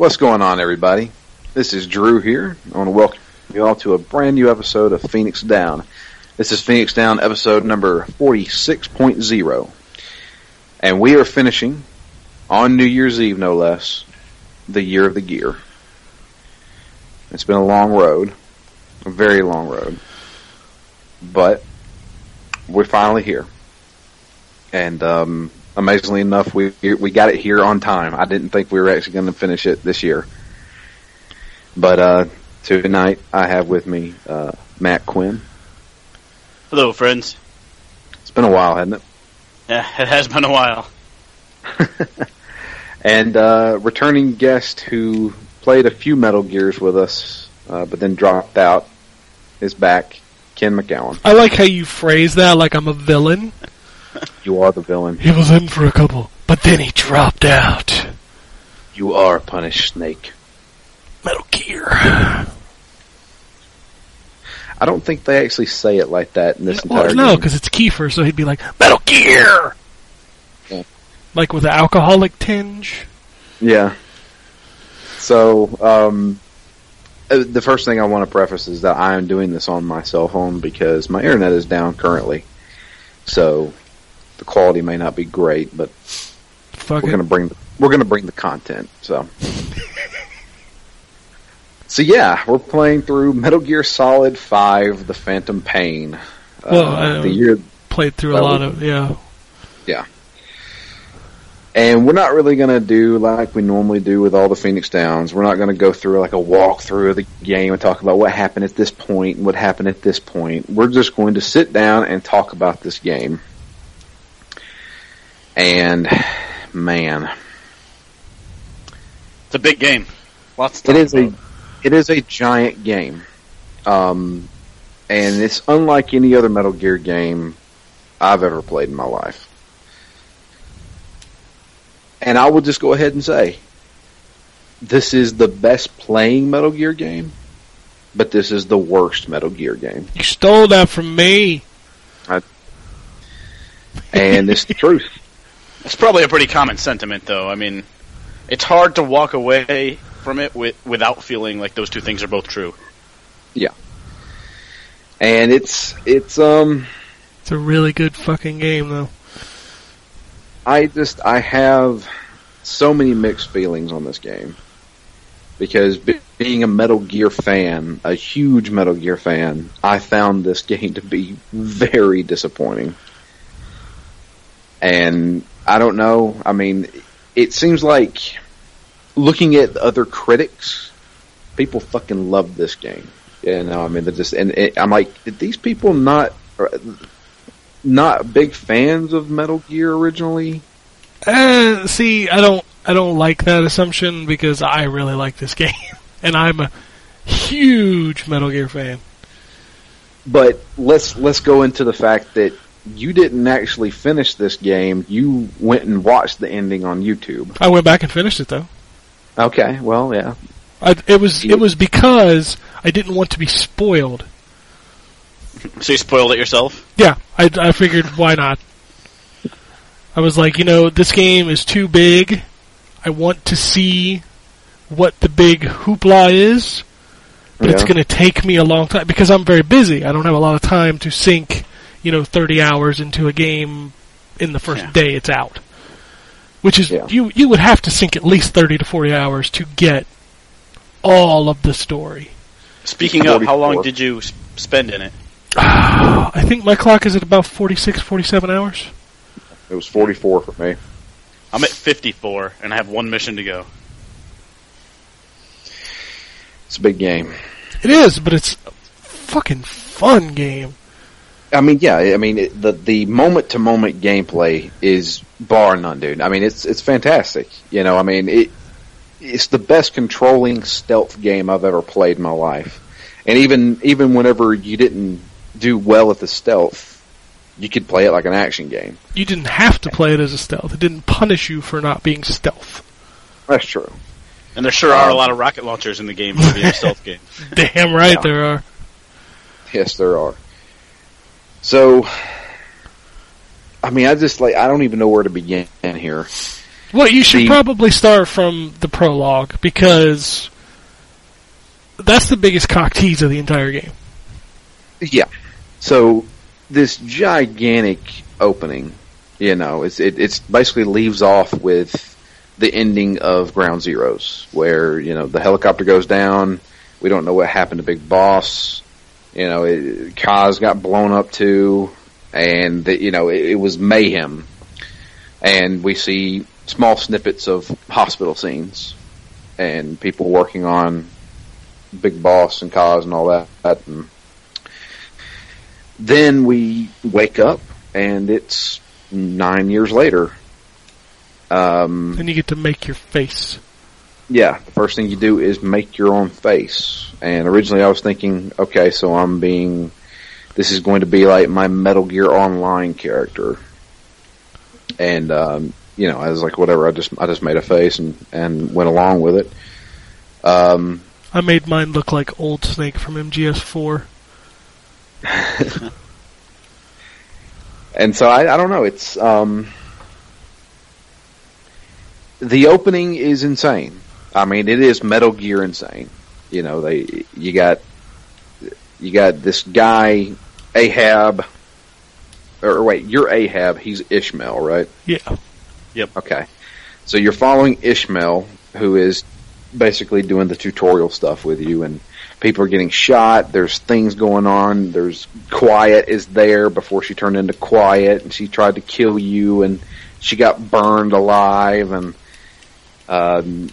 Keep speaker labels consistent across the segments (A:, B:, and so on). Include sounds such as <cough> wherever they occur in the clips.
A: What's going on, everybody? This is Drew here. I want to welcome you all to a brand new episode of Phoenix Down. This is Phoenix Down episode number 46.0. And we are finishing, on New Year's Eve no less, the year of the gear. It's been a long road, a very long road. But we're finally here. And um, amazingly enough, we we got it here on time. I didn't think we were actually going to finish it this year. But uh, tonight I have with me uh, Matt Quinn.
B: Hello, friends.
A: It's been a while, hasn't it?
B: Yeah, it has been a while. <laughs>
A: and uh, returning guest who played a few Metal Gears with us, uh, but then dropped out, is back. Ken McGowan.
C: I like how you phrase that like I'm a villain. <laughs>
A: You are the villain.
C: He was in for a couple, but then he dropped out.
A: You are punished, Snake.
C: Metal Gear.
A: I don't think they actually say it like that in this
C: well,
A: entire
C: no, because it's Kiefer, so he'd be like Metal Gear,
A: Yeah.
C: like with an alcoholic tinge.
A: Yeah. So, um, uh, the first thing I want to preface is that I am doing this on my cell phone because my internet is down currently. So, the quality may not be great, but
C: Fuck
A: we're
C: it.
A: gonna bring the, we're gonna bring the content. So, <laughs> so yeah, we're playing through Metal Gear Solid Five: The Phantom Pain.
C: Well,
A: uh,
C: I-
A: the year
C: Played through a lot
A: we-
C: of yeah, yeah.
A: And we're not really going to do like we normally do with all the Phoenix Downs. We're not going to go through like a walkthrough of the game and talk about what happened at this point and what happened at this point. We're just going to sit down and talk about this game. And man,
B: It's a big game. Lots to
A: it a it is a giant game. Um, and it's unlike any other Metal Gear game I've ever played in my life. And I will just go ahead and say, this is the best playing Metal Gear game, but this is the worst Metal Gear game.
C: You stole that from me.
A: I, And it's the truth.
B: It's probably a pretty common sentiment, though. I mean, it's hard to walk away from it with, without feeling like those two things are both true. Yeah.
A: And it's, it's, um,
C: It's a really good fucking game, though.
A: I just I have so many mixed feelings on this game because be- being a Metal Gear fan, a huge Metal Gear fan, I found this <laughs> game to be very disappointing. And I don't know. I mean, it seems like looking at other critics, people fucking love this game. You know, I mean, they're just and it, I'm like, did these people not not big fans of Metal Gear originally?
C: Uh, see, I don't, I don't like that assumption because I really like this <laughs> game, and I'm a huge Metal Gear fan.
A: But let's let's go into the fact that you didn't actually finish this game. You went and watched the ending on YouTube.
C: I went back and finished it though.
A: Okay, well, yeah.
C: I, it was, it was because I didn't want to be spoiled.
B: So you spoiled it yourself?
C: Yeah, I, I figured why not. I was like, you know, this game is too big. I want to see what the big hoopla is, but it's going to take me a long time because I'm very busy. I don't have a lot of time to sink, you know, 30 hours into a game in the first
B: Yeah.
C: day it's out. Which is
A: Yeah.
C: you you would have to sink at least 30 to 40 hours to get all of the story.
B: Speaking of, how long did you spend in it?
C: Ah, I think my clock is at about 46 47 hours.
A: It was 44 for me.
B: I'm at 54, and I have one mission to go.
A: It's a big game.
C: It is, but it's a fucking fun game.
A: I mean, yeah. I mean, it, the the moment to moment gameplay is bar none, dude. I mean, it's it's fantastic. You know, I mean, it it's the best controlling stealth game I've ever played in my life. And even even whenever you didn't do well at the stealth, you could play it like an action game.
C: You didn't have to play it as a stealth. It didn't punish you for not being stealth.
A: That's true.
B: And there sure are a
A: Um,
B: lot of rocket launchers in the game for being a <laughs> stealth game.
C: Damn right
A: Yeah.
C: there are.
A: Yes, there are. So, I mean, I just like I don't even know where to begin here.
C: Well, you should
A: The-
C: probably start from the prologue because that's the biggest cock tease of the entire game.
A: Yeah. So this gigantic opening, you know, it's, it it's basically leaves off with the ending of Ground Zeroes, where you know the helicopter goes down. We don't know what happened to Big Boss. You know, it, Kaz got blown up too, and the, you know it, it was mayhem. And we see small snippets of hospital scenes and people working on Big Boss and Kaz and all that. And then we wake up and it's nine years later. Um,
C: Then you get to make your face.
A: yeah, the first thing you do is make your own face. And originally I was thinking, okay, so I'm being, this is going to be like my Metal Gear Online character. And, um, you know, I was like, whatever, I just, I just made a face and, and went along with it. Um,
C: I made mine look like Old Snake from MGS4. <laughs>
A: and so I, I don't know. It's um, the opening is insane. I mean, it is Metal Gear insane. You know, they you got you got this guy Ahab, or wait, you're Ahab. He's Ishmael, right?
C: Yeah. Yep.
A: Okay, so you're following Ishmael, who is basically doing the tutorial stuff with you, and people are getting shot. There's things going on. There's Quiet is there before she turned into Quiet, and she tried to kill you, and she got burned alive, and um,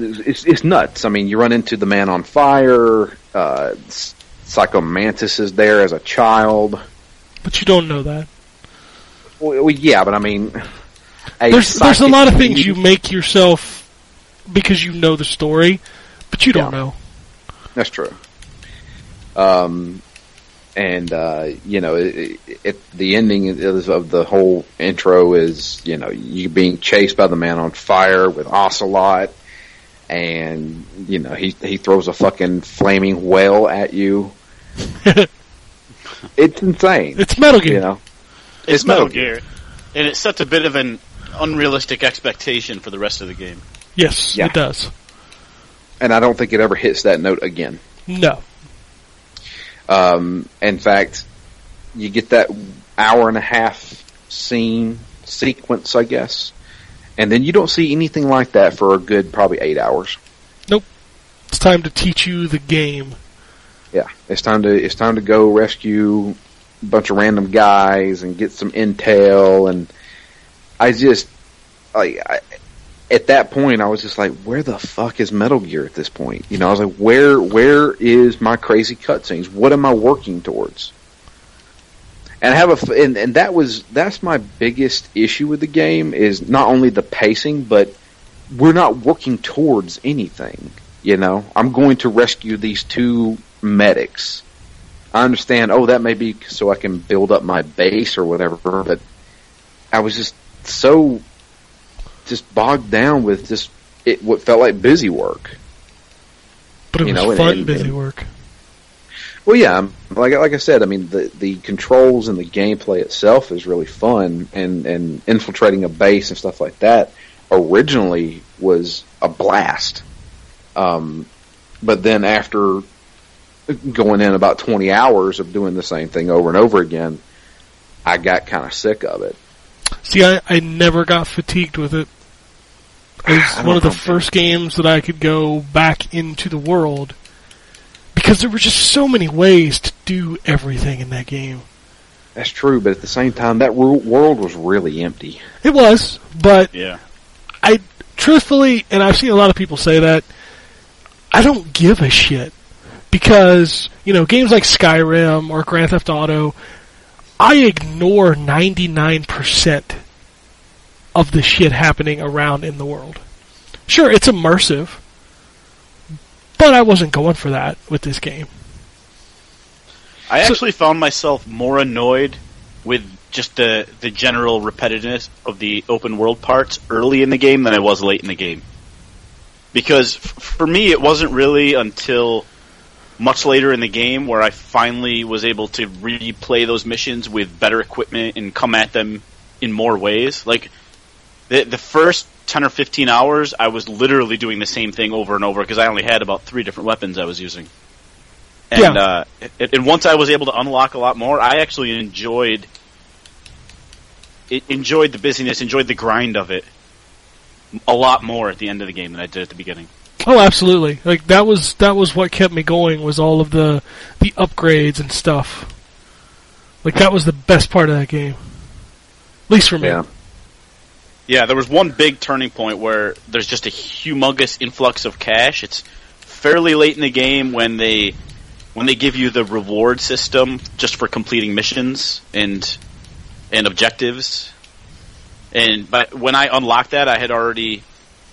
A: it's it's nuts. I mean, you run into the Man on Fire. Uh, Psycho Mantis is there as a child.
C: But you don't know that.
A: Well, well, yeah, but I mean,
C: There's there's a lot of things you make yourself because you know the story, but you don't
A: Yeah.
C: know.
A: That's true. Um, and uh, you know, it, it, the ending is, of the whole intro is you know you being chased by the man on fire with Ocelot, and you know he he throws a fucking flaming whale at you. <laughs> it's insane.
C: It's Metal Gear.
A: You know,
B: It's,
A: It's
B: Metal
A: Metal
B: Gear, and it sets a bit of an unrealistic expectation for the rest of the game.
C: Yes,
A: Yeah.
C: it does.
A: and I don't think it ever hits that note again.
C: No.
A: Um, in fact, you get that hour and a half scene sequence, I guess, and then you don't see anything like that for a good probably eight hours. Nope.
C: It's time to teach you the game.
A: Yeah, it's time to it's time to go rescue a bunch of random guys and get some intel. And I just like I, at that point, I was just like, where the fuck is Metal Gear at this point? You know, I was like, where where is my crazy cutscenes? What am I working towards? And have a and, and that was that's my biggest issue with the game is not only the pacing, but we're not working towards anything. You know, I'm going to rescue these two medics. I understand. Oh, that may be so I can build up my base or whatever. But I was just so just bogged down with just it what felt like busy work.
C: But it
A: You
C: was
A: know,
C: fun,
A: and-
C: busy work.
A: Well, yeah, like like I said, I mean the the controls and the gameplay itself is really fun, and and infiltrating a base and stuff like that originally was a blast. Um, but then after going in about twenty hours of doing the same thing over and over again, I got kind of sick of it.
C: See, I, I never got fatigued with it. It was <sighs> one of the first games that I could go back into the world because there were just so many ways to do everything in that game.
A: That's true, but at the same time, that ru- world was really empty.
C: It was, but
B: Yeah.
C: I truthfully, and I've seen a lot of people say that, I don't give a shit because you know games like Skyrim or Grand Theft Auto, I ignore ninety nine percent of the shit happening around in the world. Sure, it's immersive, but I wasn't going for that with this game.
B: I
C: So-
B: actually found myself more annoyed with just the the general repetitiveness of the open world parts early in the game than I was late in the game. Because f- for me, it wasn't really until much later in the game where I finally was able to replay those missions with better equipment and come at them in more ways. Like the the first ten or fifteen hours, I was literally doing the same thing over and over because I only had about three different weapons I was using. And
C: Yeah.
B: uh, and and once I was able to unlock a lot more, I actually enjoyed it, enjoyed the busyness, enjoyed the grind of it a lot more at the end of the game than I did at the beginning.
C: Oh, absolutely. Like that was that was what kept me going was all of the the upgrades and stuff. Like that was the best part of that game. At least for me.
D: Yeah.
B: Yeah, there was one big turning point where there's just a humongous influx of cash. It's fairly late in the game when they when they give you the reward system just for completing missions and and objectives. And but when I unlocked that, I had already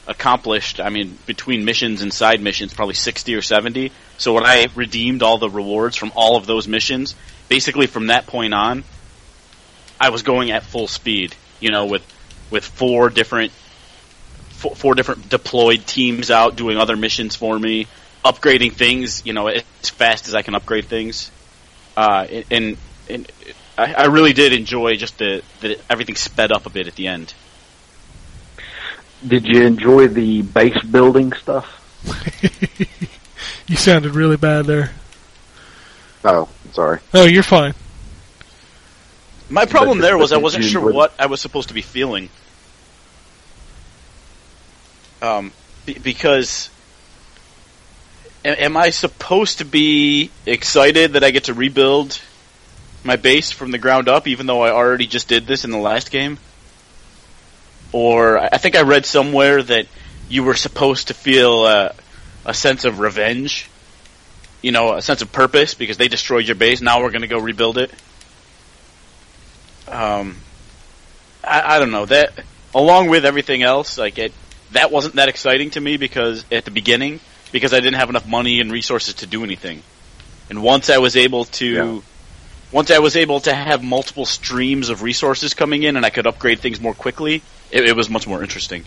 B: accomplished. I mean, between missions and side missions, probably sixty or seventy. So when I redeemed all the rewards from all of those missions, basically from that point on, I was going at full speed. You know, with with four different four, four different deployed teams out doing other missions for me, upgrading things. You know, as fast as I can upgrade things. Uh, and and I, I really did enjoy just the that everything sped up a bit at the end.
A: Did you enjoy the base building stuff? <laughs>
C: you sounded really bad there.
D: Oh, sorry.
C: Oh, you're fine.
B: My problem there was I wasn't sure what I was supposed to be feeling. Um, be- because a- am I supposed to be excited that I get to rebuild my base from the ground up, even though I already just did this in the last game? Or I I think I read somewhere that you were supposed to feel uh, a sense of revenge, you know, a sense of purpose because they destroyed your base. Now we're going to go rebuild it um, I, I don't know that along with everything else, like it, that wasn't that exciting to me because at the beginning, because I didn't have enough money and resources to do anything. And once I was able to,
D: Yeah.
B: once I was able to have multiple streams of resources coming in and I could upgrade things more quickly, it, it was much more interesting.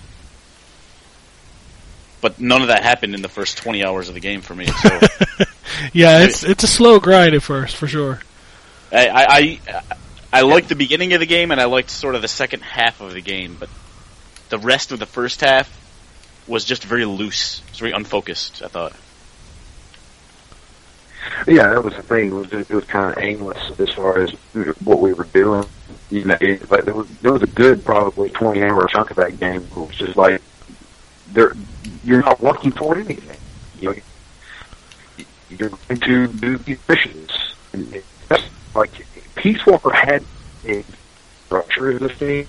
B: But none of that happened in the first 20 hours of the game for me. So <laughs>
C: Yeah, it's it's a slow grind at first, for sure.
B: I, I, I, I liked the beginning of the game, and I liked sort of the second half of the game, but the rest of the first half was just very loose. It's very unfocused. I thought.
A: Yeah, that was the thing. It was, it was kind of aimless as far as what we were doing. You know, it, like there was there was a good probably twenty hour chunk of that game. It was just like there, you're not working toward anything. You know, you're going to do these missions. And it- that's like Peace Walker had a structure of the thing,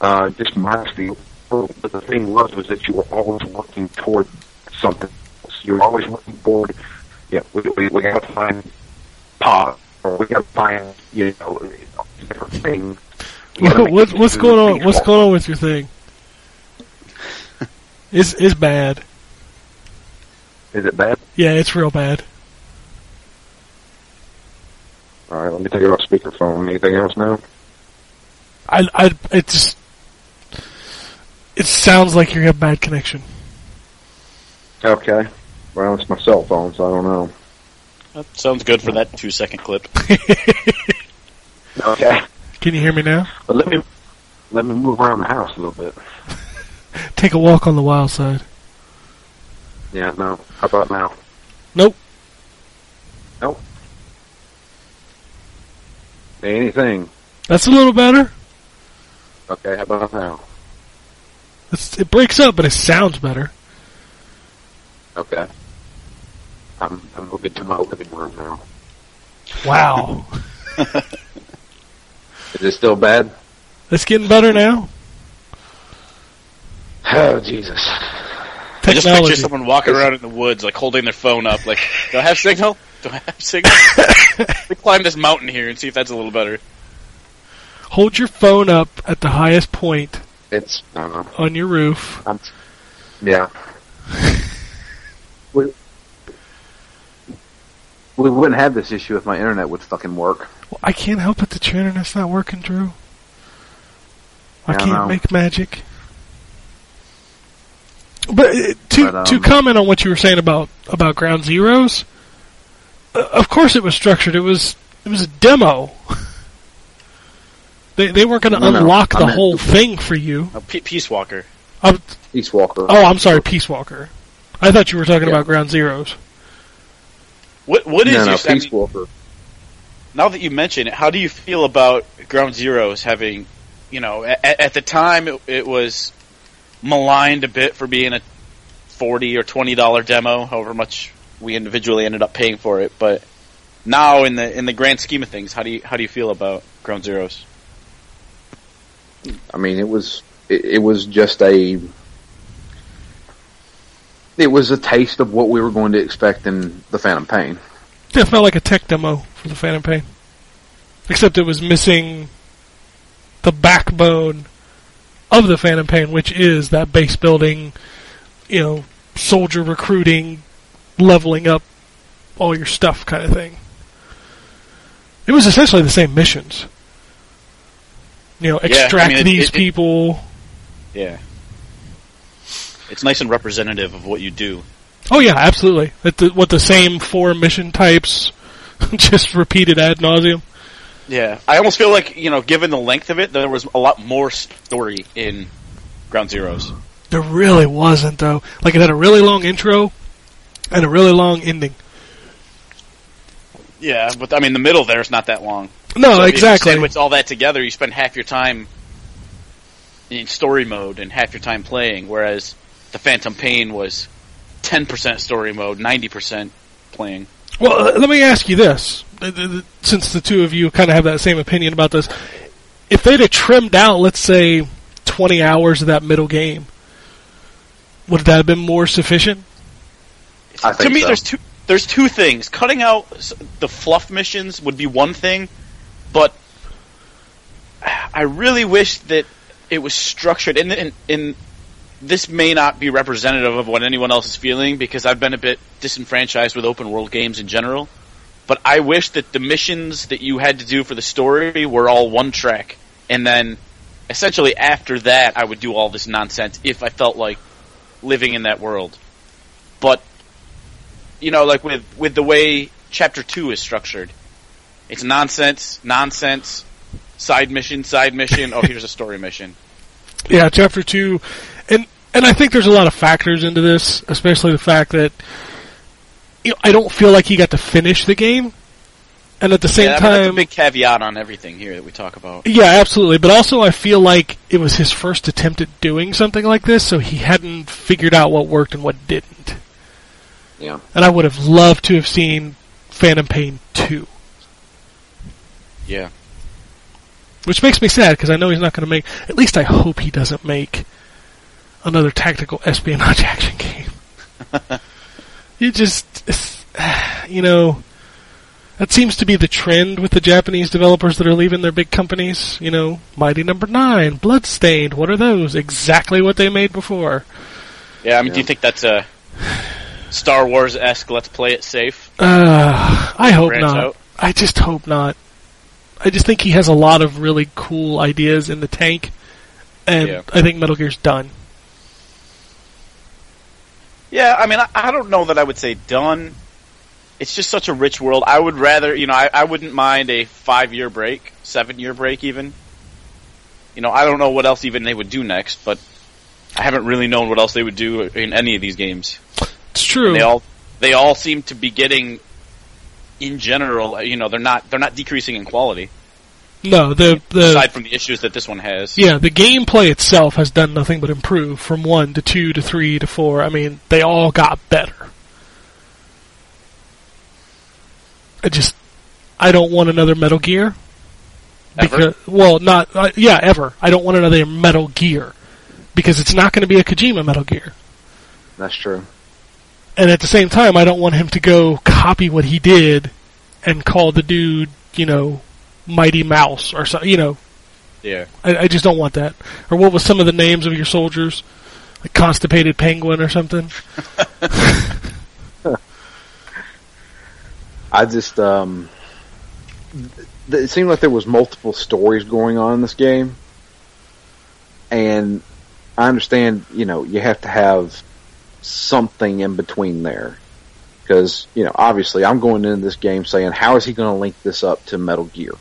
A: uh, just minus the world. But the thing was was that you were always working toward something. else. You were always working toward yeah, we, we, we got to find pot, or we got to find, you know, different things. <laughs> We
C: What, what's going on?
A: Peace
C: What's going on with your thing? <laughs> It's it's bad.
A: Is it bad?
C: Yeah, it's real bad.
A: All right, let me take it off speakerphone. Anything else now?
C: I I it just it sounds like you have a bad connection.
D: Okay. Well, it's my cell phone, so I don't know.
B: That sounds good for that two second clip. <laughs>
A: Okay.
C: Can you hear me now?
A: But let me let me move around the house a little bit. <laughs>
C: Take a walk on the wild side.
A: Yeah, no. How about now?
C: Nope.
A: Nope.
D: Anything.
C: That's a little better.
A: Okay, how about now?
C: It's, it breaks up, but it sounds better.
A: Okay. I'm I'm moving to my living room now.
C: Wow. <laughs>
D: Is it still bad?
C: it's getting better now.
A: Oh Jesus.
B: I just picture
C: Technology.
B: someone walking around in the woods, like holding their phone up, like, "Do I have signal? Do I have signal?" <laughs> Let me climb this mountain here and see if that's a little better.
C: Hold your phone up at the highest point
A: It's I
C: on your roof.
A: I'm, yeah. <laughs>
D: We, we wouldn't have this issue if my internet would fucking work.
C: Well, I can't help it that your internet's not working, Drew. I
D: Yeah, I
C: can't
D: know.
C: make magic. But uh, to
D: But, um,
C: to comment on what you were saying about about Ground Zeroes, uh, of course it was structured. It was it was a demo. <laughs> They they weren't going to
A: No, no,
C: unlock
A: I
C: the
A: meant-
C: whole thing for you.
B: Oh, P- Peace Walker.
C: Um,
A: East Walker.
C: oh, I'm sorry, Peace Walker. I thought you were talking
A: Yeah.
C: about Ground Zeroes.
B: What what is
A: no, no,
B: your I
A: Peace
B: mean,
A: Walker.
B: now that you mention it, how do you feel about Ground Zeroes having, you know, at, at the time it, it was maligned a bit for being a forty or twenty dollar demo, however much we individually ended up paying for it. But now, in the in the grand scheme of things, how do you how do you feel about Ground Zeroes?
A: I mean, it was it, it was just a it was a taste of what we were going to expect in the Phantom Pain.
C: It felt like a tech demo for the Phantom Pain, except it was missing the backbone of the Phantom Pain, which is that base building, you know, soldier recruiting, leveling up all your stuff kind of thing. It was essentially the same missions. You know,
B: Yeah, I
C: extract
B: mean, it-
C: these
B: it- it-
C: people.
B: Yeah, it's nice and representative of what you do.
C: Oh yeah, absolutely. The, with the same four mission types, <laughs> just repeated ad nauseum.
B: Yeah, I almost feel like you know, given the length of it, there was a lot more story in Ground Zeroes.
C: There really wasn't though. Like it had a really long intro and a really long ending.
B: Yeah, but I mean, the middle there is not that long.
C: No,
B: So if you
C: exactly.
B: Sandwich all that together, you spend half your time in story mode and half your time playing. Whereas the Phantom Pain was ten percent story mode, ninety percent playing.
C: Well, uh, let me ask you this: Th- th- th- since the two of you kind of have that same opinion about this, if they'd have trimmed out, let's say, twenty hours of that middle game, would that have been more sufficient?
B: To me,
A: so.
B: there's two. There's two things. Cutting out the fluff missions would be one thing, but I really wish that it was structured. And, and, and this may not be representative of what anyone else is feeling because I've been a bit disenfranchised with open world games in general. But I wish that the missions that you had to do for the story were all one track, and then essentially after that, I would do all this nonsense if I felt like living in that world. But you know, like with with the way chapter two is structured, it's nonsense, nonsense, side mission, side mission. Oh, here's a story mission. <laughs>
C: Yeah, chapter two, and and I think there's a lot of factors into this, especially the fact that you know, I don't feel like he got to finish the game, and at the same
B: yeah, I mean, that's a
C: time,
B: big caveat on everything here that we talk about.
C: Yeah, absolutely. But also, I feel like it was his first attempt at doing something like this, so he hadn't figured out what worked and what didn't.
A: Yeah.
C: And I would have loved to have seen Phantom Pain 2.
B: Yeah,
C: Which makes me sad, because I know he's not going to make. At least I hope he doesn't make another tactical espionage <laughs> action game. <laughs> you just. <sighs> You know. That seems to be the trend with the Japanese developers that are leaving their big companies. You know, Mighty Number Nine, Bloodstained. What are those? Exactly what they made before.
B: yeah. I mean, do you think that's a Star Wars esque? Let's play it safe.
C: Uh, I hope not.
B: out?
C: I just hope not. I just think he has a lot of really cool ideas in the tank, and
B: Yeah.
C: I think Metal Gear's done.
B: Yeah, I mean, I, I don't know that I would say done. It's just such a rich world. I would rather, you know, I, I wouldn't mind a five year break, seven year break even. You know, I don't know what else even they would do next, but I haven't really known what else they would do in any of these games.
C: It's true.
B: And they all they all seem to be getting, in general, you know, they're not they're not decreasing in quality
C: no, the the
B: aside from the issues that this one has.
C: yeah, the gameplay itself has done nothing but improve from one to two to three to four. I mean, they all got better. I just, I don't want another Metal Gear.
B: Ever?
C: Well, not uh, yeah, ever. I don't want another Metal Gear because it's not going to be a Kojima Metal Gear.
A: That's true.
C: And at the same time, I don't want him to go copy what he did and call the dude, you know, Mighty Mouse or something. You know,
B: Yeah.
C: I, I just don't want that. Or what was some of the names of your soldiers? Like Constipated Penguin or something? <laughs>
A: I just um, th- it seemed like there was multiple stories going on in this game, and I understand you know you have to have something in between there because you know obviously I'm going into this game saying how is he going to link this up to Metal Gear,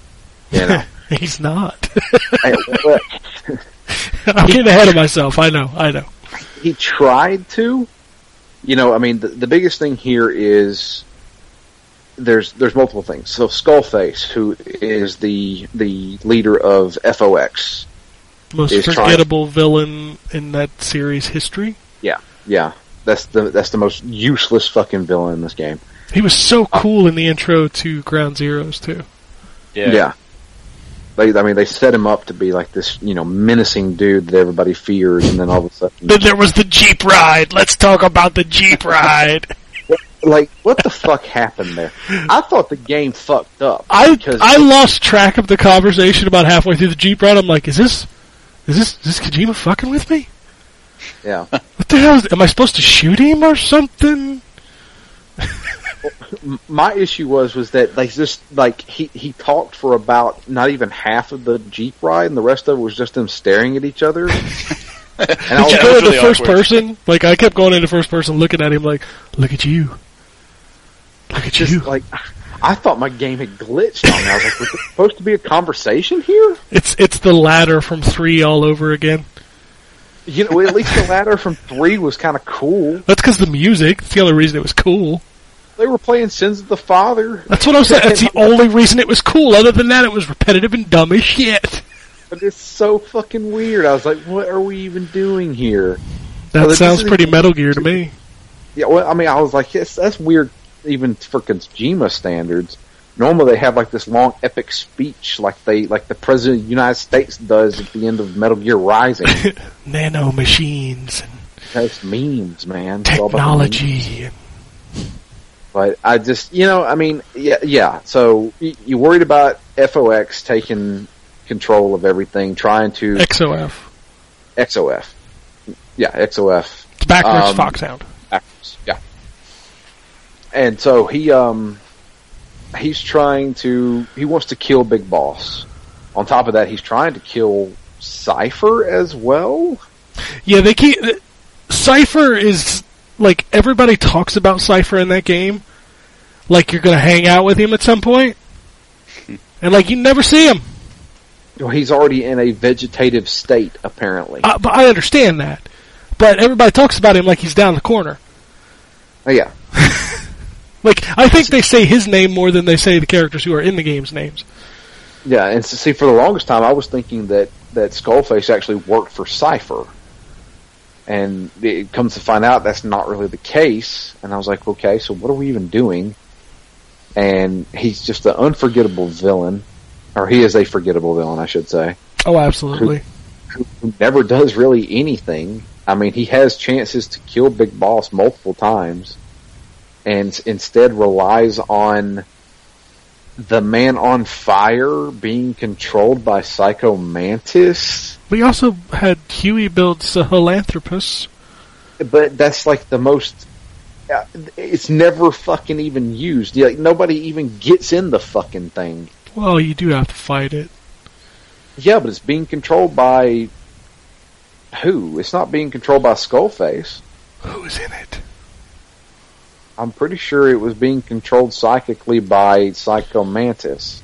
A: you know, <laughs>
C: He's not. <laughs> <laughs> I'm getting ahead of myself. I know. I know.
A: he tried to. You know, I mean, the, the biggest thing here is there's there's multiple things. So Skullface, who is the the leader of FOX,
C: Most
A: He's trying-
C: forgettable villain in that series history.
A: Yeah, yeah, that's the that's the most useless fucking villain in this game.
C: He was so uh, cool in the intro to Ground Zeroes too.
A: Yeah. They, I mean, they set him up to be like this, you know, menacing dude that everybody fears, and then all of a sudden,
C: Then there was the Jeep ride. Let's talk about the Jeep ride. <laughs>
A: like, what the fuck happened there? I thought the game fucked up.
C: I I lost track of the conversation about halfway through the Jeep ride. I'm like, is this is this is this Kojima fucking with me?
A: yeah,
C: What <laughs> the hell? Is, am I supposed to shoot him or something?
A: My issue was was that they just like he he talked for about not even half of the jeep ride, and the rest of it was just them staring at each other. <laughs> and I was
C: you
B: Yeah,
C: go
B: it was
C: into
B: really
C: first
B: awkward.
C: person? Like I kept going into first person, looking at him like, look at you, look at
A: just
C: you.
A: like, I thought my game had glitched on me. I was like, was it supposed to be a conversation here?
C: It's it's the ladder from three all over again.
A: You know, at least the ladder from three was kind of cool.
C: That's because the music. That's the only reason it was cool.
A: They were playing Sins of the Father.
C: That's what I'm saying. That's the only reason it was cool. Other than that, it was repetitive and dumb as shit.
A: But it's so fucking weird. I was like, what are we even doing here?
C: That sounds pretty Metal Gear to me.
A: Yeah, well, I mean, I was like, yes, that's weird, even for Kojima standards. Normally, they have like this long, epic speech, like they, like the president of the United States does at the end of Metal Gear Rising. <laughs>
C: Nano machines and
A: That's memes, man. It's all about the memes.
C: technology.
A: But I just, you know, I mean, yeah, yeah. So you worried about FOX taking control of everything, trying to
C: XOF.
A: XOF. Yeah, XOF.
C: It's backwards
A: Um,
C: Foxhound.
A: Backwards. Yeah. And so he um he's trying to he wants to kill Big Boss. On top of that, he's trying to kill Cipher as well.
C: Yeah, they keep. Cipher is like everybody talks about Cipher in that game. Like you're gonna hang out with him at some point, <laughs> and like you never see him.
A: Well, he's already in a vegetative state, apparently.
C: Uh, but I understand that. But everybody talks about him like he's down the corner.
A: Oh, yeah. <laughs>
C: Like I think they say his name more than they say the characters who are in the game's names.
A: Yeah, and see, for the longest time, I was thinking that that Skullface actually worked for Cipher, and it comes to find out that's not really the case. And I was like, okay, so what are we even doing? And he's just an unforgettable villain, or he is a forgettable villain, I should say,
C: Oh, absolutely.
A: who, who never does really anything. I mean, he has chances to kill Big Boss multiple times, and instead relies on the man on fire being controlled by Psycho Mantis.
C: We also had Huey build Sahelanthropus.
A: But that's like the most. uh, It's never fucking even used. Like nobody even gets in the fucking thing.
C: Well, you do have to fight it.
A: Yeah, but it's being controlled by who? It's not being controlled by Skullface.
C: Who's in it?
A: I'm pretty sure it was being controlled psychically by Psycho Mantis.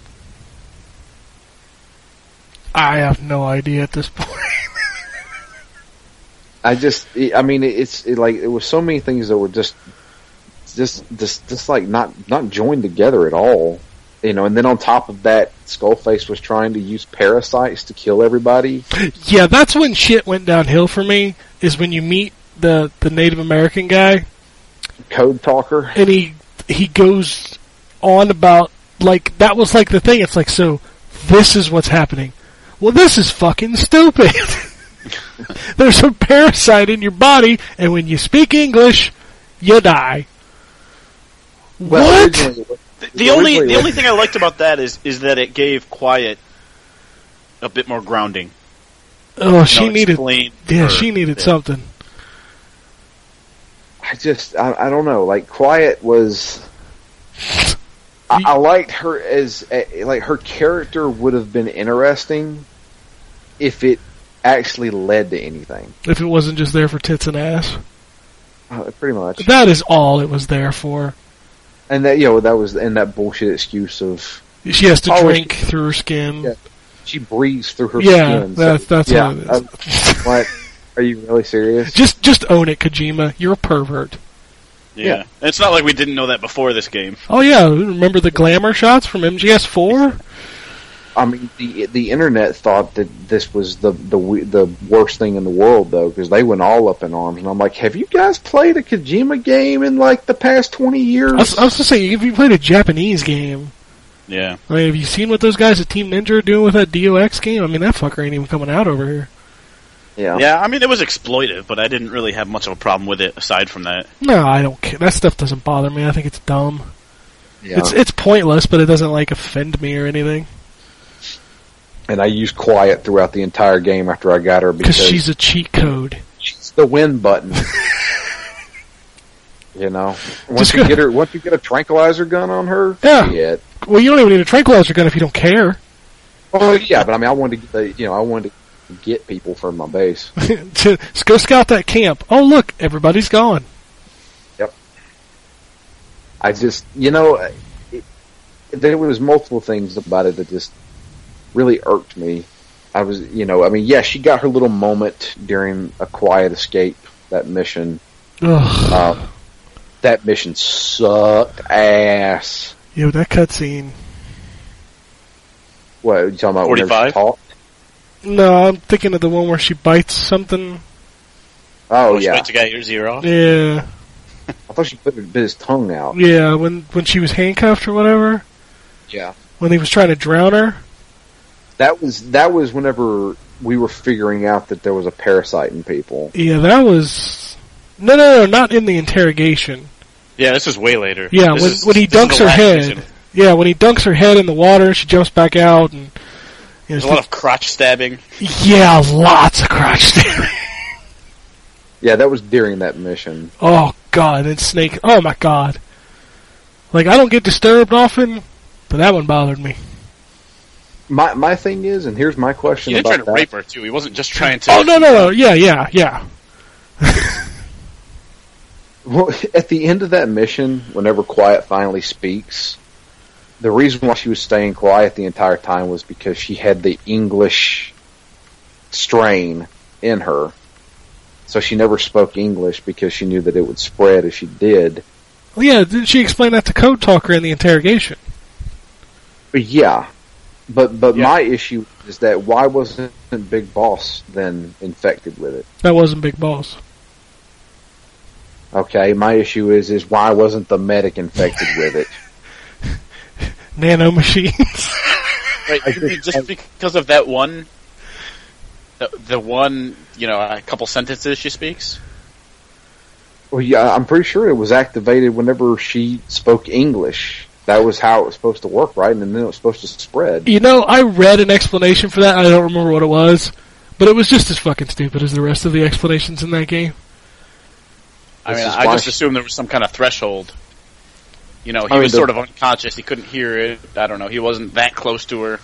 C: I have no idea at this point.
A: I just, I mean, it's it, like it was so many things that were just, just, just, just like not not joined together at all. You know, and then on top of that, Skullface was trying to use parasites to kill everybody.
C: yeah, that's when shit went downhill for me. Is when you meet the the Native American guy
A: Code talker.
C: and he he goes on about like that was like the thing. It's like so this is what's happening. Well, this is fucking stupid. <laughs> There's a parasite in your body, and when you speak English, you die.
A: Well,
C: what?
A: originally it was-
B: The, the only the only thing I liked about that is is that it gave Quiet a bit more grounding.
C: Oh, she needed. Yeah,
B: her-
C: she needed
B: yeah.
C: something.
A: I just, I, I don't know. Like Quiet was. I, I liked her as eh, like her character would have been interesting if it actually led to anything.
C: If it wasn't just there for tits and ass,
A: Uh, pretty much.
C: that is all it was there for.
A: And that you know that was and that bullshit excuse of
C: She has to
A: Oh,
C: drink through her skin.
A: Yeah. she breathes through her
C: Yeah,
A: skin.
C: that's that's
A: yeah,
C: what it is.
A: uh, what? Are you really serious?
C: just just own it, Kojima. You're a pervert.
B: Yeah.
A: Yeah.
B: And It's not like we didn't know that before this game.
C: Oh yeah, remember the glamour shots from MGS4?
A: I mean, the the internet thought that this was the the the worst thing in the world, though, because they went all up in arms. And I'm like, have you guys played a Kojima game in like the past twenty years?
C: I was, I was gonna say, if you played a Japanese game,
B: Yeah.
C: I mean, have you seen what those guys at Team Ninja are doing with that DOAX game? I mean, that fucker ain't even coming out over here.
A: Yeah.
B: Yeah, I mean, it was exploitive, but I didn't really have much of a problem with it aside from that.
C: No, I don't care. That stuff doesn't bother me. I think it's dumb.
A: yeah.
C: It's it's pointless, but it doesn't like offend me or anything
A: and I used quiet throughout the entire game after I got her
C: because
A: because
C: she's a cheat code.
A: she's the win button. <laughs> you know, once
C: Just
A: you get her, once you get a tranquilizer gun on her,
C: Yeah.
A: shit.
C: Well, you don't even need a tranquilizer gun if you don't care.
A: Oh yeah, but I mean, I wanted to get the, you know, I wanted to get people from my base. <laughs>
C: to just go scout that camp. Oh look, everybody's gone. Yep.
A: I just, you know, it, there was multiple things about it that just really irked me. I was, you know, I mean, yeah, she got her little moment during a quiet escape that mission.
C: Ugh.
A: Uh, that mission sucked ass.
C: Yo, that cutscene.
A: What are you talking about? whenever she
B: 45?
A: talked?
C: No, I'm thinking of the one where she bites something.
A: Oh, oh
B: Which
A: yeah,
B: way to get yours ear off?
C: Yeah,
A: I thought she put bit his tongue out.
C: yeah. When when she was handcuffed or whatever.
A: Yeah,
C: When he was trying to drown her.
A: that was that was whenever we were figuring out that there was a parasite in people.
C: Yeah, that was. No, no, no, not in the interrogation.
B: Yeah, this is way later.
C: Yeah,
B: This
C: when
B: is-
C: when he dunks her head.
B: mission.
C: Yeah, when he dunks her head in the water, she jumps back out, and you know,
B: There's a lot of crotch stabbing.
C: yeah, lots of crotch stabbing.
A: Yeah, that was during that mission.
C: Oh god, and Snake. Oh my god. Like I don't get disturbed often, but that one bothered me.
A: My my thing is, and here's my question
B: He didn't
A: about
B: try to
A: that.
B: rape her too. He wasn't just trying to.
C: Oh no, no, no. Yeah, yeah, yeah.
A: Well, <laughs> at the end of that mission, whenever Quiet finally speaks, the reason why she was staying quiet the entire time was because she had the English strain in her. So she never spoke English because she knew that it would spread as she did.
C: Well, yeah, didn't she explain that to Code Talker in the interrogation?
A: But yeah. But but
B: Yeah.
A: my issue is that why wasn't Big Boss then infected with it?
C: That wasn't Big Boss.
A: Okay, my issue is is why wasn't the medic infected with it?
C: Nano machines. <laughs>
B: Right,
A: I think-
B: just because of that one, the, the one, you know, a couple sentences she speaks.
A: Well, yeah, I'm pretty sure it was activated whenever she spoke English. That was how it was supposed to work, right? And then it was supposed to spread.
C: you know, I read an explanation for that. I don't remember what it was, but it was just as fucking stupid as the rest of the explanations in that game.
B: I
A: This
B: mean, I just
A: she-
B: assumed there was some kind of threshold. You know, he
A: I mean,
B: was
A: the-
B: sort of unconscious. He couldn't hear it. I don't know. He wasn't that close to her.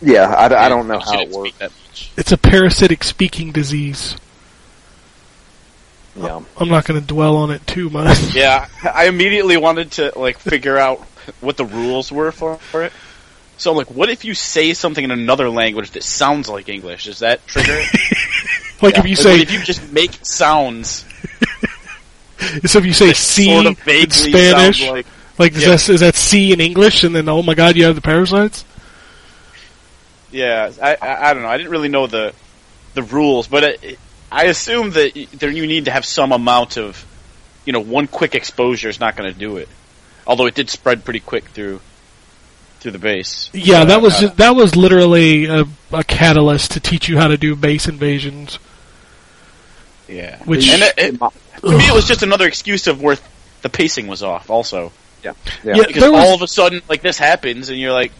A: Yeah, I, I don't know how it
B: speak
A: works.
C: It's a parasitic speaking disease.
A: Yeah.
C: I'm not going to dwell on it too much. <laughs>
B: Yeah, I immediately wanted to like figure out what the rules were for, for it. So I'm like, what if you say something in another language that sounds like English? Does that trigger it? <laughs>
C: like
A: Yeah.
C: if you
B: Like,
C: say,
B: if you just make sounds
C: so if you say
B: that
C: C
B: sort of
C: in Spanish,
B: sound like
C: like is,
B: Yeah.
C: that, is that C in English, and then oh my god, you have the parasites?
B: Yeah, I, I I don't know. I didn't really know the the rules, but it, I assume that there you need to have some amount of, you know, one quick exposure is not going to do it. Although it did spread pretty quick through through the base.
C: Yeah, that was
B: Uh,
C: just, that was literally a, a catalyst to teach you how to do base invasions.
B: yeah.
C: Which-
B: and it, it, to me, it was just another excuse of where the pacing was off. Also,
A: Yeah.
C: Yeah,
B: because
C: there was-
B: all of a sudden, like this happens, and you're like,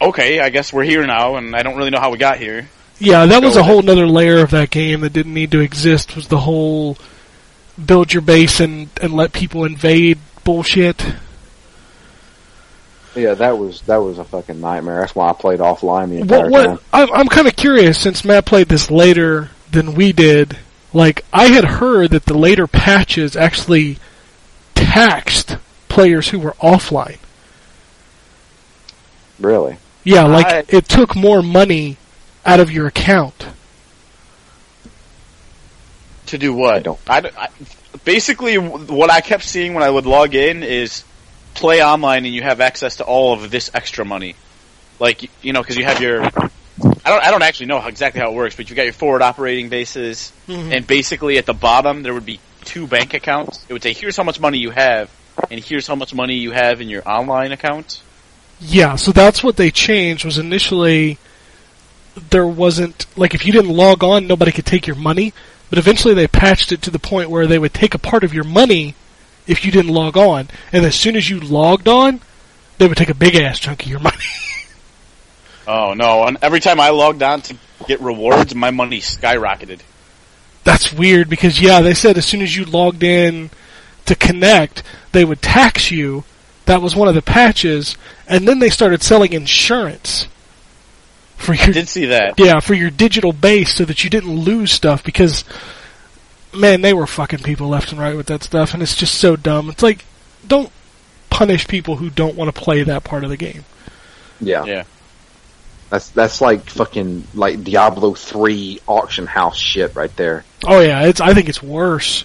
B: okay, I guess we're here now, and I don't really know how we got here.
C: Yeah, that
B: Go
C: was a
B: with
C: whole nother layer of that game that didn't need to exist. Was the whole build your base and and let people invade bullshit.
A: Yeah, that was that was a fucking nightmare. That's why I played offline the entire
C: What
A: time.
C: I'm I'm kind of curious since Matt played this later than we did. Like I had heard that the later patches actually taxed players who were offline.
A: Really?
C: Yeah, like
B: I-
C: it took more money out of your account.
B: To do what?
A: I don't-
B: I, I- basically, what I kept seeing when I would log in is play online and you have access to all of this extra money. Like, you know, because you have your. I don't, I don't actually know how, exactly how it works, but you've got your forward operating bases, mm-hmm. and basically at the bottom there would be two bank accounts. It would say, here's how much money you have, and here's how much money you have in your online account.
C: Yeah, so that's what they changed. Was initially there wasn't like if you didn't log on, nobody could take your money. But eventually they patched it to the point where they would take a part of your money if you didn't log on, and as soon as you logged on, they would take a big ass chunk of your money. <laughs>
B: Oh no! And every time I logged on to get rewards, my money skyrocketed.
C: That's weird because yeah, they said as soon as you logged in to connect, they would tax you. That was one of the patches, and then they started selling insurance for your
B: I did see that.
C: yeah for your digital base so that you didn't lose stuff because man, they were fucking people left and right with that stuff, and it's just so dumb. It's like don't punish people who don't want to play that part of the game.
A: Yeah.
B: Yeah.
A: That's that's like fucking like Diablo three auction house shit right there.
C: Oh yeah, it's I think it's worse.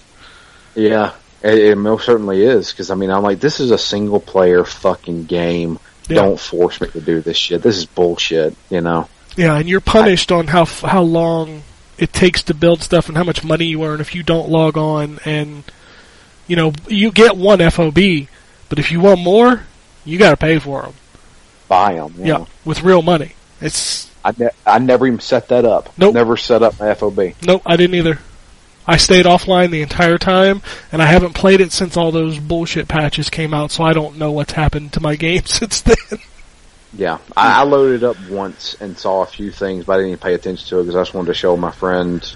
A: Yeah, it, it most certainly is. Because I mean, I'm like, this is a single player fucking game.
C: Yeah.
A: Don't force me to do this shit. This is bullshit. You know.
C: Yeah, and you're punished on how how long it takes to build stuff and how much money you earn if you don't log on. And you know, you get one FOB, but if you want more, you got to pay for them.
A: Buy them.
C: Yeah. with real money. It's
A: I, ne- I never even set that up.
C: Nope.
A: Never set up my FOB.
C: nope, I didn't either. I stayed offline the entire time, and I haven't played it since all those bullshit patches came out. So I don't know what's happened to my <laughs> game since then.
A: Yeah, I, I loaded up once and saw a few things, but I didn't even pay attention to it because I just wanted to show my friend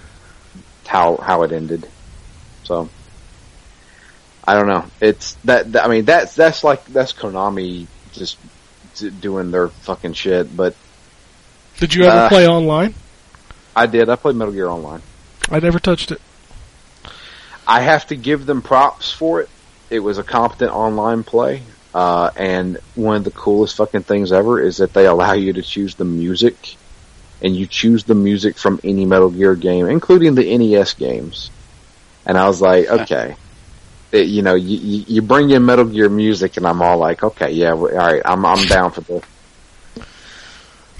A: how how it ended. So I don't know. It's that, that I mean that's that's like that's Konami just doing their fucking shit. But
C: Did you ever
A: Uh,
C: play online?
A: I did. I played Metal Gear Online.
C: I never touched it.
A: I have to give them props for it. It was a competent online play. Uh, and one of the coolest fucking things ever is that they allow you to choose the music, and you choose the music from any Metal Gear game, including the NES games. And I was like, <laughs> okay, It- you know, you, you bring in Metal Gear music, and I'm all like, okay, yeah, all right, I'm I'm down for this.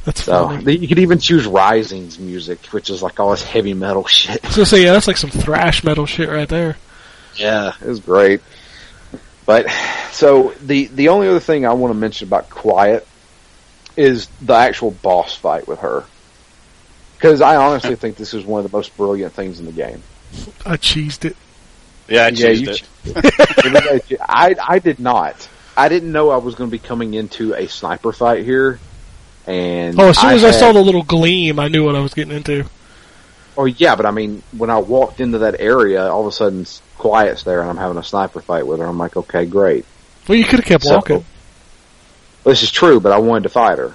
C: That's
A: So
C: funny.
A: you could even choose Rising's music, which is like all this heavy metal <laughs> shit.
C: I was gonna say yeah, that's like some thrash metal shit right there.
A: Yeah, it was great. But so the the only other thing I want to mention about Quiet is the actual boss fight with her. Because I honestly think this is one of the most brilliant things in the game.
C: I cheesed it.
B: Yeah, I
A: Yeah,
B: changed
A: you
B: it. <laughs>
A: I I did not. I didn't know I was going to be coming into a sniper fight here. And
C: Oh, as soon as I saw the little gleam, I knew what I was getting into.
A: Oh yeah, but I mean, when I walked into that area, all of a sudden Quiet's there, and I'm having a sniper fight with her. I'm like, okay, great.
C: Well, you could have kept
A: So-
C: walking.
A: This is true, but I wanted to fight her.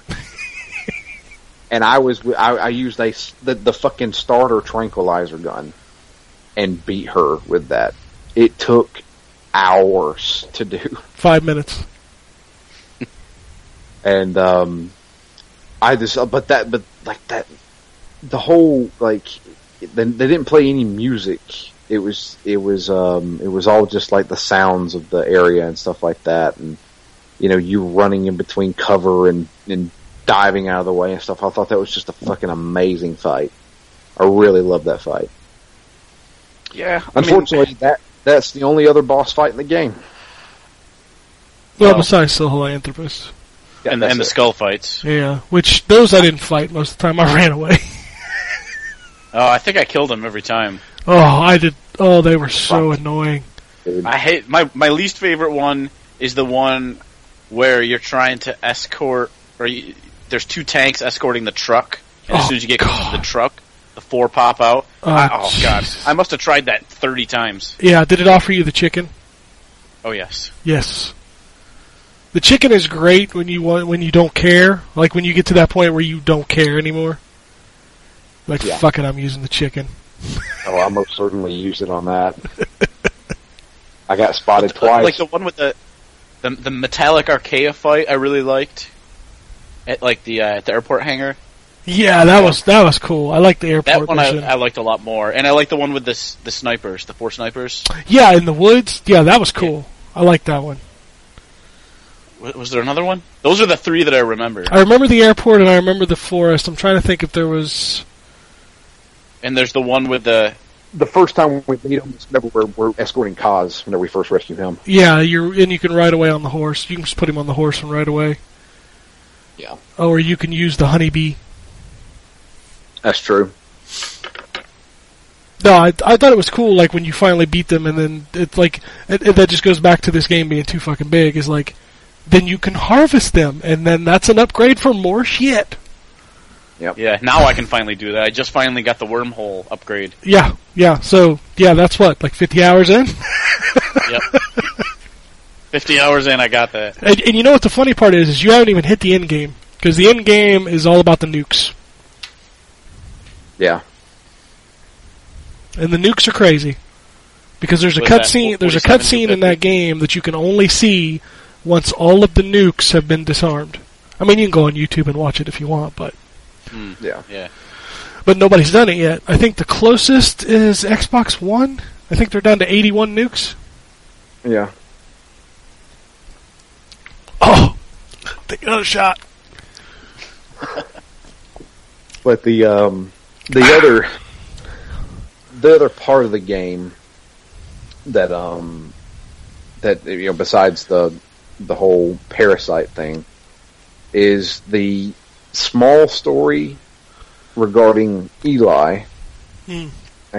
A: <laughs> and I was, I, I used a, the, the fucking starter tranquilizer gun and beat her with that. It took hours to do.
C: Five minutes. <laughs>
A: And, um, I just, uh, but that, but like that, the whole, like, they, they didn't play any music. It was, it was, um, it was all just like the sounds of the area and stuff like that. And, you know, you running in between cover and, and diving out of the way and stuff. I thought that was just a fucking amazing fight. I really loved that fight.
B: Yeah. I mean,
A: Unfortunately, that that's the only other boss fight in the game.
C: Well,
B: Well-
C: besides Sahelanthropus.
A: Yeah,
B: and, and the skull fights.
C: Yeah, which those I didn't fight most of the time. I <laughs> ran away.
B: Oh, I think I killed them every time.
C: Oh, I did. Oh, they were so annoying.
B: I hate my my least favorite one is the one where you're trying to escort, or you, there's two tanks escorting the truck, and as
C: Oh,
B: soon as you get close to the truck, the four pop out.
C: Oh,
B: I, oh god, I must have tried that thirty times.
C: Yeah, did it offer you the chicken?
B: Oh yes.
C: Yes. The chicken is great when you want when you don't care. Like when you get to that point where you don't care anymore. Like
A: Yeah.
C: fuck it, I'm using the chicken.
A: Oh, I most certainly used it on that. <laughs> I got spotted twice.
B: Like the one with the the, the metallic Archaea fight, I really liked. at like the uh, at the airport hangar.
C: Yeah, that was that was cool. I like the airport.
B: That
C: airport
B: one I,
C: mission.
B: I liked a lot more, and I like the one with the the snipers, the four snipers.
C: yeah, in the woods. Yeah, that was cool. I like that one.
B: Was, was there another one? Those are the three that I remember.
C: I remember the airport and I remember the forest. I'm trying to think if there was.
B: And there's the one with the
A: The first time we meet him, whenever we're, we're escorting Kaz, whenever we first rescue him.
C: Yeah, you're and you can ride away on the horse. You can just put him on the horse and ride away.
A: Yeah.
C: Oh, or you can use the honeybee.
A: That's true.
C: No, I, I thought it was cool. Like when you finally beat them, and then it's like it, it, that just goes back to this game being too fucking big. Is like, then you can harvest them, and then that's an upgrade for more shit.
B: yeah. Now I can finally do that. I just finally got the wormhole upgrade.
C: Yeah, yeah. So yeah, that's what like 50 hours in. <laughs>
B: Yep. Fifty hours in, I got that.
C: And, and you know what the funny part is? Is you haven't even hit the end game because the end game is all about the nukes,
A: Yeah.
C: and the nukes are crazy because there's a
B: Was that
C: cutscene. There's a
B: 47
C: cutscene in that game that you can only see once all of the nukes have been disarmed. I mean, you can go on YouTube and watch it if you want, but
B: Hmm.
A: Yeah.
B: Yeah.
C: but nobody's done it yet. I think the closest is Xbox One. I think they're down to 81 nukes.
A: Yeah.
C: Oh, take another shot. <laughs>
A: But the um, the other the other part of the game that um that you know besides the the whole parasite thing is the small story regarding Eli
C: Hmm.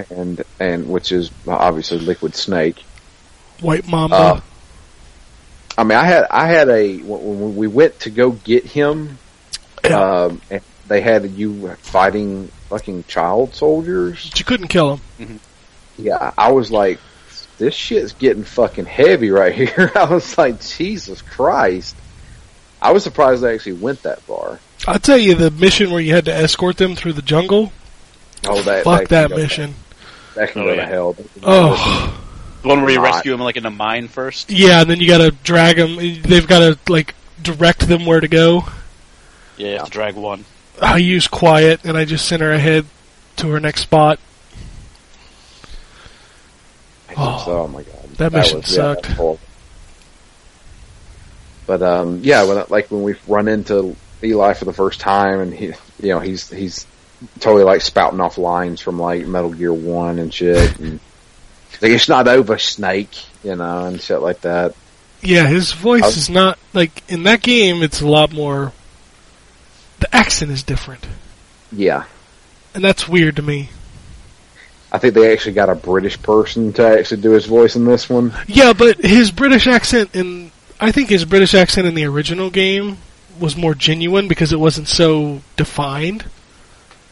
A: and and which is obviously Liquid Snake.
C: White Mamba.
A: Uh, I mean, I had I had a when when we went to go get him. Um, and they had you fighting fucking child soldiers.
C: but you couldn't kill him.
A: Yeah, I was like, this shit's getting fucking heavy right here. <laughs> I was like, Jesus Christ. I was surprised they actually went that far.
C: I'll tell you the mission where you had to escort them through the jungle.
A: Oh, that
C: Fuck
A: that,
C: that
A: can go-
C: mission.
A: That can
B: Oh,
A: go
B: yeah.
A: to hell.
C: Oh,
B: The one where you
A: Not.
B: rescue him like in a mine first.
C: yeah. And then you got to drag them. They've got to like direct them where to go.
B: Yeah, you have to drag one.
C: I use quiet, and I just sent her ahead to her next spot.
A: Oh, oh my god,
C: that mission
A: was,
C: sucked.
A: that was. But um, yeah, when like when we run into Eli for the first time, and he, you know, he's he's totally like spouting off lines from like Metal Gear One and shit, and like it's not over, Snake, you know, and shit like that.
C: Yeah, his voice
A: I-
C: is not like in that game. It's a lot more. The accent is different,
A: Yeah,
C: and that's weird to me.
A: I think they actually got a British person to actually do his voice in this one.
C: Yeah, but his British accent in I think his British accent in the original game was more genuine because it wasn't so defined.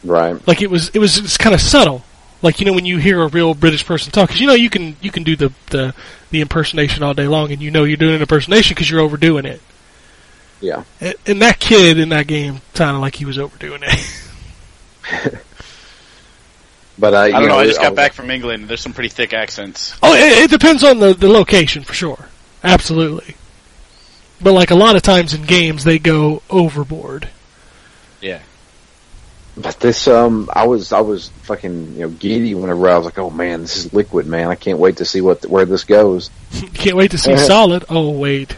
A: Right.
C: Like it was it was it's kind of subtle. Like you know when you hear a real British person talk cuz you know you can you can do the the the impersonation all day long and you know you're doing an impersonation cuz you're overdoing it.
A: Yeah.
C: And, and that kid in that game sounded like he was overdoing it. <laughs>
A: But uh,
B: I don't know. I just
A: was-
B: got back from England. There's some pretty thick accents.
C: oh, it, it depends on the the location for sure. Absolutely. But like a lot of times in games they go overboard.
B: Yeah.
A: But this, um, I was, I was fucking, you know, giddy whenever I was like, oh man, this is liquid, man. I can't wait to see what, where this goes. <laughs>
C: Can't wait to see <laughs> Solid. Oh wait.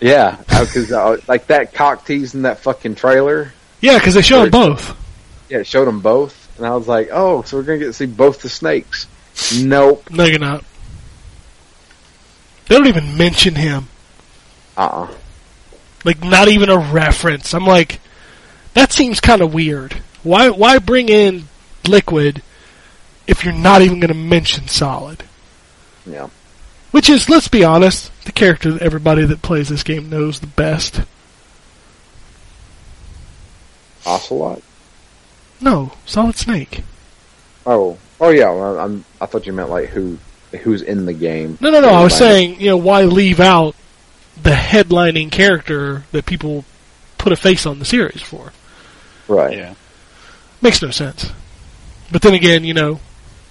A: Yeah, because uh, like that cock tease in that fucking trailer,
C: Yeah, because they showed them both.
A: yeah, it showed them both, and I was like, oh, so we're gonna get to see both the snakes. Nope.
C: No, you're not. They don't even mention him.
A: Uh. uh
C: Like, not even a reference. I'm like, that seems kind of weird. Why? Why bring in Liquid if you're not even going to mention Solid?
A: Yeah.
C: Which is, let's be honest, the character that everybody that plays this game knows the best.
A: Ocelot.
C: No, Solid Snake.
A: Oh. Oh yeah. Well, I'm. I thought you meant like who, who's in the game.
C: No, no, no. I was saying, you know, why leave out the headlining character that people put a face on the series for?
A: Right.
B: Yeah.
C: Makes no sense. But then again, you know,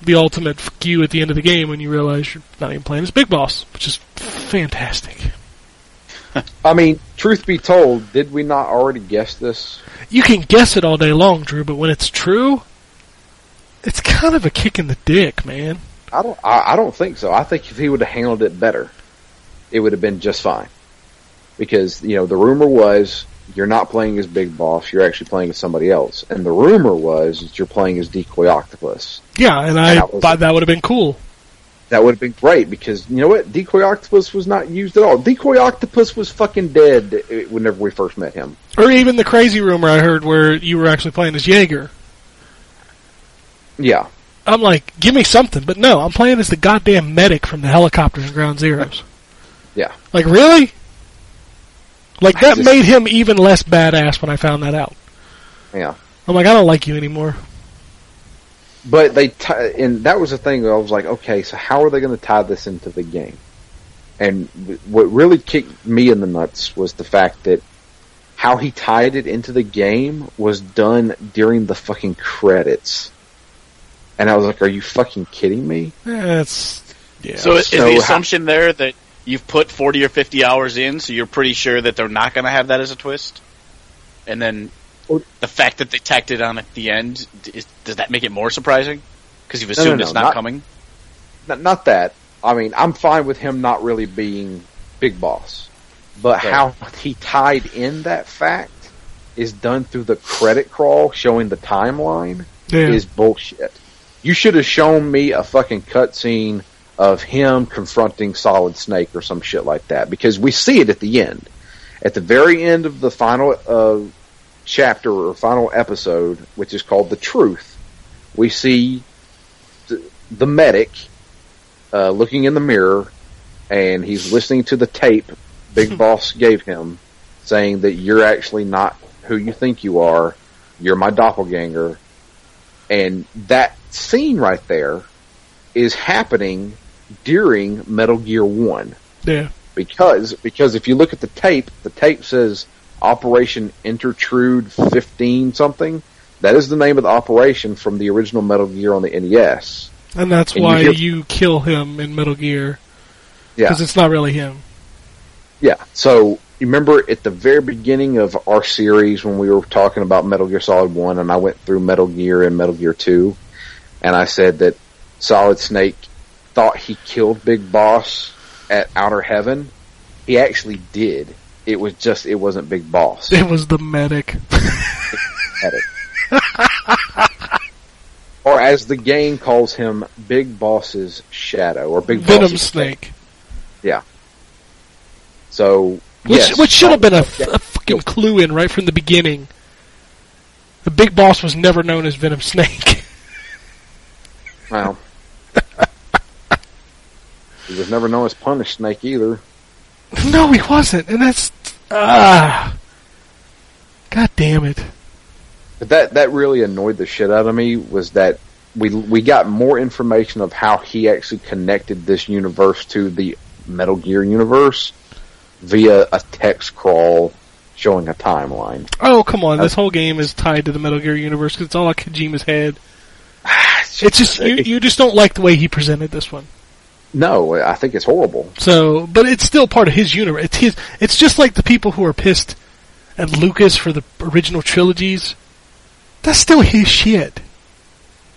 C: the ultimate fuck you at the end of the game when you realize you're not even playing as Big Boss, which is fantastic. <laughs>
A: I mean, truth be told, did we not already guess this?
C: You can guess it all day long, Drew, but when it's true, it's kind of a kick in the dick, man.
A: I don't. I, I don't think so. I think if he would have handled it better, it would have been just fine. Because you know the rumor was you're not playing as Big Boss, you're actually playing as somebody else, and the rumor was that you're playing as Decoy Octopus.
C: Yeah, and I
A: that was-
C: thought that would have been cool.
A: That would have been great because you know what? Decoy Octopus was not used at all. Decoy Octopus was fucking dead uh, whenever we first met him.
C: Or even the crazy rumor I heard where you were actually playing as Jaeger.
A: Yeah,
C: I'm like, give me something, but no, I'm playing as the goddamn medic from the helicopters in Ground Zeroes.
A: yeah.
C: Like, really? Like, that
A: just-
C: made him even less badass when I found that out.
A: Yeah.
C: I'm like, I don't like you anymore.
A: But they t- and that was the thing. I was like, okay, so how are they going to tie this into the game? And w- what really kicked me in the nuts was the fact that how he tied it into the game was done during the fucking credits. And I was like, are you fucking kidding me?
C: That's, yeah.
B: So is
A: So
B: the
A: how-
B: assumption there that you've put 40 or 50 hours in, so you're pretty sure that they're not going to have that as a twist? And then
A: Well-
B: the fact that they tacked it on at the end, is, does that make it more surprising? Because you've
A: No, no,
B: assumed
A: no,
B: it's not,
A: not-
B: coming?
A: Not, not that. I mean, I'm fine with him not really being Big Boss. But
B: Right.
A: how he tied in that fact is done through the credit crawl showing the timeline.
C: yeah.
A: is bullshit. You should have shown me a fucking cutscene of him confronting Solid Snake or some shit like that because we see it at the end. At the very end of the final uh, chapter or final episode, which is called The Truth, we see the, the medic uh, looking in the mirror and he's listening to the tape Big <laughs> Boss gave him saying that you're actually not who you think you are. You're my doppelganger and that scene right there is happening during Metal Gear 1
C: yeah.
A: because because if you look at the tape, the tape says Operation Intertrude 15 something. That is the name of the operation from the original Metal Gear on the NES.
C: And that's
A: And you
C: why you kill him in Metal Gear.
A: Yeah.
C: Because it's not really him.
A: Yeah. So you remember at the very beginning of our series when we were talking about Metal Gear Solid 1 and I went through Metal Gear and Metal Gear 2 and I said that Solid Snake thought he killed Big Boss at Outer Heaven. He actually did. It was just, it wasn't Big Boss.
C: It was the medic.
A: It. or as the game calls him, Big Boss's shadow or Big
C: Venom
A: Boss's
C: Snake.
A: So,
C: Which,
A: yes,
C: which should have been a,
A: Yeah.
C: a fucking clue in right from the beginning. The big boss was never known as Venom Snake. <laughs>
A: Well, he was never known as Punish Snake either.
C: no, he wasn't, and that's ah, god damn it.
A: But that that really annoyed the shit out of me was that we we got more information of how he actually connected this universe to the Metal Gear universe via a text crawl showing a timeline.
C: Oh come on, this whole game is tied to the Metal Gear universe because it's all like Kojima's head. <sighs> It's just you, you just don't like the way he presented this one.
A: No, I think it's horrible.
C: So, but it's still part of his universe. It's his. It's just like the people who are pissed at Lucas for the original trilogies. That's still his shit.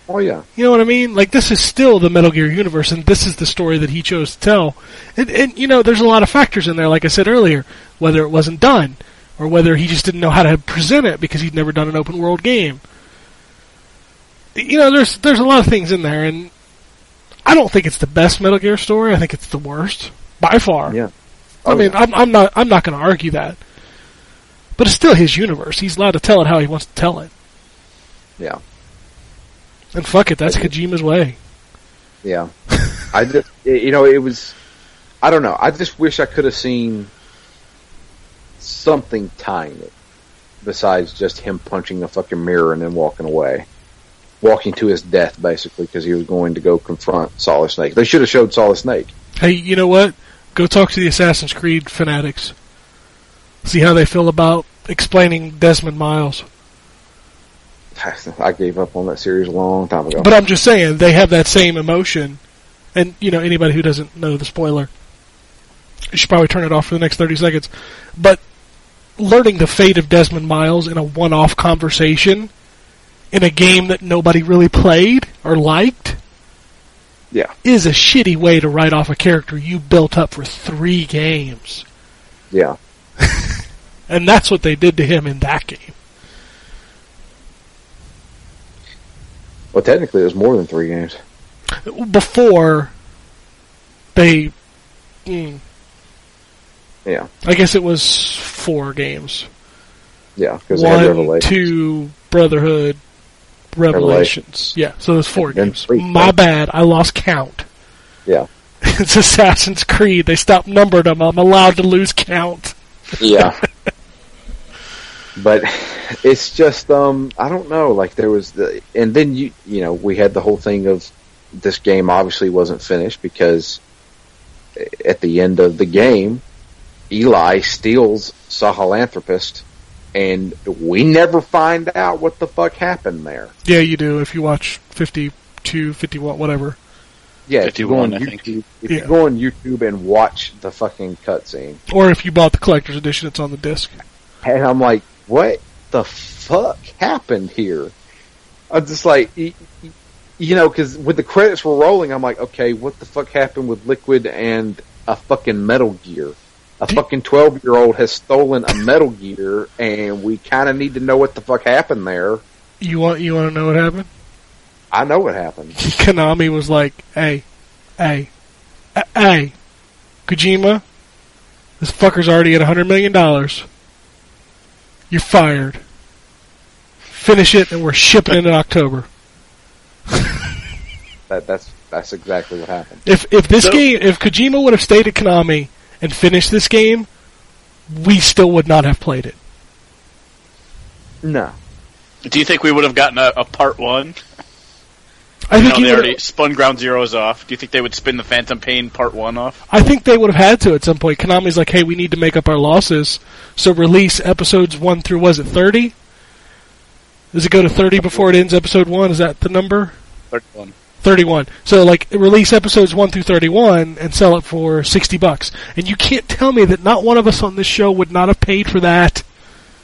A: Oh yeah,
C: You know what I mean? Like this is still the Metal Gear universe, and this is the story that he chose to tell. And, and you know, there's a lot of factors in there. Like I said earlier, whether it wasn't done, or whether he just didn't know how to present it because he'd never done an open world game. You know, there's there's a lot of things in there, and I don't think it's the best Metal Gear story. I think it's the worst by far.
A: yeah.
C: I
A: Oh,
C: mean,
A: yeah.
C: I'm, I'm not I'm not going to argue that, but it's still his universe. He's allowed to tell it how he wants to tell it.
A: Yeah.
C: And fuck it, that's Kojima's way.
A: Yeah. I just, <laughs> you know, it was, I don't know. I just wish I could have seen something tying it besides just him punching a fucking mirror and then walking away. Walking to his death, basically, because he was going to go confront Solid Snake. They should have showed Solid Snake.
C: Hey, you know what? Go talk to the Assassin's Creed fanatics. See how they feel about explaining Desmond Miles. <laughs>
A: I gave up on that series a long time ago.
C: But I'm just saying, they have that same emotion. And, you know, anybody who doesn't know the spoiler. You should probably turn it off for the next 30 seconds. But learning the fate of Desmond Miles in a one-off conversation in a game that nobody really played or liked
A: Yeah.
C: is a shitty way to write off a character you built up for three games.
A: Yeah. <laughs>
C: And that's what they did to him in that game.
A: Well, technically, it was more than three games.
C: Before they. Mm,
A: Yeah.
C: I guess it was four games.
A: Yeah. Because they had
C: One, two, Brotherhood, Revelations. Yeah, so there's four
A: And
C: games.
A: three,
C: My
A: right?
C: bad. I lost count.
A: Yeah. <laughs>
C: it's Assassin's Creed. They stopped numbered them. I'm allowed to lose count.
A: Yeah. <laughs> but it's just um I don't know like there was the and then you you know we had the whole thing of this game obviously wasn't finished because at the end of the game Eli steals Sahelanthropus and we never find out what the fuck happened there.
C: Yeah, you do if you watch 52, 51, whatever.
A: Yeah, if you go
B: 51,
A: on YouTube, if
C: Yeah.
A: you go on YouTube and watch the fucking cutscene,
C: Or if you bought the collector's edition, it's on the disc.
A: And I'm like, what the fuck happened here? I'm just like, y- y- you know, because when the credits were rolling, I'm like, okay, what the fuck happened with Liquid and a fucking Metal Gear? A fucking 12 year old has stolen a Metal Gear, and we kind of need to know what the fuck happened there.
C: You want you want to know what happened?
A: I know what happened. <laughs>
C: Konami was like, "Hey, hey, a- hey, Kojima, this fucker's already at a hundred million dollars. You're fired. Finish it, and we're shipping it in October.
A: That that's that's exactly what happened.
C: If if this
B: So-
C: game, if Kojima would have stayed at Konami and finished this game, we still would not have played it.
A: No,
B: Do you think we would have gotten a, a part one?
C: I
B: You
C: think
B: know, they
C: would-
B: already spun Ground Zeroes off. Do you think they would spin the Phantom Pain part one off?
C: I think they would have had to at some point. Konami's like, hey, we need to make up our losses, so release episodes one through was it thirty? Does it go to thirty before it ends episode one? Is that the number?
B: Third one.
C: 31. So like release episodes 1 through 31 and sell it for 60 bucks. And you can't tell me that not one of us on this show would not have paid for that.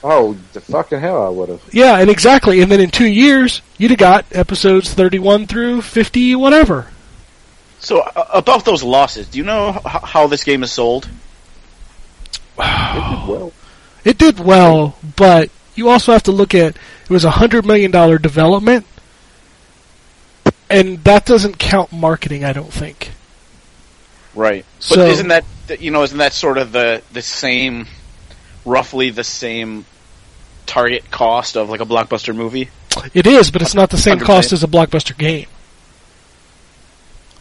A: oh the fucking hell, I would have.
C: Yeah, and exactly. And then in 2 years, you'd have got episodes 31 through 50 whatever.
B: So uh, about those losses, do you know h- how this game is sold?
A: It did well,
C: It did well, but you also have to look at it was a 100 million dollar development and that doesn't count marketing, I don't think.
B: Right. But isn't that that- you know isn't that sort of the the same, roughly the same target cost of like a blockbuster movie?
C: It is, but it's not the same
B: 100
C: cost as a blockbuster game.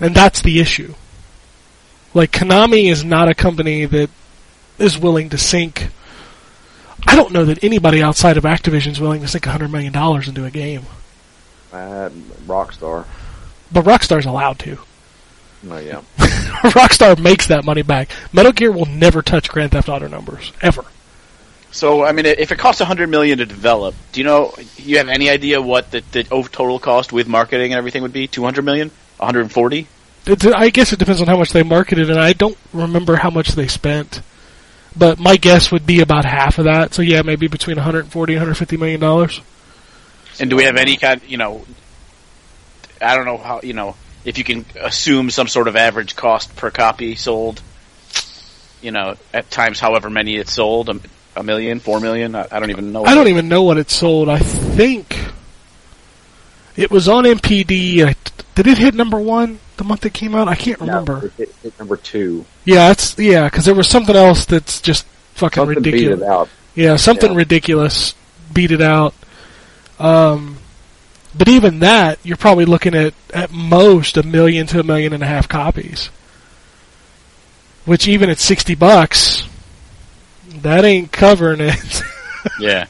C: And that's the issue. Like Konami is not a company that is willing to sink I don't know that anybody outside of Activision is willing to sink $100 million into a game.
A: uh, Rockstar.
C: But Rockstar's allowed to.
A: Oh yeah. <laughs>
C: Rockstar makes that money back. Metal Gear will never touch Grand Theft Auto numbers. Ever.
B: So I mean, if it costs a hundred million to develop, do you know? You have any idea what the, the total cost with marketing and everything would be? Two hundred million? One hundred forty?
C: I guess it depends on how much they marketed, and I don't remember how much they spent. But my guess would be about half of that. So yeah, maybe between 140 and 150 million dollars.
B: And do we have any kind? You know, I don't know how. You know, if you can assume some sort of average cost per copy sold. You know, at times, however many it's sold, a, a million, four million. I, I don't even know.
C: I don't even know what it sold. I think it was on NPD. I- Did it hit number one the month it came out? I can't remember.
A: No, it hit, hit number two.
C: Yeah, it's yeah, because there was something else that's just fucking
A: Something beat
C: ridiculous.
A: it out.
C: Yeah, something
A: Yeah.
C: ridiculous beat it out. Um, but even that, you're probably looking at at most a million to a million and a half copies. Which even at sixty bucks, that ain't covering it. <laughs>
B: Yeah.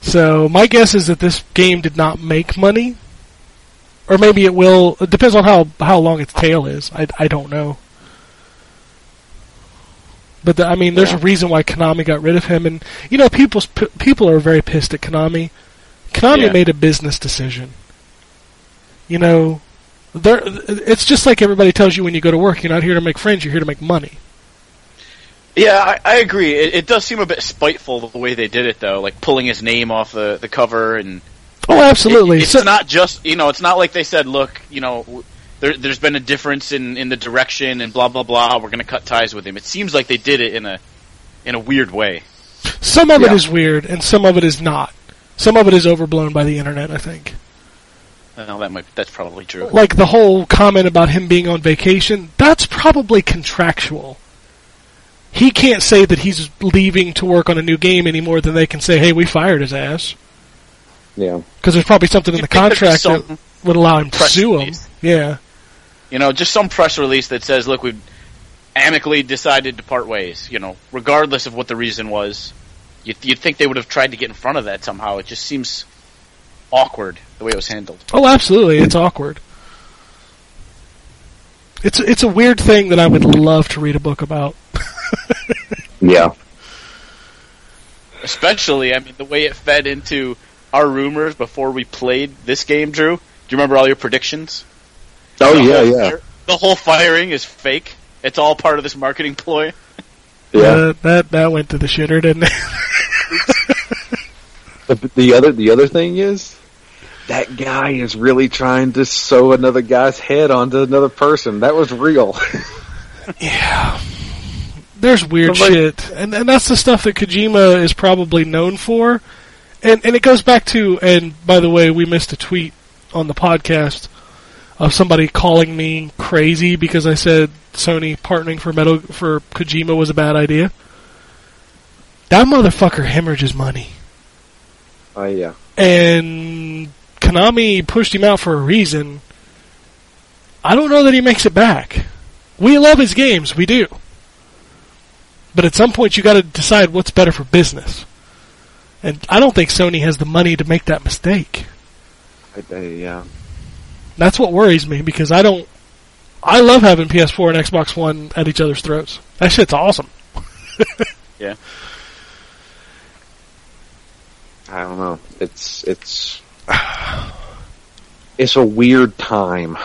C: so my guess is that this game did not make money, or maybe it will. It depends on how how long its tail is. I I don't know. But the, I mean, there's
A: Yeah.
C: a reason why Konami got rid of him, and you know, people people are very pissed at Konami. Konami
B: Yeah.
C: made a business decision. You know, They're, it's just like everybody tells you when you go to work. You're not here to make friends. You're here to make money.
B: Yeah, I, I agree. It, it does seem a bit spiteful the way they did it, though, like pulling his name off the, the cover and
C: Oh, absolutely.
B: It, it's
C: So-
B: not just you know, it's not like they said, look, you know, there, there's been a difference in, in the direction and blah blah blah. We're going to cut ties with him. It seems like they did it in a in a weird way.
C: some of it
A: Yeah.
C: is weird, and some of it is not. Some of it is overblown by the internet. I think.
B: Well, that might that's probably true.
C: like the whole comment about him being on vacation, that's probably contractual. He can't say that he's leaving to work on a new game any more than they can say, "Hey, we fired his ass,"
A: Yeah.
C: because there's probably something in the
B: think there'd be
C: contract that would allow him to
B: press
C: sue him.
B: release.
C: Yeah,
B: You know, just some press release that says, "Look, we've amicably decided to part ways." You know, regardless of what the reason was, you'd, you'd think they would have tried to get in front of that somehow. It just seems awkward the way it was handled.
C: oh, absolutely, it's awkward. It's it's a weird thing that I would love to read a book about. <laughs>
A: Yeah.
B: Especially, I mean, the way it fed into our rumors before we played this game, Drew. Do you remember all your predictions?
A: Oh
B: The
A: yeah,
B: whole
A: yeah,
B: fire- the whole firing is fake. It's all part of this marketing ploy.
A: yeah.
C: Uh, that that went to the shitter, didn't it? <laughs> <laughs>
A: The, the other the other thing is that guy is really trying to sew another guy's head onto another person. That was real. <laughs>
C: Yeah. There's weird
A: Somebody-
C: shit. And and that's the stuff that Kojima is probably known for. And and it goes back to and by the way, we missed a tweet on the podcast of somebody calling me crazy because I said Sony partnering for Metal for Kojima was a bad idea. That motherfucker hemorrhages money.
A: Oh yeah.
C: And Konami pushed him out for a reason. I don't know that he makes it back. We love his games, we do. But at some point you gotta decide what's better for business. And I don't think Sony has the money to make that mistake.
A: I, I, yeah.
C: That's what worries me because I don't I love having PS4 and Xbox One at each other's throats. That shit's awesome. <laughs>
A: I don't know. It's it's <sighs> it's a weird time.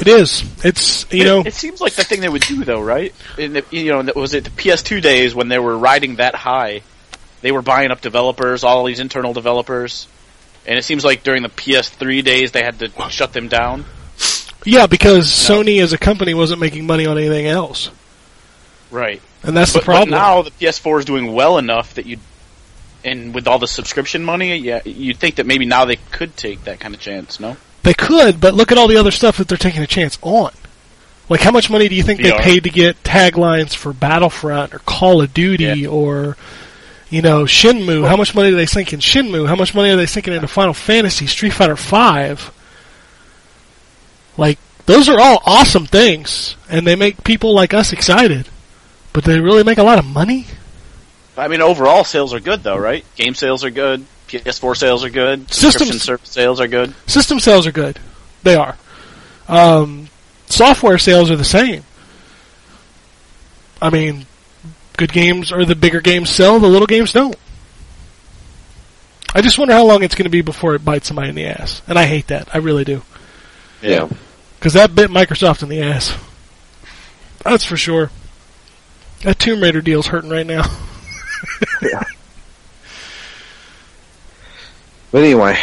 C: It is. It's you
B: It-
C: know
B: it, seems like the thing they would do, though, right? In the, you know, was it the PS2 days when they were riding that high? They were buying up developers, all these internal developers, and it seems like during the PS3 days they had to shut them down.
C: Yeah, because Sony as a company wasn't making money on anything else.
B: Right.
C: And that's
B: But,
C: the problem.
B: but now the PS4 is doing well enough that you, and with all the subscription money, yeah, you'd think that maybe now they could take that kind of chance. No.
C: They could, but look at all the other stuff that they're taking a chance on. Like, how much money do you think they paid to get taglines for Battlefront or Call of Duty
B: Yeah.
C: or, you know, Shenmue? How much money do they sink in Shenmue? How much money are they sinking into Final Fantasy, Street Fighter Five? Like, those are all awesome things, and they make people like us excited. But they really make a lot of money.
B: I mean, overall sales are good though, right? Game sales are good. PS4 sales are good. System service sales are good.
C: System sales are good. They are. Um, software sales are the same. I mean, good games or the bigger games sell, the little games don't. I just wonder how long it's going to be before it bites somebody in the ass. And I hate that. I really do.
A: Yeah.
C: Because that bit Microsoft in the ass. That's for sure. That Tomb Raider deal's hurting right now. <laughs> <laughs>
A: But anyway,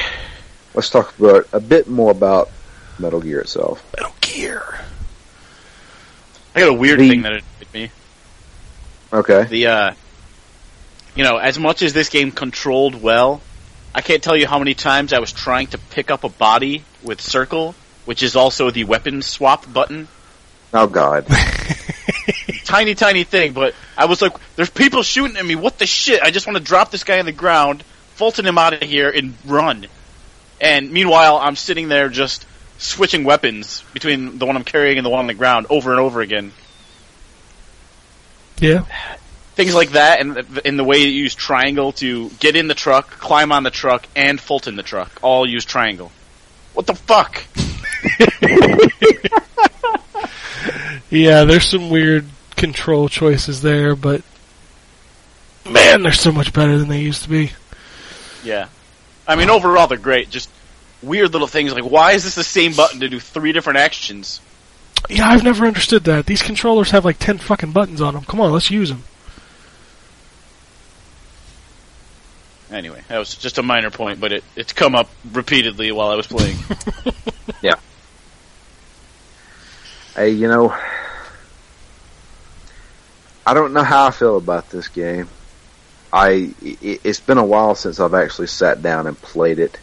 A: let's talk about a bit more about Metal Gear itself.
C: Metal Gear.
B: I got a weird
A: The-
B: thing that annoyed me.
A: Okay.
B: The uh, you know, as much as this game controlled well, I can't tell you how many times I was trying to pick up a body with circle, which is also the weapon swap button.
A: Oh God. <laughs>
B: tiny, tiny thing, but I was like, there's people shooting at me. What the shit? I just want to drop this guy on the ground, Fulton him out of here, and run. And meanwhile, I'm sitting there just switching weapons between the one I'm carrying and the one on the ground over and over again.
C: Yeah.
B: Things like that, and in the way you use triangle to get in the truck, climb on the truck, and Fulton the truck. All use triangle. What the fuck? <laughs>
C: Yeah, there's some weird control choices there, but man, they're so much better than they used to be.
B: Yeah. I mean, overall, they're great. Just weird little things like why is this the same button to do three different actions?
C: Yeah, I've never understood that. These controllers have like ten fucking buttons on them. Come on, let's use them.
B: Anyway, that was just a minor point, but it, it's come up repeatedly while I was playing. <laughs>
A: Hey, you know, I don't know how I feel about this game. I it, it's been a while since I've actually sat down and played it,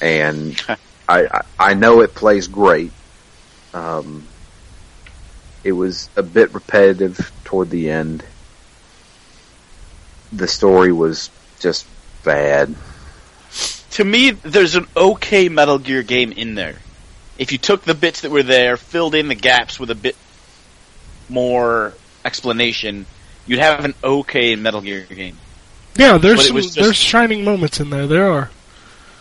A: and <laughs> I, I I know it plays great. Um, it was a bit repetitive toward the end. The story was just bad.
B: to me, there's an okay Metal Gear game in there. If you took the bits that were there, filled in the gaps with a bit more explanation, you'd have an okay Metal Gear game.
C: Yeah, there's some,
B: just-
C: there's shining moments in there. There are.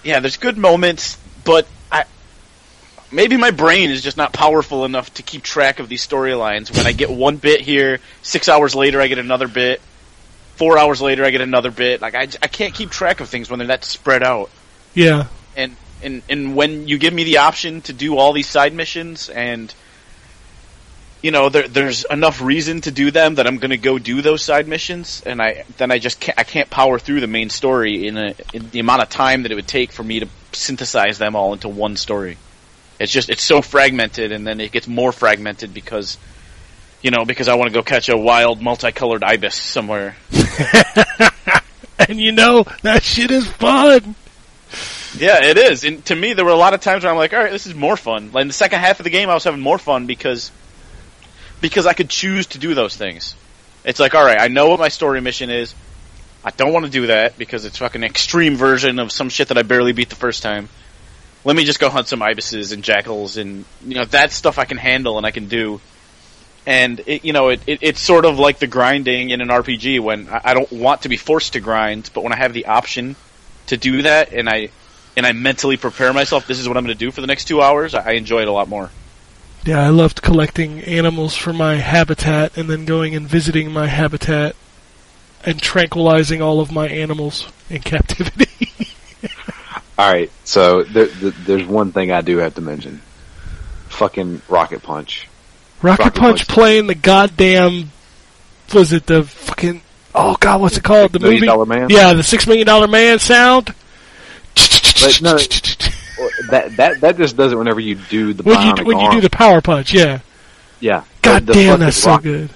B: Yeah, there's good moments, but I maybe my brain is just not powerful enough to keep track of these storylines. When I get one bit here, six hours later I get another bit, four hours later I get another bit. Like I, I can't keep track of things when they're that spread out.
C: Yeah,
B: and and and when you give me the option to do all these side missions and you know there, there's enough reason to do them that I'm going to go do those side missions and I then I just can't I can't power through the main story in a in the amount of time that it would take for me to synthesize them all into one story. It's just it's so fragmented and then it gets more fragmented because you know because I want to go catch a wild multicolored ibis somewhere. <laughs>
C: and you know that shit is fun.
B: Yeah, it is. And to me, there were a lot of times where I'm like, all right, this is more fun. Like in the second half of the game, I was having more fun because because I could choose to do those things. It's like, all right, I know what my story mission is. I don't want to do that because it's fucking extreme version of some shit that I barely beat the first time. Let me just go hunt some ibises and jackals and you know that stuff I can handle and I can do. And it, you know, it, it, it's sort of like the grinding in an RPG when I, I don't want to be forced to grind, but when I have the option to do that and I and I mentally prepare myself, this is what I'm going to do for the next two hours, I I enjoy it a lot more.
C: Yeah, I loved collecting animals for my habitat and then going and visiting my habitat and tranquilizing all of my animals in captivity. <laughs>
A: All right, so there, there, there's one thing I do have to mention. Fucking Rocket Punch.
C: Rocket,
A: Rocket
C: Punch
A: Punch.
C: playing the goddamn was it the fucking oh god what's it called the
A: Million
C: movie
A: Man?
C: yeah the six million dollar man sound
A: But no, <laughs> That that that just does it whenever you do the
C: when you when you do the power punch yeah
A: yeah.
C: god
A: The- the
C: damn that's so good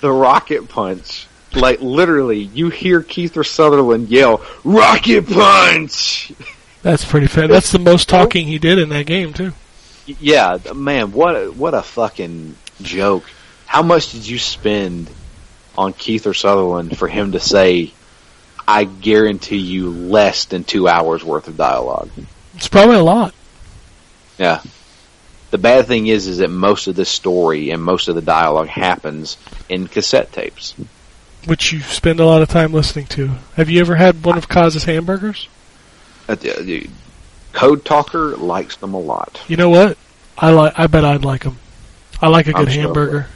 A: The Rocket Punch. Like literally, you hear Kiefer Sutherland yell "Rocket Punch."
C: that's pretty fair that's the most <laughs> talking he did in that game too
A: Yeah, man, what a, what a fucking joke. How much did you spend on Kiefer Sutherland for him to say, I guarantee you less than two hours worth of dialogue?
C: it's probably a lot
A: Yeah. The bad thing is, is that most of the story and most of the dialogue happens in cassette tapes.
C: which you spend a lot of time listening to have you ever had one of Kaz's hamburgers
A: Uh, uh, Code Talker likes them a lot.
C: you know what I like I bet I'd like them I like a
A: I'm
C: good
A: sure.
C: hamburger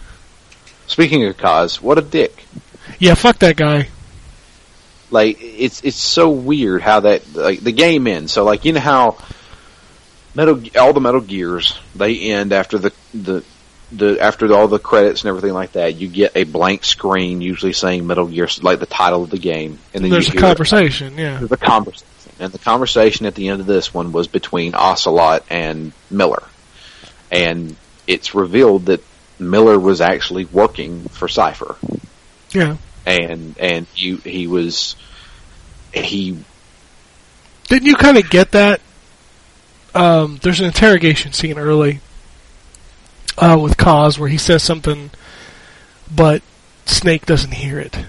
A: Speaking of Kaz, what a dick.
C: yeah fuck that guy
A: like it's it's so weird how that like the game ends. So like you know how Metal all the Metal Gears they end after the the the after all the credits and everything like that. You get a blank screen usually saying Metal Gear like the title of the game, and then
C: there's
A: you
C: a conversation yeah.
A: There's a conversation, and the conversation at the end of this one was between Ocelot and Miller, and it's revealed that Miller was actually working for Cipher
C: yeah
A: and and he he was he
C: Didn't you kind of get that? Um, there's an interrogation scene early uh, with Kaz where he says something, but Snake doesn't hear it.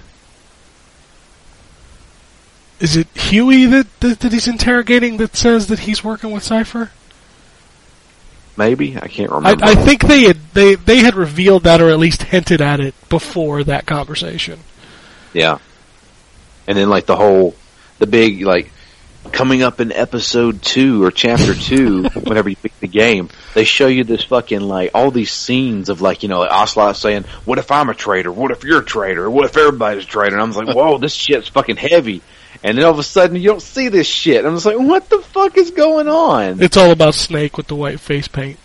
C: Is it Huey that, that that he's interrogating that says that he's working with Cipher?
A: maybe I can't
C: I,
A: remember.
C: I think they had they they had revealed that or at least hinted at it before that conversation.
A: Yeah, and then like the whole the big like coming up in episode two or chapter two, <laughs> whenever you pick the game, they show you this fucking like all these scenes of like you know like Ocelot saying, "What if I'm a traitor? What if you're a traitor? What if everybody's a traitor?" And I'm like, "Whoa, this shit's fucking heavy." And then all of a sudden you don't see this shit. I'm just like, what the fuck is going on?
C: It's all about Snake with the white face paint.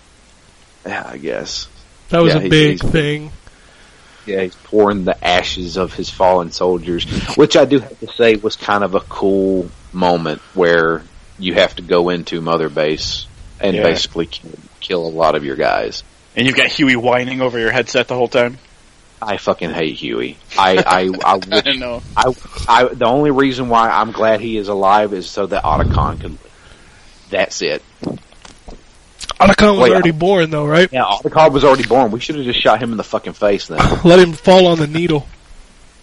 A: Yeah, I guess.
C: That was
A: Yeah,
C: a big thing.
A: Yeah, he's pouring the ashes of his fallen soldiers, which I do have to say was kind of a cool moment where you have to go into Mother Base and
B: Yeah.
A: basically kill, kill a lot of your guys.
B: And you've got Huey whining over your headset the whole time.
A: I fucking hate Huey. I, I, I, <laughs>
B: I
A: wish-
B: don't know.
A: I, I, the only reason why I'm glad he is alive is so that Otacon can. That's it.
C: Otacon was
A: Wait,
C: already born though, right?
A: Yeah, Otacon was already born. We should have just shot him in the fucking face then. <laughs>
C: Let him fall on the needle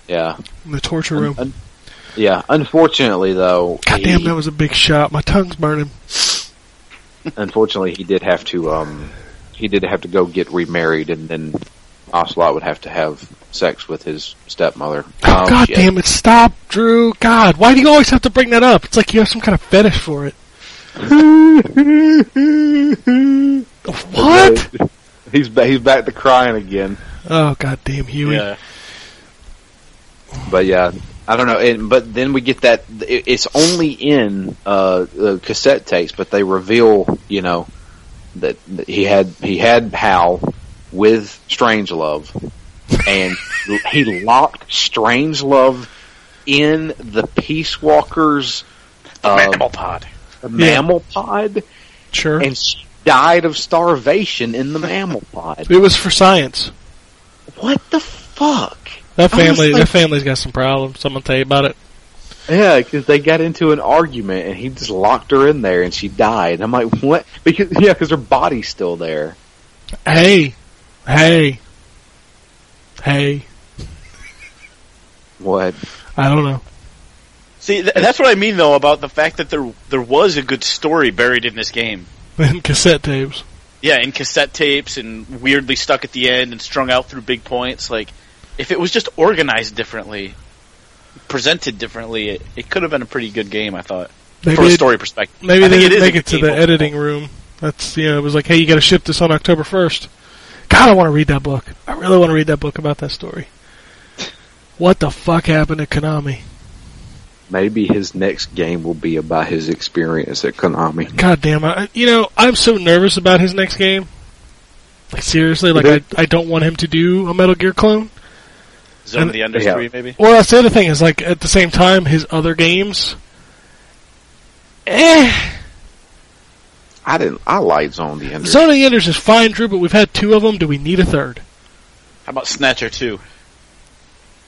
A: Yeah.
C: in the torture room.
A: Un- yeah. Unfortunately, though,
C: God damn, that was a big shot. My tongue's burning.
A: unfortunately, he did have to. Um, he did have to go get remarried, and then Ocelot would have to have sex with his stepmother. Oh,
C: God
A: shit.
C: damn it, stop, Drew. God, why do you always have to bring that up? It's like you have some kind of fetish for it. What?
A: He's ba- he's back to crying again.
C: Oh, god damn, Huey.
B: Yeah.
A: But yeah, I don't know. And, but then we get that it- it's only in uh, uh, cassette tapes, but they reveal, you know, that that he had he had Hal with Strangelove, and <laughs> he locked Strangelove in the Peace Walker's uh,
B: Mammal pod.
A: Mammal pod,
C: Sure.
A: and she died of starvation in the mammal pod.
C: it was for science.
A: What the fuck?
C: That family,
A: like-
C: that family's got some problems. Someone tell you about it.
A: Yeah, because they got into an argument and he just locked her in there and she died. I'm like, what? Because yeah, because her body's still there.
C: Hey, hey, hey.
A: What?
C: I don't know.
B: See, th- that's what I mean though about the fact that there there was a good story buried in this game. <laughs>
C: In cassette tapes.
B: Yeah, in cassette tapes and weirdly stuck at the end and strung out through big points. Like, if it was just organized differently, presented differently, it, it could have been a pretty good game. I thought,
C: Maybe
B: from a story perspective.
C: Maybe they didn't make it to the
B: overall.
C: editing room. That's you know, it was like, hey, you got to ship this on October first. God, I want to read that book. I really want to read that book about that story. <laughs> What the fuck happened to Konami?
A: Maybe his next game will be about his experience at Konami.
C: God damn, I, you know, I'm so nervous about his next game. Like seriously, like I, I don't want him to do a Metal Gear clone.
B: Zone
C: And-
B: of the Enders
A: yeah.
B: three, maybe.
C: Well, that's the other thing is like at the same time, his other games, eh.
A: I didn't. I liked Zone of the Enders.
C: Zone of the Enders is fine, Drew, but we've had two of them. Do we need a third?
B: How about Snatcher two?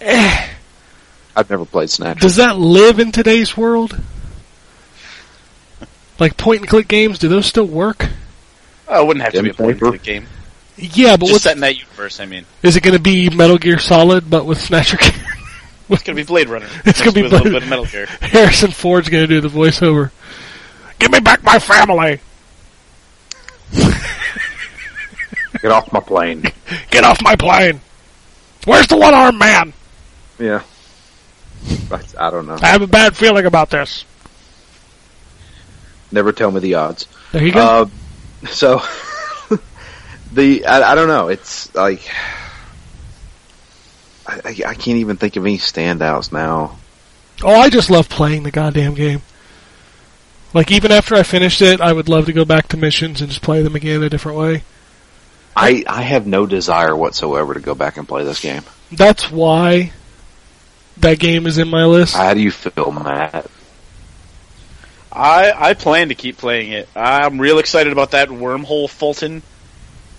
C: Eh.
A: I've never played Snatcher.
C: Does that live in today's world? Like point and click games, do those still work?
B: Oh, it wouldn't have to be a
A: Pen
B: point
A: paper.
B: click game.
C: Yeah, but
B: Just
C: what's
B: set in that universe. I mean,
C: is it going to be Metal Gear Solid but with Snatcher? <laughs>
B: it's gonna be Blade Runner. <laughs>
C: It's gonna be
B: with a little
C: Blade-
B: bit of Metal Gear. <laughs>
C: Harrison Ford's going to do the voiceover. Give me back my family.
A: Get off my plane.
C: Get off my plane. Where's the one armed man?
A: Yeah. I, I don't know.
C: I have a bad feeling about this.
A: Never tell me the odds.
C: There you go.
A: Uh, so <laughs> the I, I don't know. It's like I, I, I can't even think of any standouts now.
C: oh, I just love playing the goddamn game. Like even after I finished it, I would love to go back to missions and just play them again a different way.
A: I I have no desire whatsoever to go back and play this game.
C: That's why that game is in my list.
A: How do you feel, Matt?
B: I I plan to keep playing it. I'm real excited about that wormhole Fulton,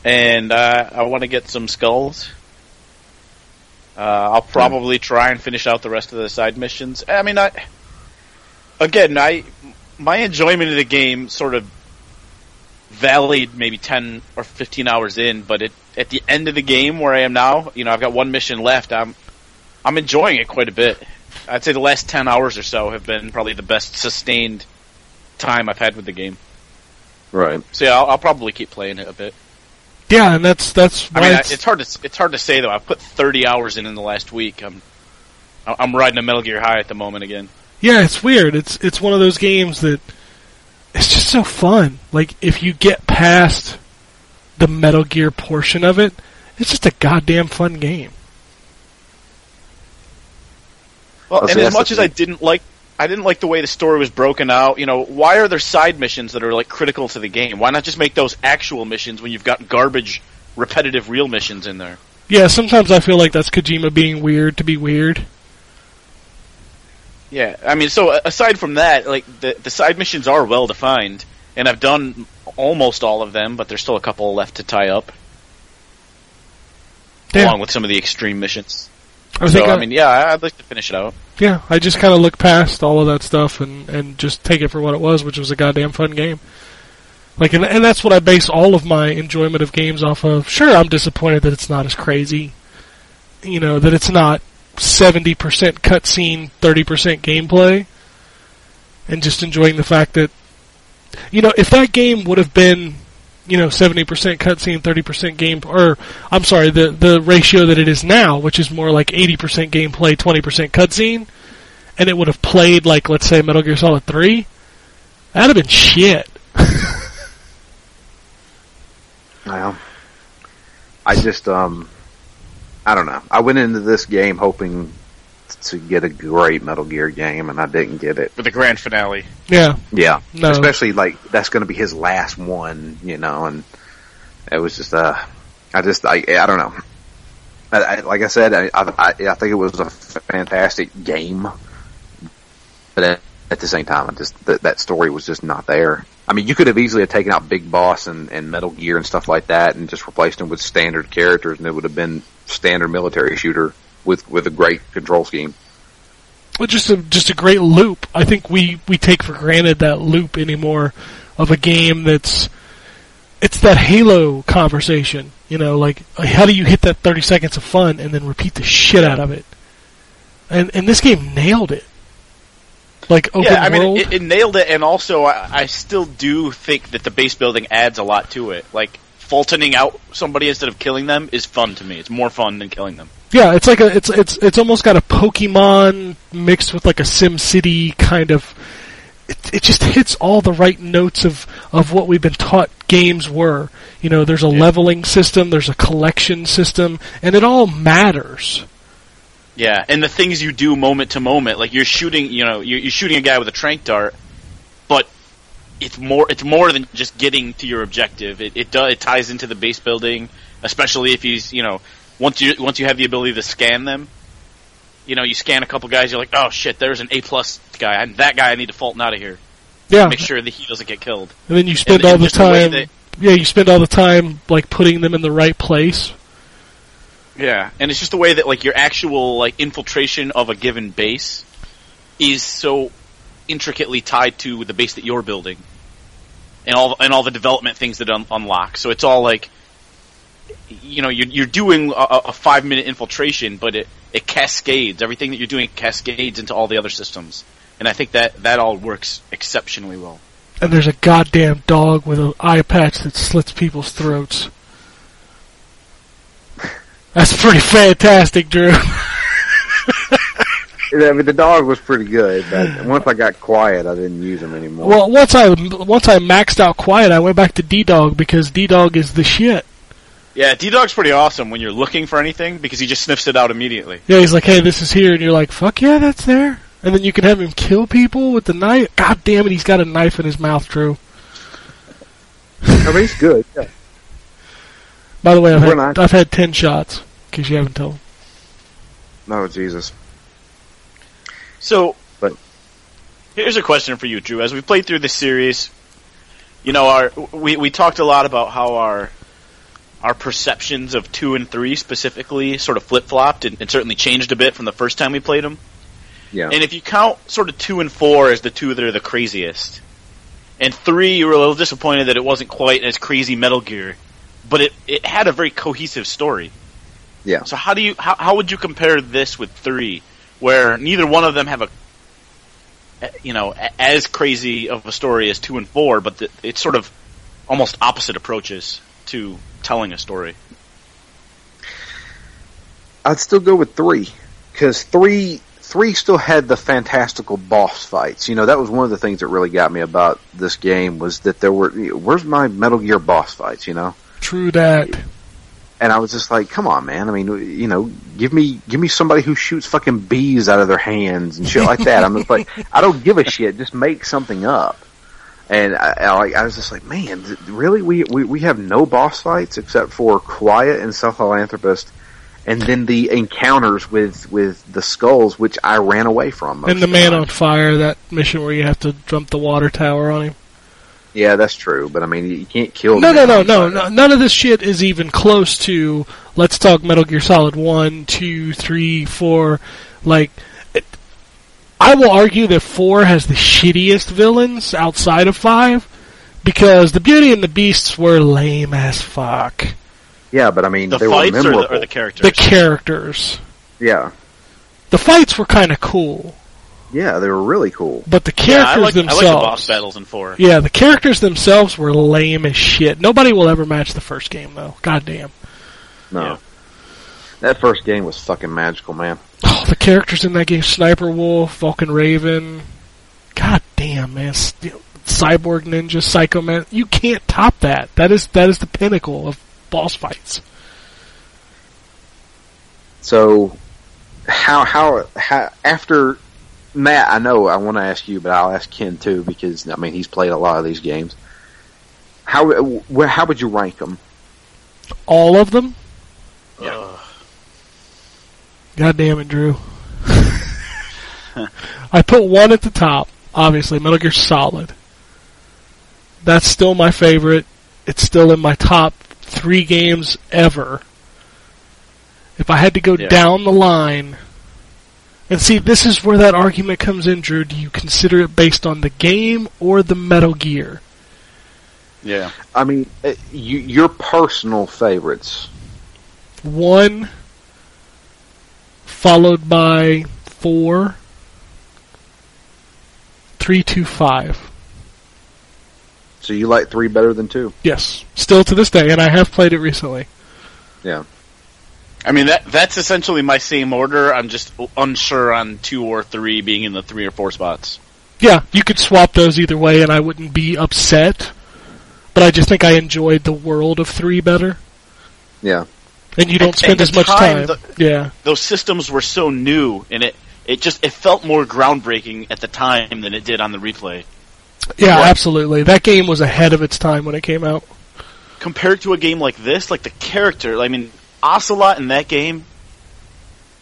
B: and uh, I want to get some skulls. Uh, I'll probably try and finish out the rest of the side missions. I mean, I again, I my enjoyment of the game sort of valied maybe ten or fifteen hours in, but it, at the end of the game where I am now, you know, I've got one mission left. I'm I'm enjoying it quite a bit. I'd say the last ten hours or so have been probably the best sustained time I've had with the game.
A: Right.
B: So yeah, I'll, I'll probably keep playing it a bit.
C: yeah, and that's that's
B: I
C: why
B: mean,
C: it's,
B: it's hard to it's hard to say though. I've put 30 hours in in the last week. I'm I'm riding a Metal Gear High at the moment again.
C: yeah, it's weird. It's it's one of those games that it's just so fun. Like if you get past the Metal Gear portion of it, it's just a goddamn fun game.
B: Well,
A: Oh,
B: and as much as I didn't like I didn't like the way the story was broken out. You know, why are there side missions that are like critical to the game? Why not just make those actual missions when you've got garbage, repetitive real missions in there?
C: Yeah, sometimes I feel like that's Kojima being weird to be weird.
B: Yeah, I mean, so aside from that, like the the side missions are well defined, and I've done almost all of them, but there's still a couple left to tie up,
C: Yeah.
B: along with some of the extreme missions.
C: I
B: So
C: think
B: I
C: I-
B: mean, yeah, I- I'd like to finish it out.
C: Yeah, I just kind of look past all of that stuff and and just take it for what it was, which was a goddamn fun game. Like, and, and that's what I base all of my enjoyment of games off of. Sure, I'm disappointed that it's not as crazy. You know, that it's not 70% cutscene, 30% gameplay. And just enjoying the fact that, you know, if that game would have been, you know, 70% cutscene, 30% game, or, I'm sorry, the, the ratio that it is now, which is more like 80% gameplay, 20% cutscene, and it would have played like, let's say, Metal Gear Solid 3, that'd have been shit. <laughs>
A: Well, I just um, I don't know. I went into this game hoping to get a great Metal Gear game, and I didn't get it.
B: For the grand finale.
C: Yeah,
A: Yeah,
C: No.
A: especially like that's going to be his last one, you know, and it was just uh, I just I I don't know. I, I, like I said, I, I I I think it was a fantastic game, but at, at the same time, I just that that story was just not there. I mean, you could have easily have taken out Big Boss and, and Metal Gear and stuff like that, and just replaced them with standard characters, and it would have been standard military shooter with with a great control scheme.
C: Well, just a just a great loop. I think we we take for granted that loop anymore of a game that's it's that Halo conversation. You know, like how do you hit that thirty seconds of fun and then repeat the shit out of it? And and this game nailed it. Like open
B: yeah, I mean,
C: world.
B: it, it nailed it, and also I, I still do think that the base building adds a lot to it. Like Fultoning out somebody instead of killing them is fun to me. It's more fun than killing them.
C: Yeah, it's like a it's it's it's almost got a Pokemon mixed with like a Sim City kind of. It, it just hits all the right notes of of what we've been taught games were. You know, there's a
B: Yeah.
C: leveling system, there's a collection system, and it all matters.
B: Yeah, and the things you do moment to moment, like you're shooting, you know, you're, you're shooting a guy with a trank dart, but it's more it's more than just getting to your objective. It it, does, it ties into the base building, especially if he's you know once you once you have the ability to scan them. You know, you scan a couple guys, you're like, oh shit, there's an A plus guy, and that guy I need to Fulton out of here.
C: Yeah,
B: Make sure that he doesn't get killed.
C: and then you spend
B: and-
C: all
B: and
C: the
B: the
C: time.
B: that-
C: yeah, you spend all the time like putting them in the right place.
B: Yeah, and it's just the way that like your actual like infiltration of a given base is so intricately tied to the base that you're building, and all and all the development things that un- unlock. So it's all like, you know, you're you're doing a, a five minute infiltration, but it it cascades. Everything that you're doing cascades into all the other systems, and I think that that all works exceptionally well.
C: And there's a goddamn dog with an eye patch that slits people's throats. That's pretty fantastic, Drew. <laughs>
A: I mean, the dog was pretty good, but once I got quiet, I didn't use him anymore.
C: Well, once I once I maxed out quiet, I went back to D Dog because D Dog is the shit.
B: Yeah, D Dog's pretty awesome when you're looking for anything because he just sniffs it out immediately.
C: Yeah, he's like, "Hey, this is here," and you're like, "Fuck yeah, that's there." And then you can have him kill people with the knife. God damn it, he's got a knife in his mouth, Drew.
A: I mean, he's good. Yeah.
C: By the way, I've
A: We're
C: had,
A: not-
C: I've had ten shots. In case you haven't told.
A: No, Jesus.
B: So,
A: But-
B: here's a question for you, Drew. As we played through this series, you know, our we we talked a lot about how our our perceptions of two and three specifically sort of flip flopped and, and certainly changed a bit from the first time we played them.
A: Yeah.
B: And if you count sort of two and four as the two that are the craziest, and three, you were a little disappointed that it wasn't quite as crazy Metal Gear, but it it had a very cohesive story.
A: Yeah.
B: So how do you how how would you compare this with three, where neither one of them have a you know as crazy of a story as two and four, but the, it's sort of almost opposite approaches to telling a story.
A: I'd still go with three because three three still had the fantastical boss fights. You know, that was one of the things that really got me about this game was that there were. Where's my Metal Gear boss fights? You know,
C: True that.
A: and I was just like, come on, man. I mean, you know, give me give me somebody who shoots fucking bees out of their hands and shit like that. I'm just like, I don't give a shit. Just make something up. And I, I, I was just like, man, really? We, we we have no boss fights except for Quiet and Sahelanthropus and then the encounters with with the skulls, which I ran away from.
C: And the man on fire, that mission where you have to jump the water tower on him.
A: Yeah, that's true. But I mean, you can't kill.
C: No, no, no, no, no. None of this shit is even close to. Let's talk Metal Gear Solid one, two, three, four. Like, I will argue that four has the shittiest villains outside of five, because the Beauty and the Beasts were lame as fuck.
A: Yeah, but I mean,
B: The
A: they were
B: fights or the, or the characters?
C: The characters,
A: yeah,
C: the fights were kind of cool,
A: yeah, they were really cool.
C: but the
B: yeah, I
C: characters
B: like, I
C: themselves.
B: like the boss battles in four.
C: Yeah, the characters themselves were lame as shit. Nobody will ever match the first game, though. God damn.
A: No,
B: Yeah.
A: that first game was fucking magical, man.
C: The characters in that game: Sniper Wolf, Vulcan Raven. God damn, man! S- Cyborg Ninja, Psycho Man. You can't top that. That is that is the pinnacle of boss fights.
A: So, how how how after Matt? I know I want to ask you, but I'll ask Ken too because I mean he's played a lot of these games. How how would you rank them?
C: All of them.
B: Ugh.
C: God damn it, Drew. I put one at the top. Obviously, Metal Gear Solid. That's still my favorite. It's still in my top three games ever. If I had to go
B: Yeah.
C: down the line, and see, this is where that argument comes in, Drew. Do you consider it based on the game or the Metal Gear?
B: Yeah.
A: I mean, uh, you, your personal favorites.
C: One, followed by four, three, two, five.
A: So you like three better than two?
C: Yes, still to this day, and I have played it recently.
A: Yeah.
B: I mean that that's essentially my same order. I'm just unsure on two or three being in the three or four spots.
C: Yeah, you could swap those either way, and I wouldn't be upset. But I just think I enjoyed the world of three better,
A: Yeah.
C: And you don't
B: At-
C: spend
B: at
C: as much
B: time,
C: time.
B: the-
C: yeah,
B: Those systems were so new, and it it just it felt more groundbreaking at the time than it did on the replay.
C: yeah,
B: Yeah.
C: absolutely. That game was ahead of its time when it came out.
B: Compared to a game like this, like the character, I mean, Ocelot in that game,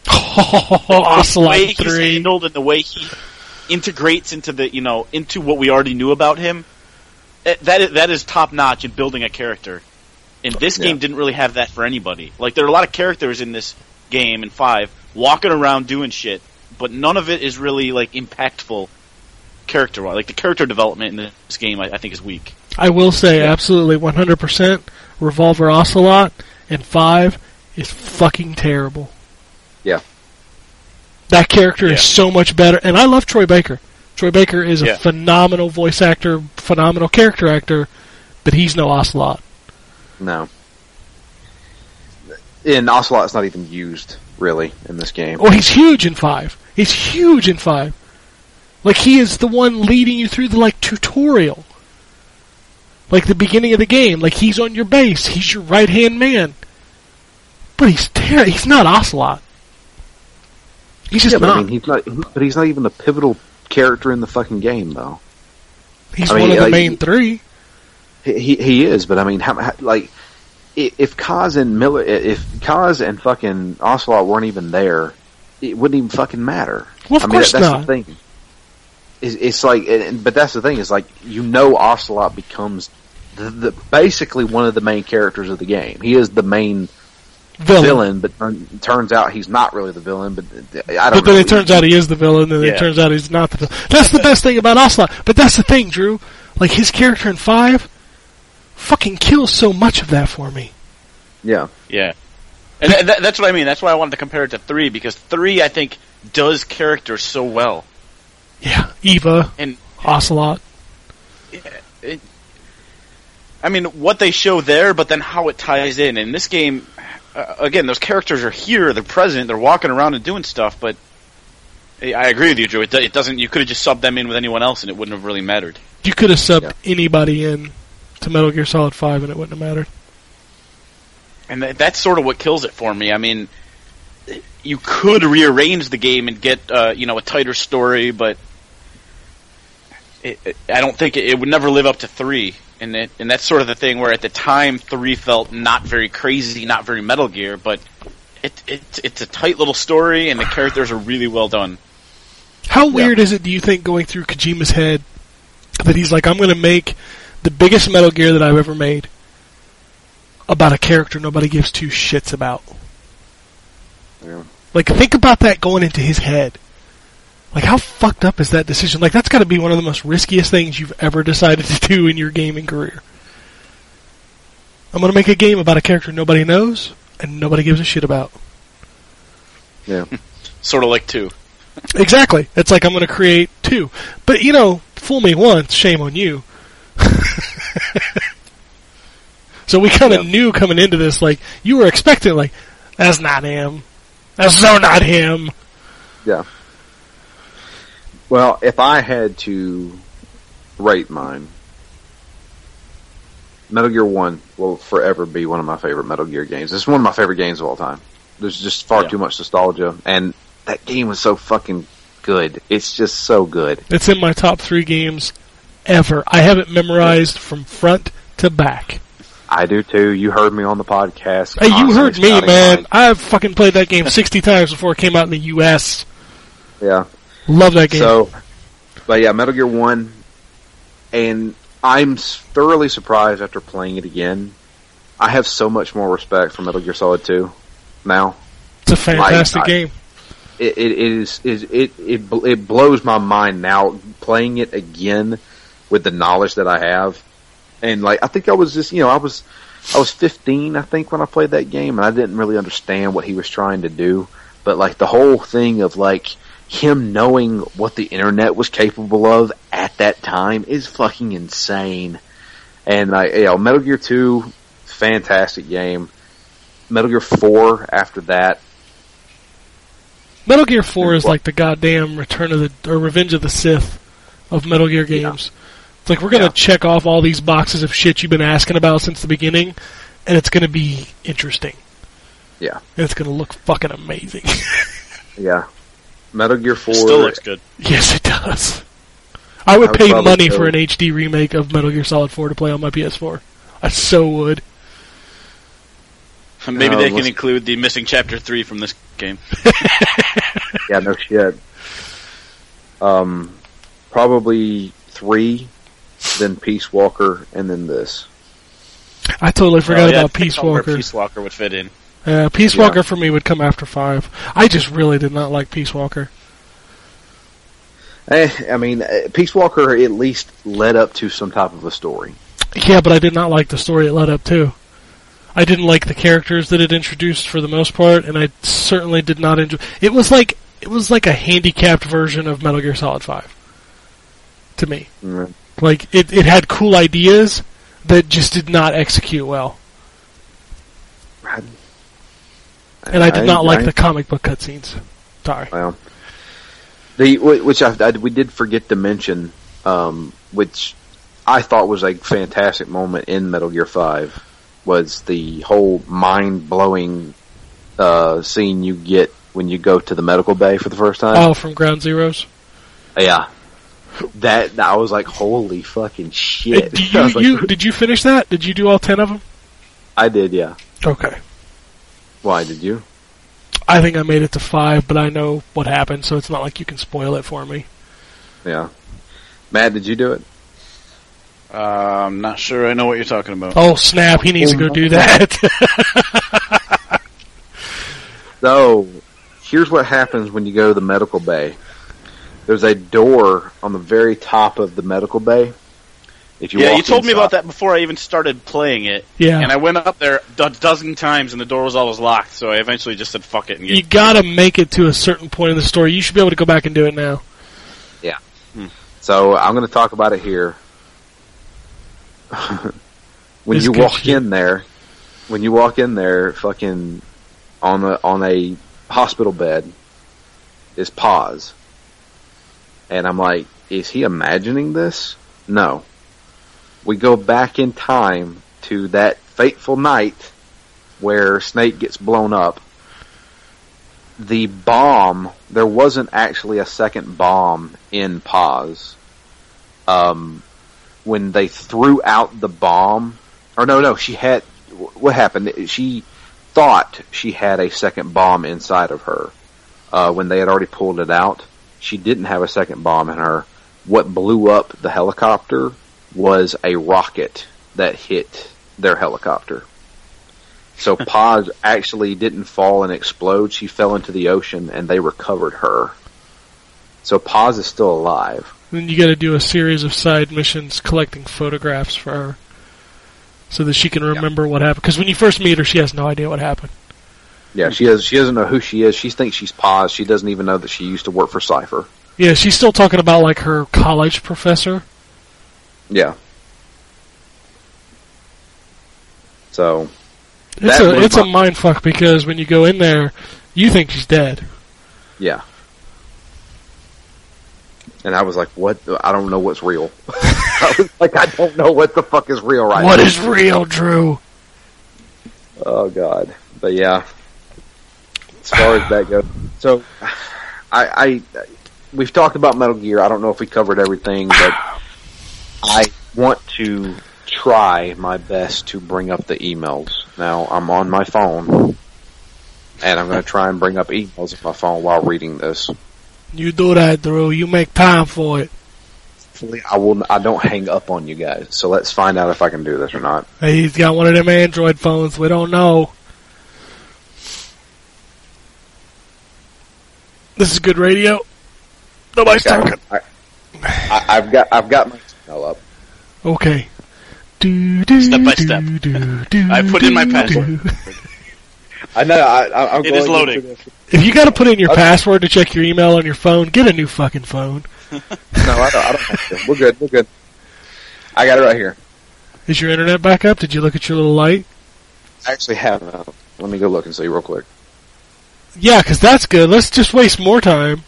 C: Oh, <laughs>
B: the way
C: Ocelot
B: he's
C: three.
B: handled and the way he integrates into the you know into what we already knew about him, eh, that that is top notch in building a character. And this
A: Yeah.
B: game didn't really have that for anybody. Like there are a lot of characters in this game in five walking around doing shit, but none of it is really like impactful character wise. Like the character development in this game, I, I think is weak.
C: I will say absolutely 100% Revolver Ocelot and 5 is fucking terrible.
A: Yeah.
C: That character
B: Yeah.
C: is so much better and I love Troy Baker. Troy Baker is a
B: Yeah.
C: phenomenal voice actor, phenomenal character actor, but he's no Ocelot.
A: No. And Ocelot's not even used really in this game.
C: Oh, he's huge in 5. He's huge in 5. Like he is the one leading you through the like tutorial. Like the beginning of the game, like he's on your base, he's your right-hand man. But he's ter- he's not Ocelot. He's just
A: Yeah, but
C: not.
A: I mean, he's not. he- But he's not even the pivotal character in the fucking game, though.
C: he's
A: I mean,
C: one of the
A: like,
C: main three.
A: He he, is, but I mean, how, how, like, if Kaz and Miller, if Kaz and fucking Ocelot weren't even there, it wouldn't even fucking matter.
C: Well, of
A: I mean,
C: course
A: that, that's
C: not.
A: the thing. It's, it's like, but that's the thing is like, you know, Ocelot becomes the, the basically one of the main characters of the game. He is the main
C: Villain.
A: villain, but turn, turns out he's not really the villain. But I don't.
C: But then it turns out he is the villain, and then
B: Yeah.
C: it turns out he's not the villain. That's the best thing about Ocelot. But that's the thing, Drew. Like his character in five, fucking kills so much of that for me.
A: yeah,
B: Yeah. And th- th- that's what I mean. That's why I wanted to compare it to three because three, I think, does characters so well.
C: Yeah, Eva,
B: And
C: Ocelot.
B: it, I mean, what they show there, but then how it ties in. In this game, uh, again, those characters are here, they're present, they're walking around and doing stuff, but I I agree with you, Drew. It, it doesn't. You could have just subbed them in with anyone else, and it wouldn't have really mattered.
C: You could have subbed
A: Yeah.
C: anybody in to Metal Gear Solid Five, and it wouldn't have mattered.
B: and th- that's sort of what kills it for me. I mean, you could rearrange the game and get uh, you know a tighter story, but it, it, I don't think it, it would never live up to three. And it, and that's sort of the thing where at the time three felt not very crazy, not very Metal Gear, but it, it it's a tight little story and the characters are really well done.
C: How weird is it, do you think, going through Kojima's head that he's like, I'm going to make the biggest Metal Gear that I've ever made about a character nobody gives two shits about?
A: Yeah.
C: Like, think about that going into his head. Like, how fucked up is that decision? Like, that's got to be one of the most riskiest things you've ever decided to do in your gaming career. I'm going to make a game about a character nobody knows and nobody gives a shit about.
A: Yeah. <laughs>
B: Sort of like two.
C: Exactly. It's like I'm going to create two. But, you know, fool me once, shame on you. <laughs> so we kind of
A: Yeah.
C: knew coming into this, like, you were expecting, like, that's not him. That's so not him.
A: Yeah. Well, if I had to rate mine, Metal Gear 1 will forever be one of my favorite Metal Gear games. It's one of my favorite games of all time. There's just far
B: Yeah.
A: too much nostalgia, and that game was so fucking good. It's just so good.
C: It's in my top three games ever. I have it memorized from front to back.
A: I do too. You heard me on the podcast.
C: Hey, you heard me, man.
A: like-
C: I've fucking played that game 60 times before it came out in the US.
A: yeah.
C: Love that game.
A: So, but yeah, Metal Gear One, and I'm thoroughly surprised after playing it again. I have so much more respect for Metal Gear Solid Two now.
C: it's a fantastic
A: I-
C: game.
A: It, it, it is is it, it it blows my mind now playing it again with the knowledge that I have, and like I think I was just you know I was I was 15 I think when I played that game and I didn't really understand what he was trying to do, but like the whole thing of like him knowing what the internet was capable of at that time is fucking insane. And I, you know, Metal Gear 2, fantastic game. Metal Gear 4 after that,
C: Metal Gear 4 is like the goddamn Return of the or Revenge of the Sith of Metal Gear games. It's like we're gonna
A: Yeah.
C: check off all these boxes of shit you've been asking about since the beginning, and it's gonna be interesting.
A: Yeah.
C: And it's gonna look fucking amazing. <laughs>
A: yeah. Metal Gear 4.
B: Still looks good.
C: yes, it does. I would
A: I would
C: pay money
A: go-
C: for an HD remake of Metal Gear Solid 4 to play on my PS4. I so would. <laughs>
B: Maybe
A: No,
B: they can include the missing chapter three from this game. <laughs>
A: Yeah, no shit. Um, probably 3, then Peace Walker, and then this.
C: I totally forgot
B: Oh, yeah,
C: about Peace Walker.
B: Peace Walker would fit in.
C: Uh, Peace Walker for me would come after 5. I just really did not like Peace Walker.
A: Eh, I mean, eh, Peace Walker at least led up to some type of a story.
C: Yeah, but I did not like the story it led up to. I didn't like the characters that it introduced for the most part, and I certainly did not enjoy. It was like it was like a handicapped version of Metal Gear Solid Five. To me,
A: Mm.
C: Like it, it had cool ideas that just did not execute well, and I did not like the comic book cutscenes. Sorry.
A: Well, the which I, I we did forget to mention, um, which I thought was a fantastic moment in Metal Gear Five, was the whole mind blowing uh, scene you get when you go to the medical bay for the first time.
C: Oh, from Ground Zeroes.
A: Yeah, that I was like, holy fucking shit!
C: do <laughs>
A: I
C: you,
A: like,
C: you did you finish that? Did you do all ten of them?
A: I did, yeah.
C: Okay.
A: Why did you?
C: I think I made it to five, but I know what happened, so it's not like you can spoil it for me.
A: Yeah, Matt, did you do it?
B: Uh, I'm not sure I know what you're talking about.
C: Oh snap! He needs to go do that. <laughs>
A: So, here's what happens when you go to the medical bay. There's a door on the very top of the medical bay. If you
B: yeah, you told me about that before I even started playing it.
C: yeah,
B: And I went up there a dozen times and the door was always locked, so I eventually just said fuck it and
C: you gotta make it to a certain point in the story. You should be able to go back and do it now. Yeah. Hmm.
A: So I'm going to talk about it here. <laughs> when
C: It's
A: you walk
C: shit.
A: in there, when you walk in there, fucking on a on a hospital bed is pause, and I'm like, is he imagining this? No. We go back in time to that fateful night where Snake gets blown up, the bomb, there wasn't actually a second bomb in Paz. Um, when they threw out the bomb, or no, no, she had, what happened? She thought she had a second bomb inside of her, uh, when they had already pulled it out. She didn't have a second bomb in her. What blew up the helicopter was a rocket that hit their helicopter. So <laughs> Paz actually didn't fall and explode. She fell into the ocean and they recovered her. So Paz is still alive.
C: Then you got to do a series of side missions collecting photographs for her, so that she can remember what happened. Because when you first meet her, she has no idea what happened.
A: Yeah, she. She doesn't know who she is. She thinks she's Paz. She doesn't even know that she used to work for Cipher.
C: Yeah, she's still talking about like her college professor.
A: Yeah. So
C: It's a it's a mind fuck because when you go in there, you think she's dead.
A: yeah. And I was like, "What? I don't know what's real." <laughs> I was like, "I don't know what the fuck is real right
C: What
A: now."
C: is real, Drew?
A: Oh God, but yeah. As far as that goes, so I, I we've talked about Metal Gear. I don't know if we covered everything, but I want to try my best to bring up the emails. Now I'm on my phone, and I'm going to try and bring up emails on my phone while reading this.
C: You do that, Drew. You make time for it.
A: Hopefully, I will. I don't hang up on you guys. So let's find out if I can do this or not.
C: Hey, he's got one of them Android phones. We don't know. This is good radio. Nobody's
A: Okay.
C: talking.
A: I, I, I've got. I've got my email up.
C: Okay. Do, do,
B: Step by step.
C: do, do,
B: I put in my password.
A: I know. I, I, I'm
B: It
A: going
B: is loading.
C: If you got to put in your
A: Okay.
C: password to check your email on your phone, get a new fucking phone.
A: No, I don't, I don't have to. We're good. We're good. I got it right here.
C: Is your internet back up? Did you look at your little light?
A: I actually have. Uh, Let me go look and see real quick.
C: Yeah, 'cause that's good. Let's just waste more time.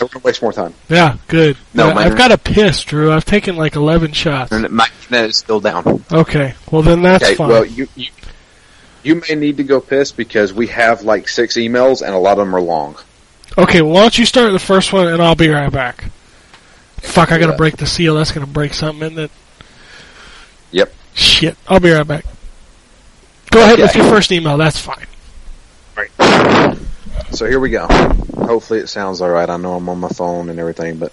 A: We're gonna waste more time.
C: Yeah, good.
A: No,
C: Yeah, I've got a piss, Drew. I've taken like 11 shots.
A: And my internet is still down.
C: Okay, well then that's
A: okay.
C: fine.
A: Well, you, you you may need to go piss because we have like six emails and a lot of them are long.
C: Okay, well, why don't you start the first one and I'll be right back. Fuck, I gotta break the seal. That's gonna break something, isn't it?
A: Yep.
C: Shit. I'll be right back. Go ahead
A: Okay.
C: with your first email. That's fine.
A: So here we go. Hopefully it sounds all right. I know I'm on my phone and everything, but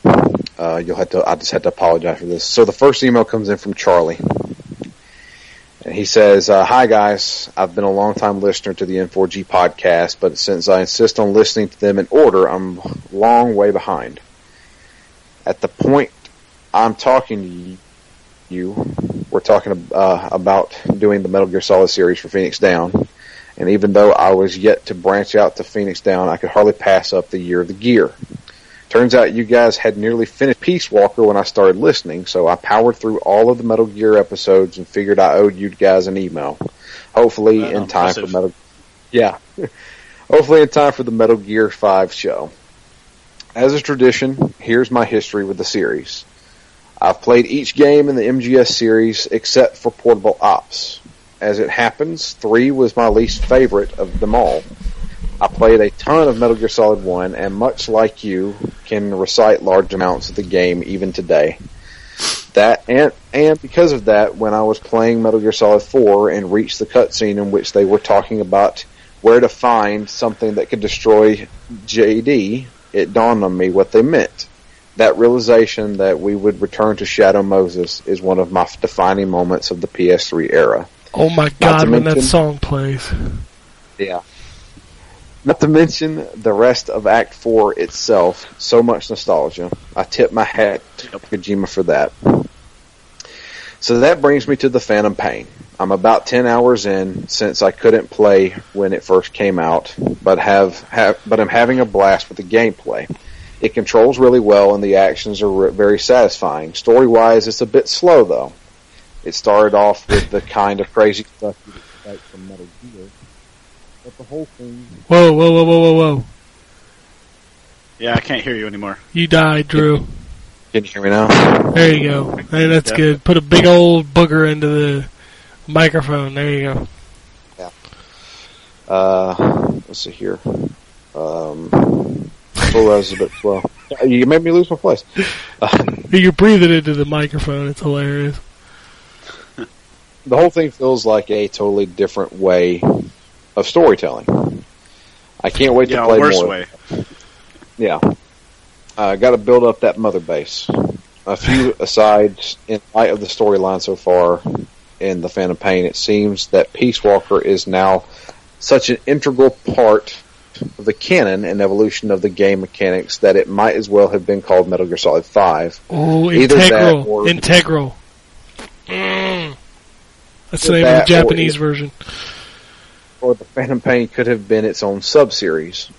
A: uh, you'll have to. I just had to apologize for this. So the first email comes in from Charlie, and he says, uh, "Hi guys, I've been a long time listener to the N4G podcast, but since I insist on listening to them in order, I'm a long way behind. At the point I'm talking to you, we're talking uh, about doing the Metal Gear Solid series for Phoenix Down." And even though I was yet to branch out to Phoenix Down, I could hardly pass up the year of the gear. Turns out you guys had nearly finished Peace Walker when I started listening, so I powered through all of the Metal Gear episodes and figured I owed you guys an email. Hopefully
B: Wow,
A: in time for. Metal Yeah. <laughs> Hopefully in time for the Metal Gear 5 show. As a tradition, here's my history with the series. I've played each game in the MGS series except for Portable Ops. As it happens, 3 was my least favorite of them all. I played a ton of Metal Gear Solid 1 and much like you can recite large amounts of the game even today. That and and because of that, when I was playing Metal Gear Solid 4 and reached the cutscene in which they were talking about where to find something that could destroy JD, it dawned on me what they meant. That realization that we would return to Shadow Moses is one of my defining moments of the PS3 era.
C: Oh my god, when that song plays.
A: Yeah. Not to mention the rest of Act 4 itself, so much nostalgia. I tip my hat to Kojima for that. So that brings me to the Phantom Pain. I'm about 10 hours in since I couldn't play when it first came out, but have, have but I'm having a blast with the gameplay. It controls really well and the actions are re- very satisfying. Story-wise, it's a bit slow though. It started off with the kind of crazy stuff you'd expect from Metal Gear, but the whole thing
C: Whoa, whoa, whoa, whoa, whoa, whoa.
B: Yeah, I can't hear you anymore.
C: You died, Drew.
A: Can you hear me now?
C: There you go. Hey, that's
B: Yeah.
C: good. Put a big old booger into the microphone. There you go. Yeah.
A: Uh, let's see here. Um, full res is a bit slow. You made me lose my place. Uh, <laughs>
C: You're breathing into the microphone. It's hilarious.
A: The whole thing feels like a totally different way of storytelling. I can't wait
B: Yeah,
A: to play
B: worse
A: more.
B: way.
A: Yeah. I got to build up that mother base. A few <laughs> asides in light of the storyline so far in The Phantom Pain, it seems that Peace Walker is now such an integral part of the canon and evolution of the game mechanics that it might as well have been called Metal Gear Solid 5.
C: Oh,
A: Either that
C: integral,
A: or-
C: integral. Mm. That's the name of the
A: or
C: Japanese version.
A: or the Phantom Pain could have been its own sub-series.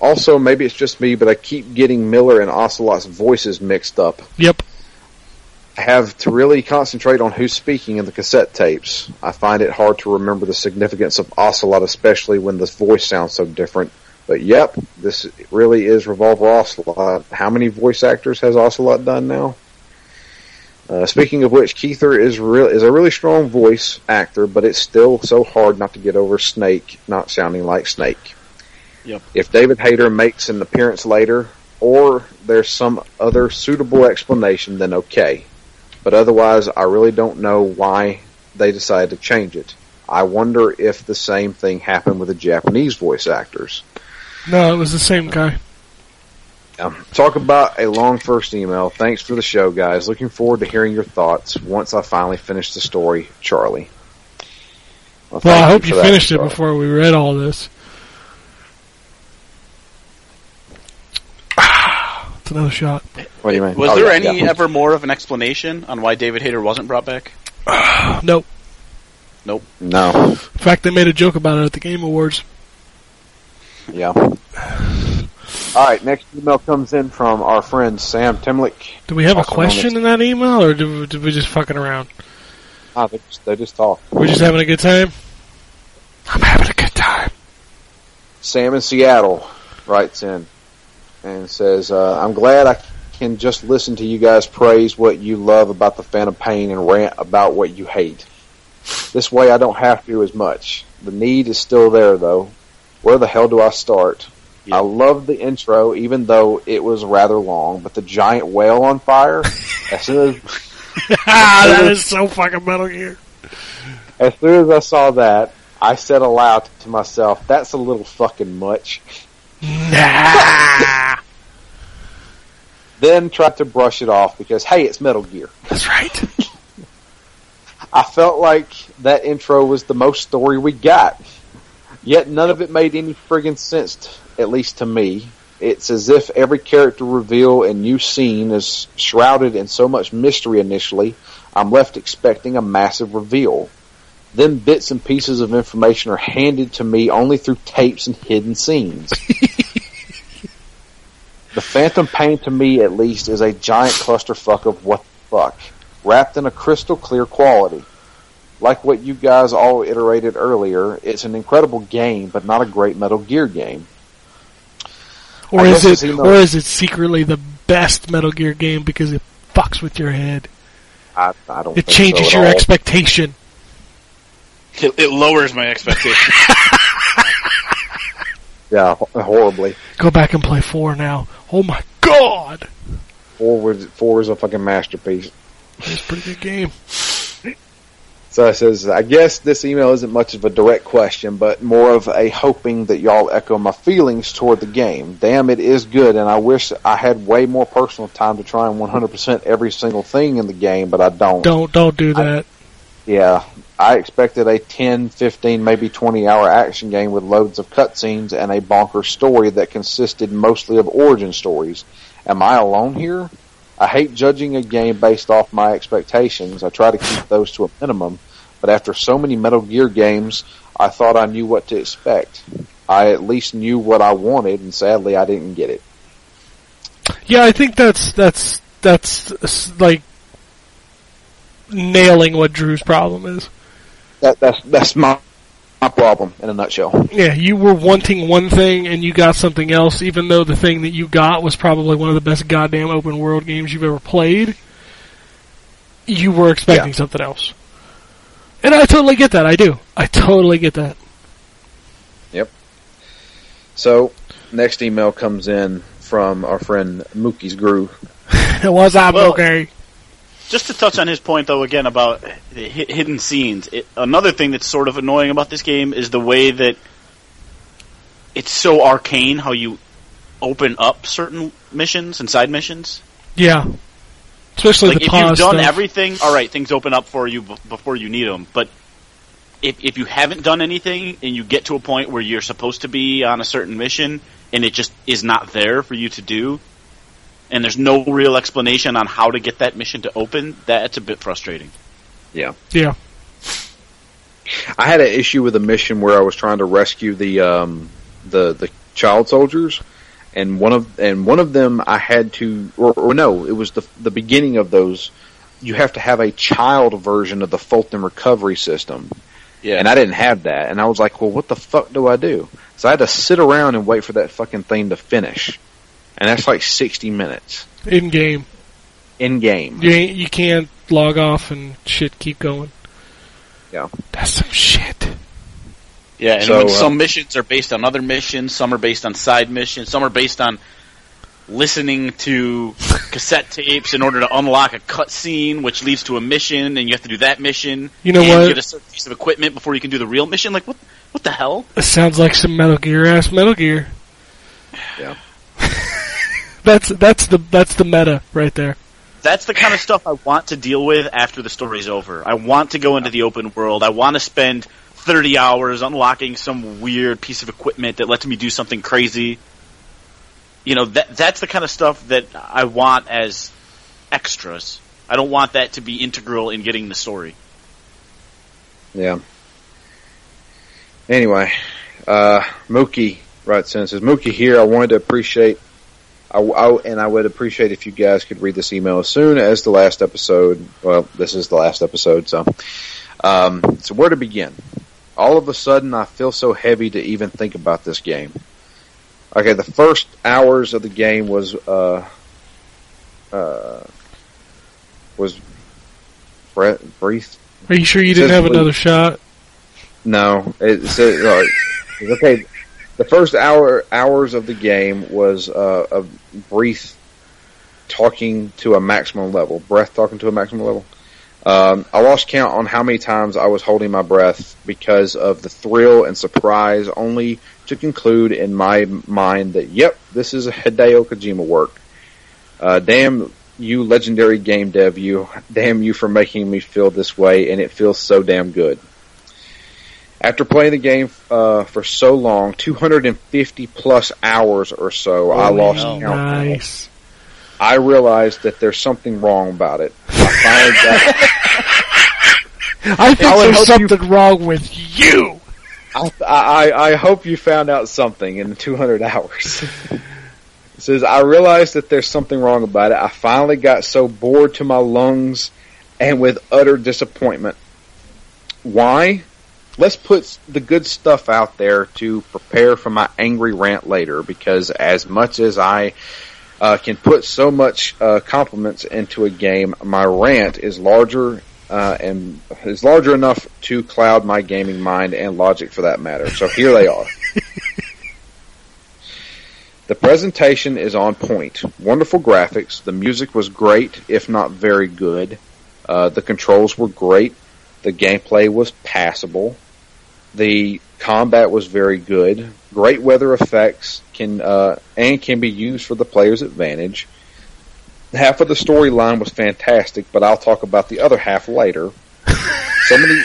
A: Also, maybe it's just me, but I keep getting Miller and Ocelot's voices mixed up.
C: Yep.
A: I have to really concentrate on who's speaking in the cassette tapes. I find it hard to remember the significance of Ocelot, especially when the voice sounds so different. But yep, this really is Revolver Ocelot. How many voice actors has Ocelot done now? Uh, speaking of which, Kiefer is real is a really strong voice actor, but it's still so hard not to get over Snake not sounding like Snake.
B: Yep.
A: If David Hayter makes an appearance later, or there's some other suitable explanation, then okay. But otherwise, I really don't know why they decided to change it. I wonder if the same thing happened with the Japanese voice actors.
C: No, it was the same guy.
A: Um, talk about a long first email. Thanks for the show, guys. Looking forward to hearing your thoughts once I finally finish the story, Charlie.
C: Well,
A: thank
C: I hope
A: for
C: you
A: that,
C: finished it before we read all this. It's another shot.
A: What do you mean?
B: Was
A: Oh,
B: there
A: yeah,
B: any
A: yeah.
B: ever more of an explanation on why David Hayter wasn't brought back? <sighs>
C: Nope. Nope.
A: No.
C: In fact, they made a joke about it at the Game Awards.
A: Yeah. All right. Next email comes in from our friend Sam Timlick.
C: Do we have a question in that email, or did we, did we just fucking around?
A: Ah, they just, they just talk.
C: We're just having a good time. I'm having a good time.
A: Sam in Seattle writes in and says, uh, I'm glad I can just listen to you guys praise what you love about the Phantom Pain and rant about what you hate. This way I don't have to as much. The need is still there though. Where the hell do I start? I loved the intro even though it was rather long, but the giant whale on fire, as soon as <laughs>
C: Ah, that is so fucking Metal Gear.
A: As soon as I saw that, I said aloud to myself, "That's a little fucking much."
C: Nah. <laughs>
A: Then tried to brush it off because, hey, it's Metal Gear.
C: That's right. <laughs>
A: I felt like that intro was the most story we got. Yet none of it made any friggin' sense, at least to me. It's as if every character reveal and new scene is shrouded in so much mystery initially, I'm left expecting a massive reveal. Then bits and pieces of information are handed to me only through tapes and hidden scenes. <laughs> the Phantom Pain to me at least is a giant clusterfuck of what the fuck, wrapped in a crystal clear quality. Like what you guys all iterated earlier, it's an incredible game, but not a great Metal Gear game.
C: Or
A: I
C: is it,
A: email-
C: or is it secretly the best Metal Gear game because it fucks with your head?
A: I, I don't.
C: It
A: think
C: changes
A: so at
C: your
A: all.
C: expectation.
B: It, it lowers my expectations. <laughs>
A: Yeah, horribly.
C: Go back and play four now. Oh my god,
A: Four was four is a fucking masterpiece.
C: it's a pretty good game.
A: So it says, I guess this email isn't much of a direct question, but more of a hoping that y'all echo my feelings toward the game. Damn, it is good, and I wish I had way more personal time to try and 100% every single thing in the game, but I don't.
C: Don't don't do that.
A: Yeah, I expected a 10, 15, maybe 20 hour action game with loads of cutscenes and a bonkers story that consisted mostly of origin stories. Am I alone here? I hate judging a game based off my expectations. I try to keep those to a minimum, but after so many Metal Gear games, I thought I knew what to expect. I at least knew what I wanted, and sadly I didn't get it.
C: Yeah, I think that's that's that's like nailing what Drew's problem is.
A: That, that's, that's my, my problem in a nutshell.
C: Yeah, you were wanting one thing and you got something else, even though the thing that you got was probably one of the best goddamn open world games you've ever played. You were expecting
A: Yeah.
C: something else. And I totally get that, I do. I totally get that. Yep.
A: So, next email comes in from our friend Mookie's Groove. <laughs>
C: What's up,
B: Well-
C: okay?
B: Just to touch on his point, though, again about hidden scenes. It, another thing that's sort of annoying about this game is the way that it's so arcane how you open up certain missions and side missions.
C: Yeah. Especially
B: like
C: the
B: if you've done
C: stuff.
B: everything, all right, things open up for you b- before you need them. But if if you haven't done anything and you get to a point where you're supposed to be on a certain mission and it just is not there for you to do, and there's no real explanation on how to get that mission to open, that's a bit frustrating.
A: Yeah.
C: yeah.
A: I had an issue with a mission where I was trying to rescue the um, the the child soldiers, and one of and one of them I had to, or, or no, it was the the beginning of those. You have to have a child version of the Fulton recovery system,
B: Yeah,
A: and I didn't have that, and I was like, well, what the fuck do I do? So I had to sit around and wait for that fucking thing to finish, and that's like sixty minutes
C: In game.
A: in game.
C: You ain't, you can't log off and shit keep going.
A: Yeah.
C: That's some shit.
B: yeah, and
A: So,
B: when
A: uh,
B: some missions are based on other missions, some are based on side missions, some are based on listening to <laughs> cassette tapes in order to unlock a cutscene, which leads to a mission, and you have to do that mission.
C: You know
B: and
C: what?
B: Get a certain piece of equipment before you can do the real mission. Like what? What the hell?
C: It sounds like some Metal Gear ass Metal Gear.
A: Yeah. <laughs>
C: That's that's the that's the meta right there.
B: That's the kind of stuff I want to deal with after the story's over. I want to go into the open world. I want to spend 30 hours unlocking some weird piece of equipment that lets me do something crazy. You know, that that's the kind of stuff that I want as extras. I don't want that to be integral in getting the story.
A: Yeah. Anyway, uh, Mookie writes in says, Mookie here, I wanted to appreciate, I, I- and I would appreciate if you guys could read this email as soon as the last episode, well, this is the last episode, so, um, so where to begin? All of a sudden, I feel so heavy to even think about this game. Okay, the first hours of the game was, uh, uh, was bre- brief,
C: Are you sure you didn't have another shot?
A: No, it said uh, okay. The first hour hours of the game was uh, a brief talking to a maximum level, breath talking to a maximum level. Um, I lost count on how many times I was holding my breath because of the thrill and surprise, only to conclude in my mind that yep, this is a Hideo Kojima work. Uh, damn you, legendary game dev, you! Damn you for making me feel this way, and it feels so damn good. After playing the game uh, for so long, 250 plus hours or so, I lost
B: hell.
A: count.
C: Nice.
A: I realized that there's something wrong about it. I finally got, <laughs>
C: I think
A: I
C: there's
A: hope you-
C: something wrong with you.
A: I, I, I hope you found out something in the 200 hours. <laughs> it says, I realized that there's something wrong about it. I finally got so bored to my lungs and with utter disappointment. Why? Let's put the good stuff out there to prepare for my angry rant later because as much as I uh, can put so much uh, compliments into a game, my rant is larger uh, and is larger enough to cloud my gaming mind and logic for that matter. So here they are. <laughs> The presentation is on point. Wonderful graphics. The music was great, if not very good. Uh, the controls were great. The gameplay was passable. The combat was very good. Great weather effects can uh, and can be used for the player's advantage. Half of the storyline was fantastic, but I'll talk about the other half later. <laughs> So many,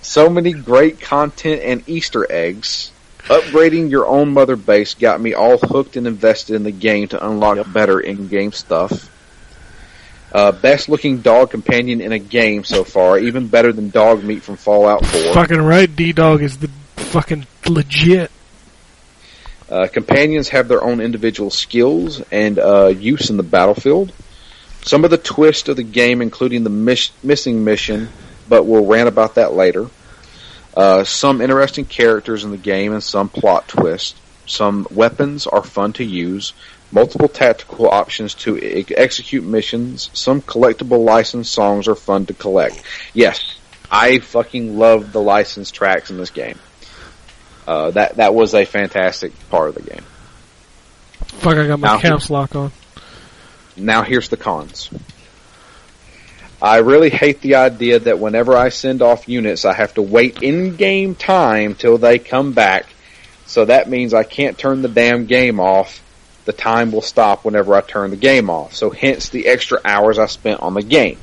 A: so many great content and Easter eggs. Upgrading your own mother base got me all hooked and invested in the game to unlock better in-game stuff. Uh, best looking dog companion in a game so far, even better than Dogmeat from Fallout 4.
C: Fucking right, D Dog is the fucking legit.
A: Uh, companions have their own individual skills and uh, use in the battlefield. Some of the twists of the game, including the miss- missing mission, but we'll rant about that later. Uh, some interesting characters in the game and some plot twists. Some weapons are fun to use. Multiple tactical options to e- execute missions. Some collectible licensed songs are fun to collect. Yes, I fucking love the licensed tracks in this game. Uh, that that was a fantastic part of the game.
C: Fuck, I got my
A: Now-
C: caps lock on.
A: Now here's the cons. I really hate the idea that whenever I send off units, I have to wait in-game time till they come back. So that means I can't turn the damn game off. The time will stop whenever I turn the game off. So hence the extra hours I spent on the game.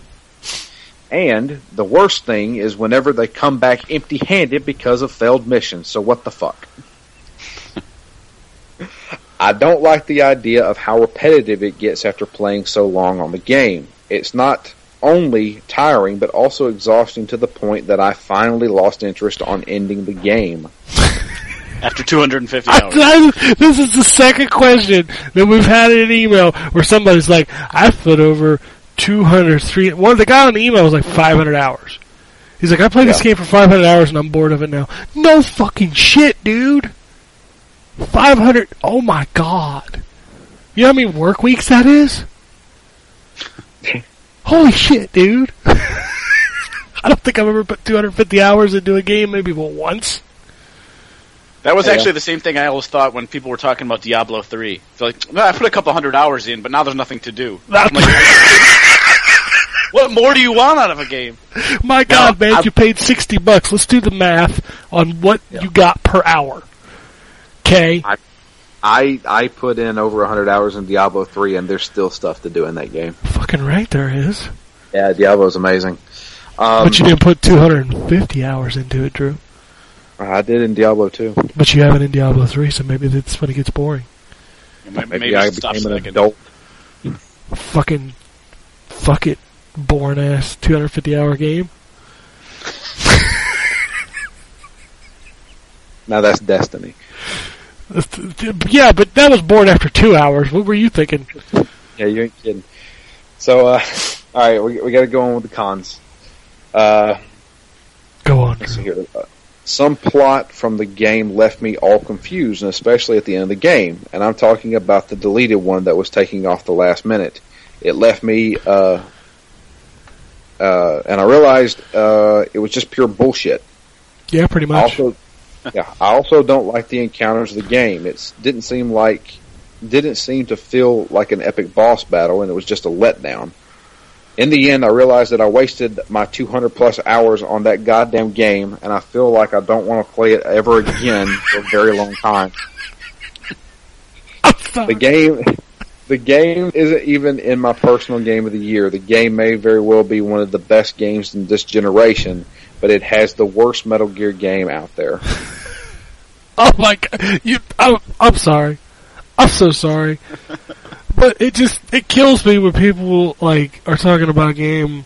A: And the worst thing is whenever they come back empty-handed because of failed missions. So what the fuck? <laughs> I don't like the idea of how repetitive it gets after playing so long on the game. It's not only tiring, but also exhausting to the point that I finally lost interest on ending the game. <laughs>
B: After 250 hours.
C: I- this is the second question that we've had in an email where somebody's like, I put over 200, three, one, the guy on the email was like 500 hours. He's like, I played this game for 500 hours and I'm bored of it now. No fucking shit, dude. 500, oh my god. You know how many work weeks that is? <laughs> Holy shit, dude. <laughs> I don't think I've ever put 250 hours into a game, maybe but once.
B: That was
A: Yeah.
B: actually the same thing I always thought when people were talking about Diablo 3. It's like, "No, I put a couple hundred hours in, but now there's nothing to do. <laughs> Like, what more do you want out of a game?
C: My God, man,
A: I-
C: you paid sixty bucks. Let's do the math on what you got per hour. Okay,
A: I I put in over 100 hours in Diablo 3 and there's still stuff to do in that game.
C: fucking right there is.
A: Yeah, Diablo's amazing. Um,
C: but you didn't put two hundred and fifty hours into it, Drew.
A: I did in Diablo 2.
C: But you haven't in Diablo three, so maybe that's when it gets boring.
B: Maybe,
A: Maybe, I became an
B: second.
A: adult.
C: Fucking fuck it, boring ass two hundred fifty hour game. <laughs>
A: Now that's Destiny.
C: Yeah, but that was bored after two hours. What were you thinking?
A: Yeah, you ain't kidding. So, uh, <laughs> alright, we, we gotta go on with the cons. Uh,
C: Go on,
A: Let's see here. Some plot from the game left me all confused, and especially at the end of the game. And I'm talking about the deleted one that was taking off the last minute. It left me, uh, uh, and I realized uh, it was just pure bullshit.
C: Yeah, pretty
A: I
C: much.
A: also, yeah, I also don't like the encounters of the game. It didn't seem like, didn't seem to feel like an epic boss battle, and it was just a letdown. In the end, I realized that I wasted my 200 plus hours on that goddamn game, and I feel like I don't want to play it ever again for a very long time. <laughs> The game, the game isn't even in my personal game of the year. The game may very well be one of the best games in this generation, but it has the worst Metal Gear game out there. <laughs>
C: Oh my god, you! I'm, I'm sorry. I'm so sorry. <laughs> but it just it kills me when people like are talking about a game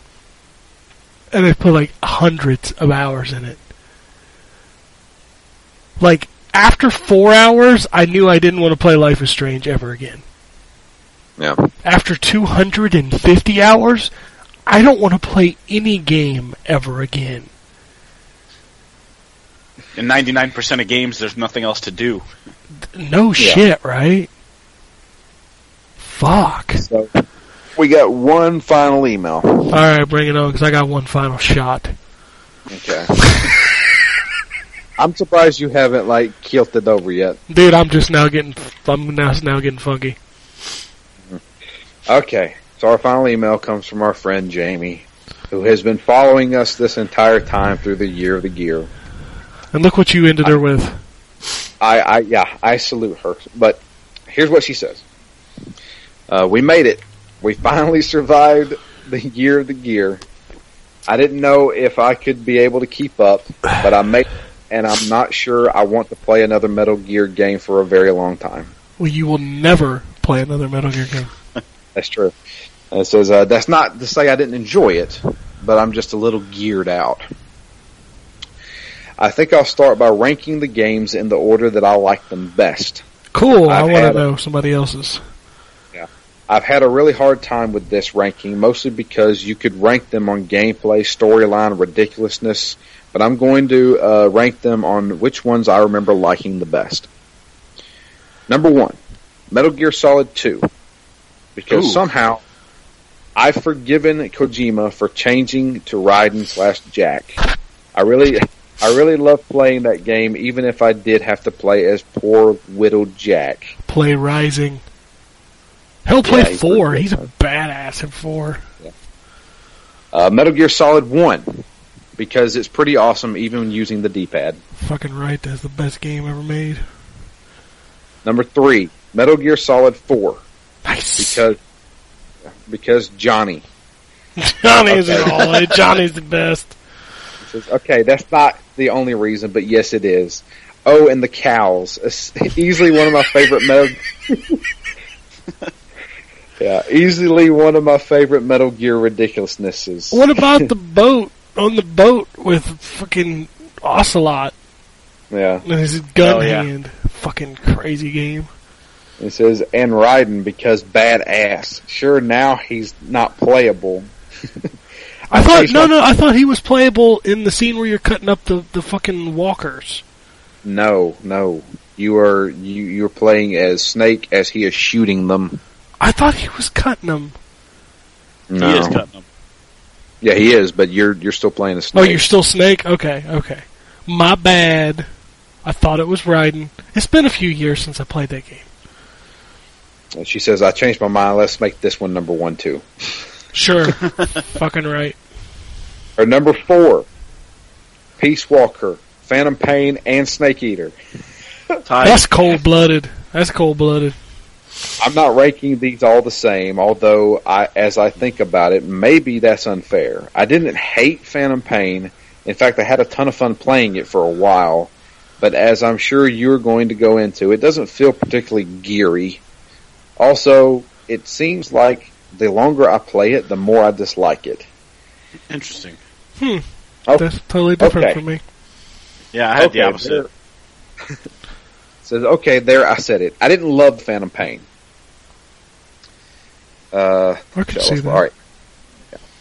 C: and they put like hundreds of hours in it. Like after four hours, I knew I didn't want to play Life is Strange ever again.
A: Yeah.
C: After 250 hours, I don't want to play any game ever again.
B: In 99% of games, there's nothing else to do.
C: No shit, right? Fuck.
A: So we got one final email.
C: All right, bring it on because I got one final shot.
A: Okay. I'm surprised you haven't like killed it over yet.
C: Dude, I'm just now getting, I'm now now getting funky. Mm-hmm.
A: Okay. So our final email comes from our friend Jamie, who has been following us this entire time through the year of the gear.
C: And look what you ended her with.
A: I, I yeah, I salute her. But here's what she says. Uh, we made it. We finally <laughs> survived the year of the gear. I didn't know if I could be able to keep up, but I made and I'm not sure I want to play another Metal Gear game for a very long time.
C: Well, you will never play another Metal Gear game. <laughs>
A: That's true. And it says, uh, that's not to say I didn't enjoy it, but I'm just a little geared out. I think I'll start by ranking the games in the order that I like them best.
C: Cool. I
A: I've
C: want to know somebody else's.
A: I've had a really hard time with this ranking, mostly because you could rank them on gameplay, storyline, ridiculousness, but I'm going to uh, rank them on which ones I remember liking the best. Number one, Metal Gear Solid 2. Because
B: Ooh.
A: somehow I've forgiven Kojima for changing to Raiden slash Jack. I really, I really love playing that game, even if I did have to play as poor widowed Jack.
C: Play Rising. He'll play
A: Yeah, he's
C: four. He's a badass at four.
A: Uh, Metal Gear Solid 1, because it's pretty awesome even using the D-pad.
C: Fucking right, that's the best game ever made.
A: Number 3, Metal Gear Solid 4,
C: Nice.
A: because because Johnny. <laughs>
C: Johnny's
A: Okay.
C: all. Johnny's the best.
A: Says, okay, that's not the only reason, but yes, it is. Oh, and the cows. It's <laughs> easily one of my favorite Metal. <laughs> yeah, easily one of my favorite Metal Gear ridiculousnesses.
C: What about <laughs> the boat on the boat with fucking Ocelot
A: Yeah,
C: and his gun
B: Oh, yeah.
C: hand? Fucking crazy game.
A: it says and riding because badass. Sure, now he's not playable. <laughs>
C: I thought no
A: my-
C: no I thought he was playable in the scene where you're cutting up the, the fucking walkers.
A: No, no. You are you you're playing as Snake as he is shooting them.
C: I thought he was cutting them.
A: No.
B: He is cutting them.
A: Yeah, he is, but you're you're still playing as
C: oh,
A: Snake.
C: Oh, you're still Snake? Okay, okay. My bad. I thought it was Raiden. It's been a few years since I played that game.
A: And she says, "I changed my mind. Let's make this one number one too."
C: Sure. <laughs> fucking right.
A: Or number four, Peace Walker, Phantom Pain, and Snake Eater.
C: That's cold blooded. That's cold blooded.
A: I'm not ranking these all the same, although I, as I think about it, maybe that's unfair. I didn't hate Phantom Pain. In fact, I had a ton of fun playing it for a while. But as I'm sure you're going to go into, it doesn't feel particularly geary. Also, it seems like the longer I play it, the more I dislike it.
B: Interesting. Hmm.
A: Oh.
C: That's totally different
A: Okay.
C: from me.
B: Yeah, I had
A: Okay,
B: the opposite. <laughs>
A: Says, okay, there I said it. I didn't love Phantom Pain. Uh,
C: I could
A: Jealous.
C: see that.
A: All right.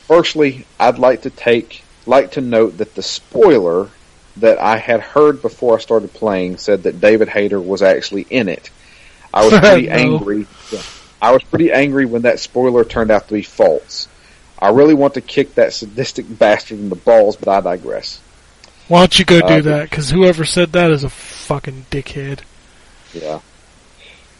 A: Firstly, I'd like to take like to note that the spoiler that I had heard before I started playing said that David Hayter was actually in it. I was <laughs> pretty
C: No.
A: angry. I was pretty angry when that spoiler turned out to be false. I really want to kick that sadistic bastard in the balls, but I digress.
C: Why don't you go do
A: Uh,
C: that? Because whoever said that is a fucking dickhead.
A: Yeah.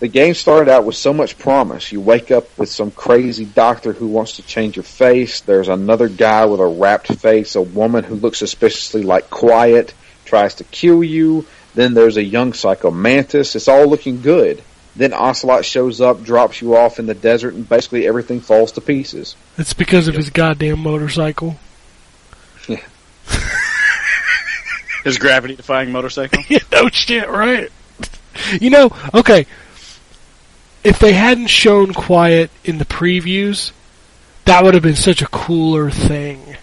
A: The game started out with so much promise. You wake up with some crazy doctor who wants to change your face. There's another guy with a wrapped face, a woman who looks suspiciously like Quiet, tries to kill you. Then there's a young psycho mantis. It's all looking good. Then Ocelot shows up, drops you off in the desert, and basically everything falls to pieces.
C: It's because of his goddamn motorcycle. Yeah.
B: His gravity defying motorcycle. <laughs>
C: Yeah, no shit, right? You know, okay. If they hadn't shown Quiet in the previews, that would have been such a cooler thing.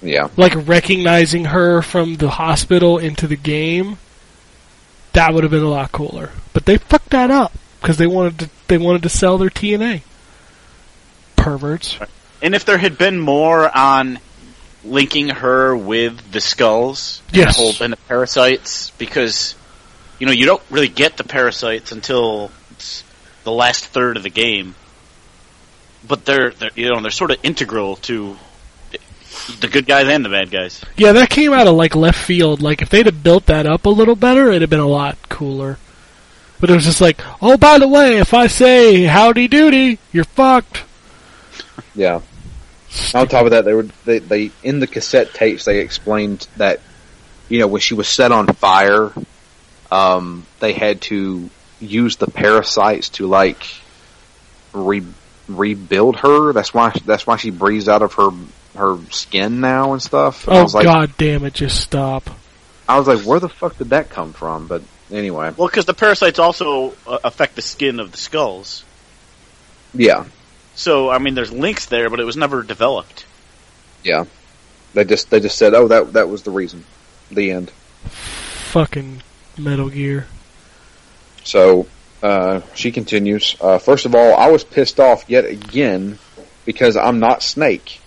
A: Yeah.
C: Like recognizing her from the hospital into the game, that would have been a lot cooler. But they fucked that up because they wanted to they wanted to sell their TNA. Perverts.
B: And if there had been more on linking her with the skulls and,
C: Yes.
B: the whole, and the parasites, because you know you don't really get the parasites until it's the last third of the game, but they're, they're you know they're sort of integral to the good guys and the bad guys.
C: Yeah, that came out of like left field. Like if they'd have built that up a little better, it'd have been a lot cooler. But it was just like, oh, by the way, if I say howdy doody, you're fucked. <laughs>
A: Yeah. On top of that, they were they, they in the cassette tapes they explained that you know when she was set on fire, um, they had to use the parasites to like re- rebuild her. That's why that's why she breathes out of her her skin now and stuff. And I
C: Oh
A: was like,
C: god damn it, just stop.
A: I was like, where the fuck did that come from? But anyway,
B: Well, because the parasites also uh, affect the skin of the skulls.
A: yeah,
B: So I mean, there's links there, but it was never developed.
A: yeah. They just they just said, oh, that that was the reason. The end.
C: Fucking Metal Gear.
A: So uh, she continues. Uh, first of all, I was pissed off yet again because I'm not Snake.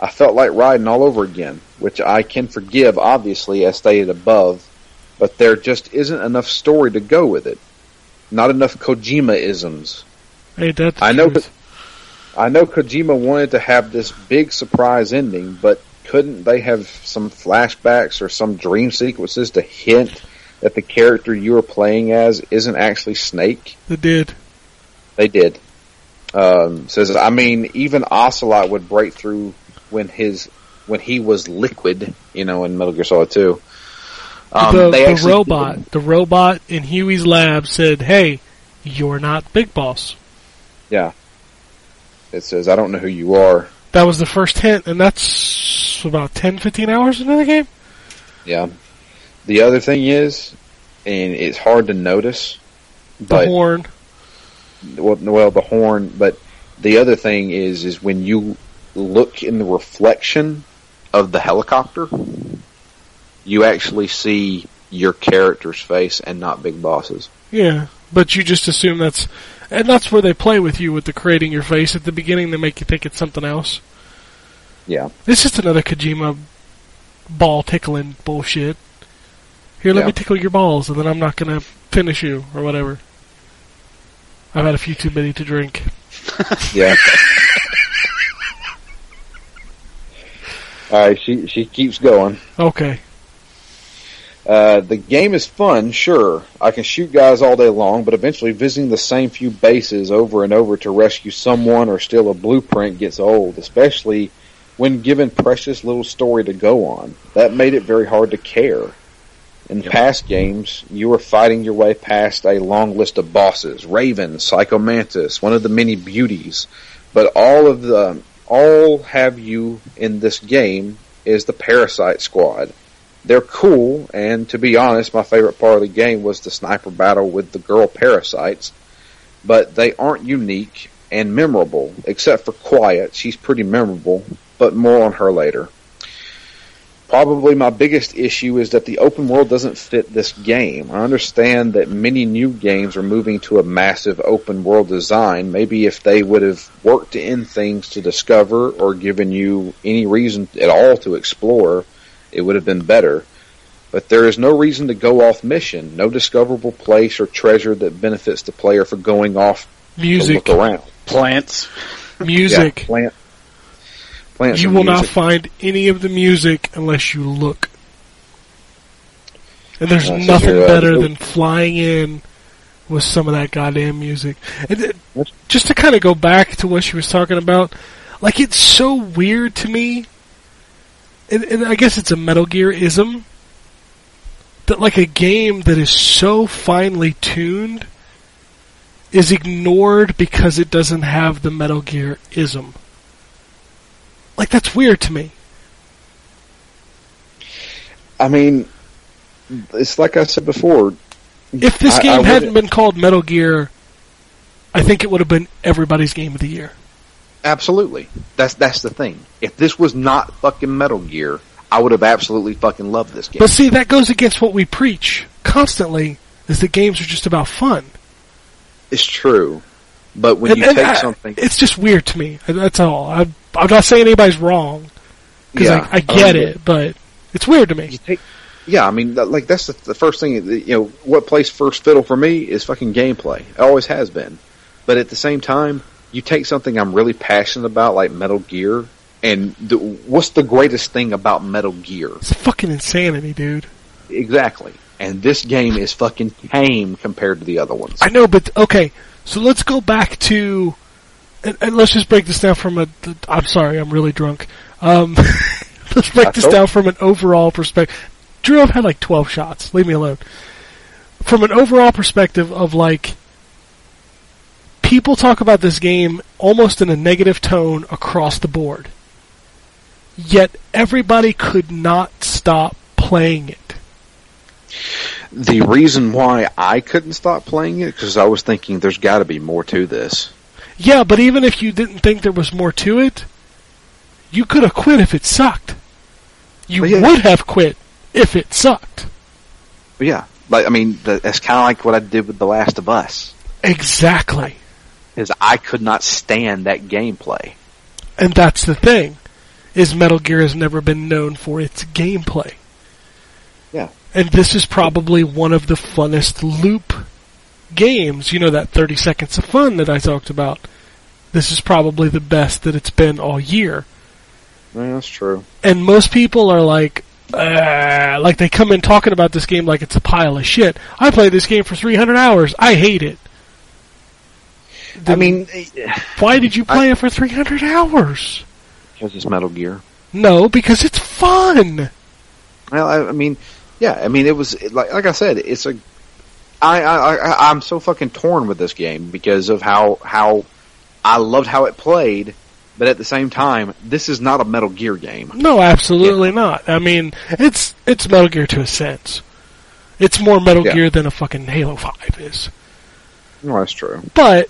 A: I felt like riding all over again, which I can forgive, obviously, as stated above, but there just isn't enough story to go with it. Not enough Kojima isms.
C: Hey, that's
A: I know I know Kojima wanted to have this big surprise ending, but couldn't they have some flashbacks or some dream sequences to hint that the character you are playing as isn't actually Snake?
C: They did.
A: They did. Um, says, I mean, even Ocelot would break through when his when he was liquid, you know, in Metal Gear Solid Two. Um,
C: the, the robot, the robot in Huey's lab said, "Hey, you're not Big Boss."
A: Yeah. It says, I don't know who you are.
C: That was the first hint, and that's about 10, 15 hours into the game.
A: Yeah. The other thing is, and it's hard to notice,
C: The
A: but
C: horn.
A: well, well, the horn. But the other thing is, is when you look in the reflection of the helicopter, you actually see your character's face and not Big Boss's.
C: Yeah, but you just assume that's, and that's where they play with you with the creating your face at the beginning. They make you think it's something else.
A: Yeah.
C: It's just another Kojima ball tickling bullshit. Here, let
A: Yeah.
C: me tickle your balls, and then I'm not gonna finish you or whatever. I've had a few too many to drink. <laughs>
A: Yeah. All right, she she keeps going.
C: Okay.
A: Uh, the game is fun, sure. I can shoot guys all day long, but eventually visiting the same few bases over and over to rescue someone or steal a blueprint gets old, especially when given precious little story to go on. That made it very hard to care. In past games, you were fighting your way past a long list of bosses, Raven, Psycho Mantis, one of the many beauties, but all of the, all have you in this game is the Parasite Squad. They're cool, and to be honest, my favorite part of the game was the sniper battle with the girl parasites, but they aren't unique and memorable, except for Quiet. She's pretty memorable, but more on her later. Probably my biggest issue is that the open world doesn't fit this game. I understand that many new games are moving to a massive open world design. Maybe if they would have worked in things to discover or given you any reason at all to explore, it would have been better. But there is no reason to go off mission, no discoverable place or treasure that benefits the player for going off
C: Music.
A: to look around.
B: Plants.
C: Music.
A: Yeah, plant, plants
C: you will not find any of the music unless you look. And there's nothing better than flying in with some of that goddamn music. And it, just to kind of go back to what she was talking about, like it's so weird to me, and, and I guess it's a Metal Gear ism, that like a game that is so finely tuned is ignored because it doesn't have the Metal Gear ism. Like that's weird to me.
A: I mean, it's like I said before.
C: If this
A: I- I
C: game
A: wouldn't-
C: hadn't been called Metal Gear, I think it would have been everybody's game of the year.
A: Absolutely, that's that's the thing. If this was not fucking Metal Gear, I would have absolutely fucking loved this game.
C: But see, that goes against what we preach constantly: is that games are just about fun.
A: it's true, but when
C: And-
A: you
C: and
A: take
C: I-
A: something,
C: it's just weird to me. That's all. I, I'm not saying anybody's wrong because
A: Yeah,
C: I, I get
A: um,
C: it, but it's weird to me.
A: take yeah i mean like that's the, the first thing that, you know what plays first fiddle for me is fucking gameplay it always has been but at the same time you take something i'm really passionate about like metal gear and the, what's the greatest thing about metal gear
C: It's fucking insanity, dude.
A: exactly and this game is fucking tame compared to the other ones
C: I know, but okay. So let's go back to, and, and let's just break this down from a. I'm sorry, I'm really drunk. Um, <laughs> let's break this down from an overall perspective. Drew, I've had like 12 shots. Leave me alone. From an overall perspective of like, people talk about this game almost in a negative tone across the board. Yet everybody could not stop playing it.
A: the reason why i couldn't stop playing it because i was thinking there's got to be more to this
C: Yeah, but even if you didn't think there was more to it, you could have quit if it sucked. You
A: yeah.
C: would have quit if it sucked.
A: but yeah like i mean the, that's kind of like what i did with the last of us
C: Exactly.
A: is i could not stand that gameplay
C: And that's the thing. Is Metal Gear has never been known for its gameplay.
A: Yeah.
C: And this is probably one of the funnest loop games. You know that 30 seconds of fun that I talked about. This is probably the best that it's been all year.
A: Yeah, that's true.
C: and most people are like, uh, like they come in talking about this game like it's a pile of shit. I played this game for 300 hours. I hate it.
A: I mean,
C: Why did you play it for 300 hours?
A: because it's Metal Gear.
C: No, because it's fun.
A: Well, I, I mean, yeah, I mean, it was like like I said, it's a. I, I I I'm so fucking torn with this game because of how how I loved how it played, but at the same time, this is not a Metal Gear game.
C: No, absolutely not. I mean, it's it's Metal Gear to a sense. It's more Metal
A: Yeah.
C: Gear than a fucking Halo 5 is.
A: No, that's true.
C: But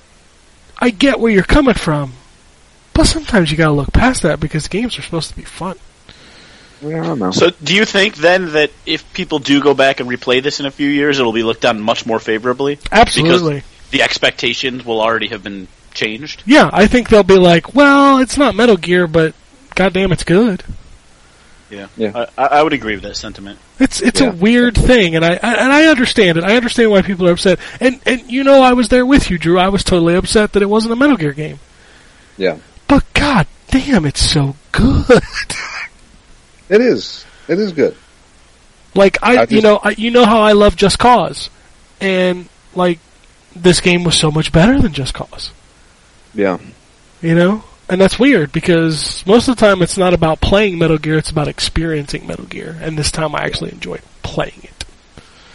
C: I get where you're coming from. But sometimes you gotta look past that because games are supposed to be fun.
A: Yeah, I don't know.
B: So, do you think then that if people do go back and replay this in a few years, it'll be looked on much more favorably?
C: Absolutely.
B: The expectations will already have been changed.
C: Yeah, I think they'll be like, well, it's not Metal Gear, but goddamn, it's good.
B: Yeah,
A: Yeah.
B: I, I would agree with that sentiment.
C: It's it's
A: Yeah.
C: a weird thing, and I, I and I understand it. I understand why people are upset. And and you know, I was there with you, Drew. I was totally upset that it wasn't a Metal Gear game.
A: yeah,
C: But god damn, it's so good. <laughs>
A: it is. It is good.
C: like I,
A: I
C: you know, I, you know how I love Just Cause, and like this game was so much better than Just Cause.
A: Yeah,
C: You know, and that's weird because most of the time it's not about playing Metal Gear; it's about experiencing Metal Gear. And this time, I actually enjoyed playing it.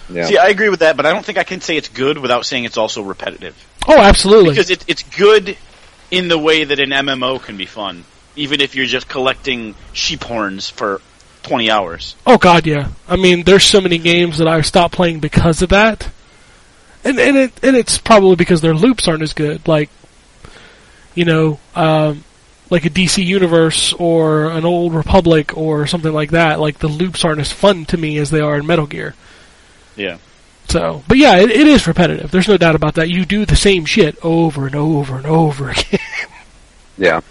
A: yeah.
B: See, I agree with that, but I don't think I can say it's good without saying it's also repetitive.
C: Oh, absolutely.
B: Because it, it's good in the way that an MMO can be fun, even if you're just collecting sheep horns for 20 hours.
C: Oh God, yeah. I mean, there's so many games that I've stopped playing because of that, and and it and it's probably because their loops aren't as good. Like, you know, um, like a DC Universe or an Old Republic or something like that. Like the loops aren't as fun to me as they are in Metal Gear.
B: Yeah.
C: So, but yeah, it, it is repetitive. There's no doubt about that. You do the same shit over and over and over <laughs> again.
A: Yeah.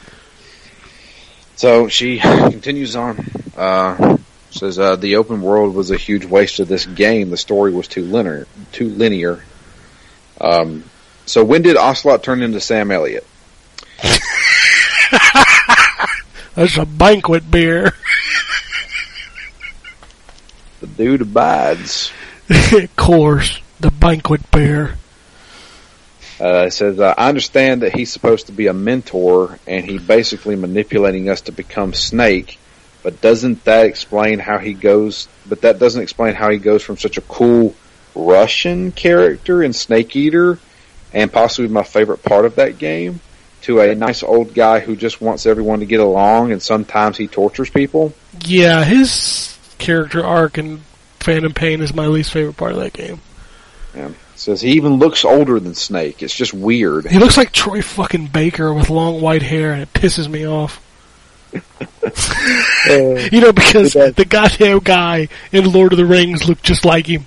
A: So she continues on. Uh, says uh, the open world was a huge waste of this game. The story was too linear. Too linear. Um, so when did Ocelot turn into Sam Elliott? <laughs>
C: That's a banquet beer.
A: The dude abides. <laughs>
C: of course, the banquet beer.
A: Uh, it says, uh, I understand that he's supposed to be a mentor and he basically manipulating us to become Snake, but doesn't that explain how he goes, but that doesn't explain how he goes from such a cool Russian character in Snake Eater and possibly my favorite part of that game to a nice old guy who just wants everyone to get along and sometimes he tortures people.
C: Yeah, his character arc in Phantom Pain is my least favorite part of that game.
A: It says he even looks older than Snake. It's just weird.
C: He looks like Troy fucking Baker with long white hair, and it pisses me off. <laughs> <laughs> you know, because the goddamn guy in Lord of the Rings looked just like him.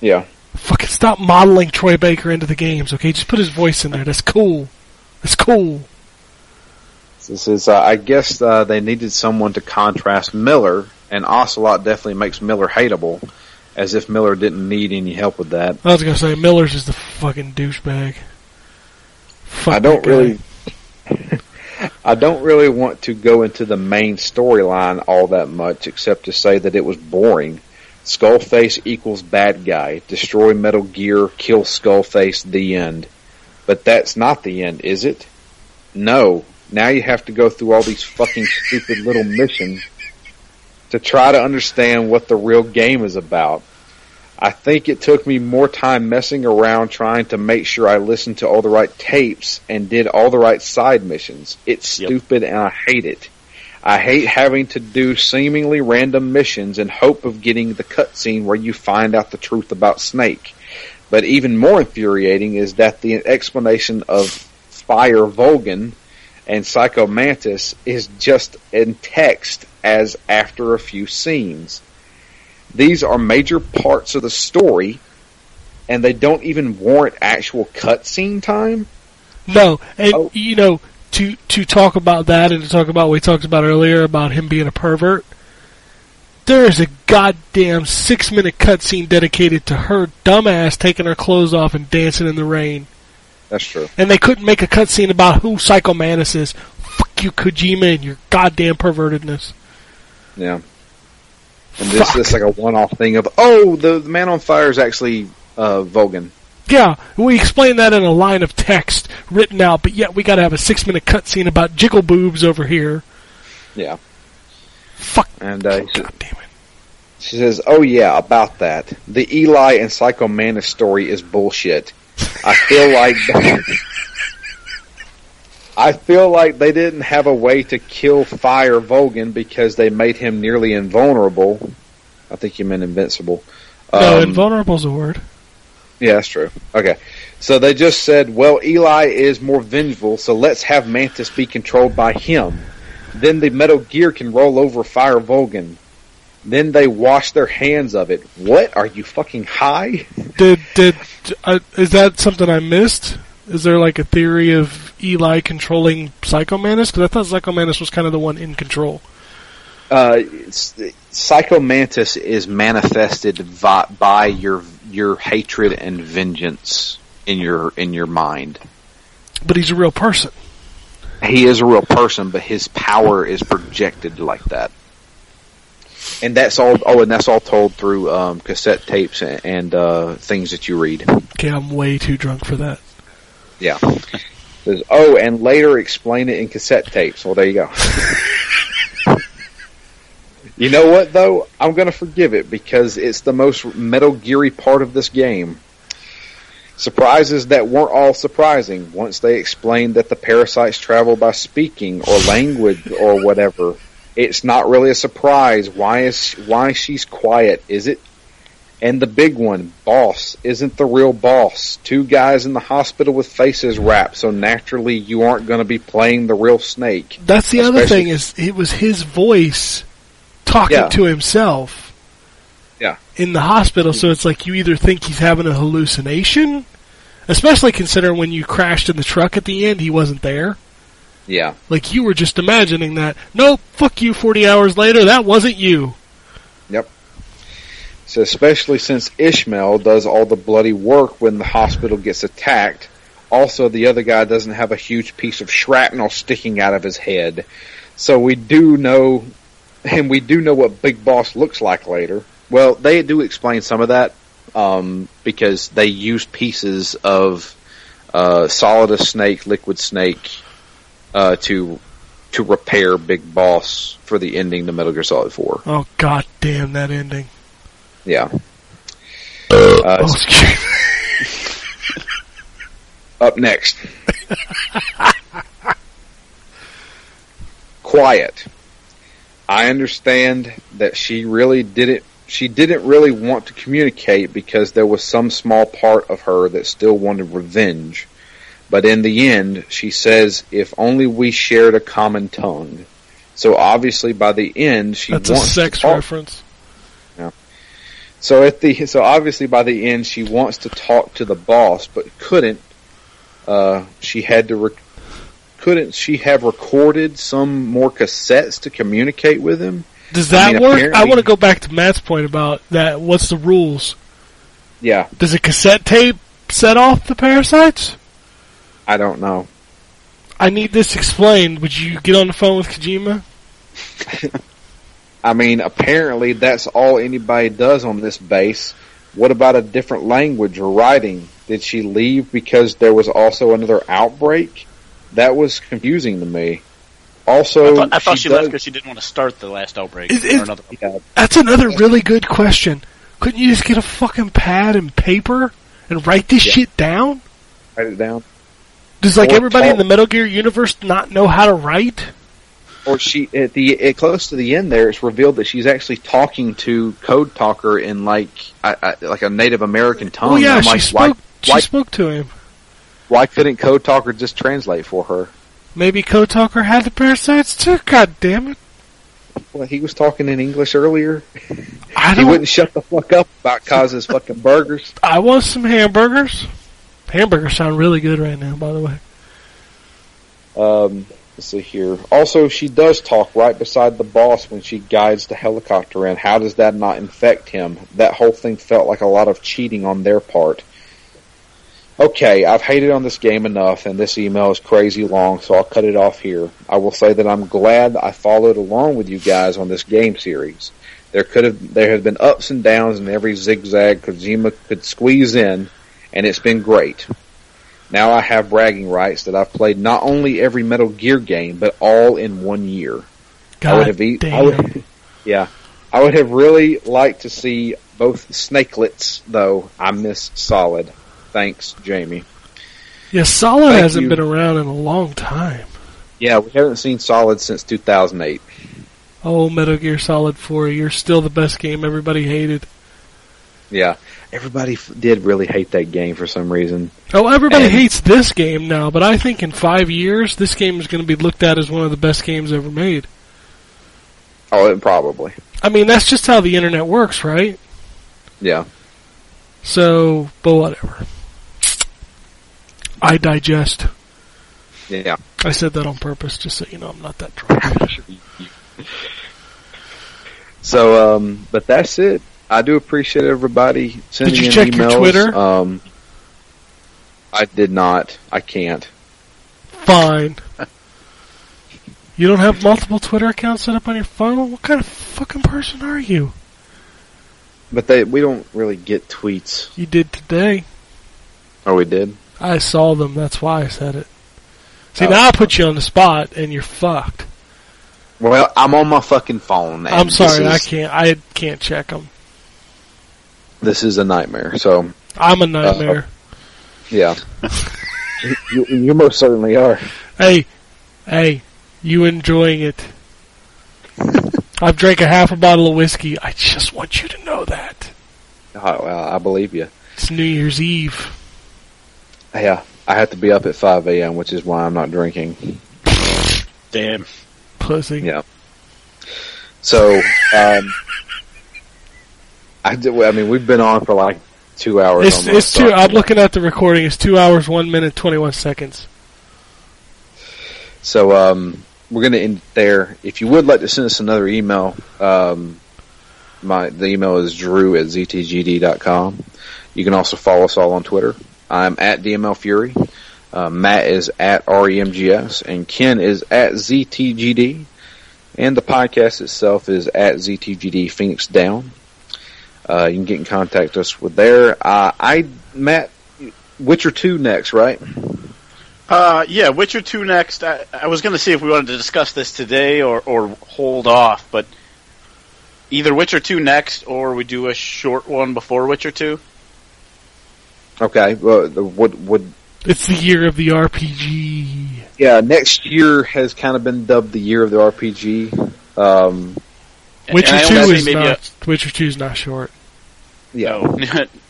A: Yeah.
C: Fucking stop modeling Troy Baker into the games, okay? Just put his voice in there. That's cool. That's cool.
A: This is, uh, I guess uh, they needed someone to contrast Miller, and Ocelot definitely makes Miller hateable, as if Miller didn't need any help with that.
C: I was gonna say Miller's just a fucking douchebag. Fuck
A: I don't really, <laughs> I don't really want to go into the main storyline all that much, except to say that it was boring. Skullface equals bad guy. Destroy Metal Gear, kill Skullface, the end. But that's not the end, is it? No. Now you have to go through all these fucking stupid little missions to try to understand what the real game is about. I think it took me more time messing around trying to make sure I listened to all the right tapes and did all the right side missions. It's
B: Yep.
A: stupid and I hate it. I hate having to do seemingly random missions in hope of getting the cutscene where you find out the truth about Snake. But even more infuriating is that the explanation of Fire Volgin and Psycho Mantis is just in text as after a few scenes. These are major parts of the story, and they don't even warrant actual cutscene time.
C: No, and
A: Oh.
C: you know, to to talk about that and to talk about what we talked about earlier about him being a pervert, there is a goddamn six minute cutscene dedicated to her dumbass taking her clothes off and dancing in the rain.
A: That's true.
C: And they couldn't make a cutscene about who Psycho Mantis is. Fuck you, Kojima, and your goddamn pervertedness.
A: Yeah. And this
C: Fuck.
A: this is like a one-off thing of oh the, the man on fire is actually uh, Vogan.
C: Yeah, we explain that in a line of text written out, but yet we gotta have a six minute cutscene about jiggle boobs over here.
A: Yeah.
C: Fuck.
A: And uh, she,
C: God damn it.
A: she says, "Oh yeah, about that. The Eli and Psycho Mantis story is bullshit. I feel like I feel like they didn't have a way to kill Fire Vogan because they made him nearly invulnerable. I think you meant invincible.
C: no,
A: Um,
C: invulnerable's a word.
A: Yeah, that's true. Okay. So they just said, well, Eli is more vengeful, so let's have Mantis be controlled by him. Then the Metal Gear can roll over Fire Volgin. Then they wash their hands of it. What? Are you fucking high?
C: Did did uh, is that something I missed? Is there like a theory of Eli controlling Psycho Mantis? Because I thought Psycho Mantis was kind of the one in control.
A: Uh, it's- Psycho Mantis is manifested vi- by your your hatred and vengeance in your in your mind.
C: But he's a real person.
A: he is a real person, but his power is projected like that. And that's all. Oh, and that's all told through um, cassette tapes and, and uh, things that you read.
C: Okay, I'm way too drunk for that.
A: Yeah. Says, oh, and later explain it in cassette tapes. Well, there you go. <laughs> you know what though? I'm going to forgive it because it's the most Metal Geary part of this game. Surprises that weren't all surprising once they explained that the parasites travel by speaking or language or whatever. It's not really a surprise. Why is why she's quiet? Is it? And the big one, boss, isn't the real boss. Two guys in the hospital with faces wrapped, so naturally you aren't going to be playing the real snake.
C: That's the other thing is it was his voice talking
A: Yeah.
C: to himself.
A: Yeah.
C: In the hospital, so it's like you either think he's having a hallucination, especially considering when you crashed in the truck at the end, he wasn't there.
A: Yeah.
C: Like you were just imagining that. No, fuck you. Forty hours later, that wasn't you. Yep.
A: So especially since Ishmael does all the bloody work when the hospital gets attacked. Also, the other guy doesn't have a huge piece of shrapnel sticking out of his head. So we do know, and we do know what Big Boss looks like later. Well, they do explain some of that, um, because they use pieces of, uh, Solidus Snake, Liquid Snake, uh, to, to repair Big Boss for the ending to Metal Gear Solid 4.
C: Oh god damn that ending.
A: Yeah.
C: Oh,
A: Uh,
C: excuse me. <laughs>
A: Up next. <laughs> Quiet. I understand that she really didn't she didn't really want to communicate because there was some small part of her that still wanted revenge. But in the end, she says, if only we shared a common tongue. So obviously by the end, she
C: That's a
A: wants
C: sex
A: to talk.
C: reference.
A: So at the so obviously by the end she wants to talk to the boss but couldn't. Uh, she had to. Rec- couldn't she have recorded some more cassettes to communicate with him?
C: Does
A: I
C: that
A: mean,
C: work? I want to go back to Matt's point about that. What's the rules?
A: Yeah,
C: Does a cassette tape set off the parasites?
A: I don't know.
C: I need this explained. Would you get on the phone with Kojima? <laughs>
A: I mean, apparently that's all anybody does on this base. What about a different language or writing? Did she leave because there was also another outbreak? That was confusing to me. Also,
B: I thought, I thought she,
A: does-
B: left because she didn't want to start the last outbreak.
C: Is-
B: or
C: is-
B: another
A: yeah,
C: That's another really good question. Couldn't you just get a fucking pad and paper and write this
A: Yeah.
C: shit down?
A: write it down.
C: Does like everybody in the Metal Gear universe not know how to write?
A: or she at the at close to the end there, it's revealed that she's actually talking to Code Talker in like I, I, like a Native American oh, tongue.
C: oh yeah,
A: I'm
C: she
A: like,
C: spoke.
A: Why,
C: she
A: why,
C: spoke to him.
A: why couldn't Code Talker just translate for her?
C: Maybe Code Talker had the parasites too. God damn it!
A: Well, he was talking in English earlier.
C: I
A: He
C: don't.
A: wouldn't shut the fuck up about Kaz's fucking burgers.
C: I want some hamburgers. Hamburgers sound really good right now, by the way.
A: Um, let's see here. Also, she does talk right beside the boss when she guides the helicopter in. How does that not infect him? That whole thing felt like a lot of cheating on their part. Okay, I've hated on this game enough, and this email is crazy long, so I'll cut it off here. I will say that I'm glad I followed along with you guys on this game series. There could have there have been ups and downs in every zigzag Kojima could squeeze in, and it's been great. Now I have bragging rights that I've played not only every Metal Gear game, but all in one year.
C: God
A: I would have e-
C: damn.
A: Would, yeah, I would have really liked to see both snakelets, though. I miss Solid. Thanks, Jamie.
C: yeah, Solid
A: Thank
C: hasn't
A: you.
C: been around in a long time.
A: Yeah, we haven't seen Solid since 2008.
C: Oh, Metal Gear Solid 4, you're still the best game everybody hated.
A: Yeah, everybody f- did really hate that game for some reason.
C: Oh, everybody
A: And-
C: hates this game now, but I think in five years, this game is going to be looked at as one of the best games ever made.
A: Oh, probably.
C: I mean, that's just how the internet works, right?
A: Yeah.
C: So, but whatever. I digest.
A: Yeah.
C: I said that on purpose, just so you know I'm not that drunk. <laughs>
A: So, um, but that's it. I do appreciate everybody sending did
C: you
A: in
C: check your. Twitter?
A: Um, I did not. I can't.
C: Fine. <laughs> You don't have multiple Twitter accounts set up on your phone? What kind of fucking person are you?
A: But they, we don't really get tweets.
C: You did today.
A: Oh, we did.
C: I saw them, that's why I said it. See,
A: Oh.
C: now I put you on the spot, and you're fucked.
A: Well, I'm on my fucking phone.
C: I'm sorry,
A: this
C: I can't. I can't check them.
A: This is a nightmare. So,
C: I'm a nightmare.
A: yeah. <laughs> you, you most certainly are.
C: Hey, hey, you enjoying it? I've drank a half a bottle of whiskey. I just want you to know that
A: Oh, well, I believe you.
C: it's New Year's Eve.
A: Yeah, I have to be up at 5 a.m., which is why I'm not drinking.
B: Damn.
C: Pussy.
A: Yeah. So, um, I do, I mean, we've been on for like two hours.
C: It's
A: almost,
C: it's
A: so-
C: two. I'm looking at the recording. It's two hours, one minute, twenty one seconds.
A: So, um, we're going to end there. If you would like to send us another email, um, my the email is drew at ztgd.com. You can also follow us all on Twitter. I'm at DML Fury. Uh, Matt is at REMGS, and Ken is at ZTGD. And the podcast itself is at ZTGD Phoenix Down. Uh, you can get in contact us with there. Uh, I Matt Witcher two next, right?
B: Uh, yeah, Witcher 2 next. I, I was going to see if we wanted to discuss this today or, or hold off, but either Witcher 2 next or we do a short one before Witcher 2.
A: Okay. Well, the- would would
C: It's the year of the RPG.
A: yeah? Next year has kind of been dubbed the year of the RPG. Um,
C: Witcher two is
B: say maybe
C: not. Witcher two is not short.
A: Yeah.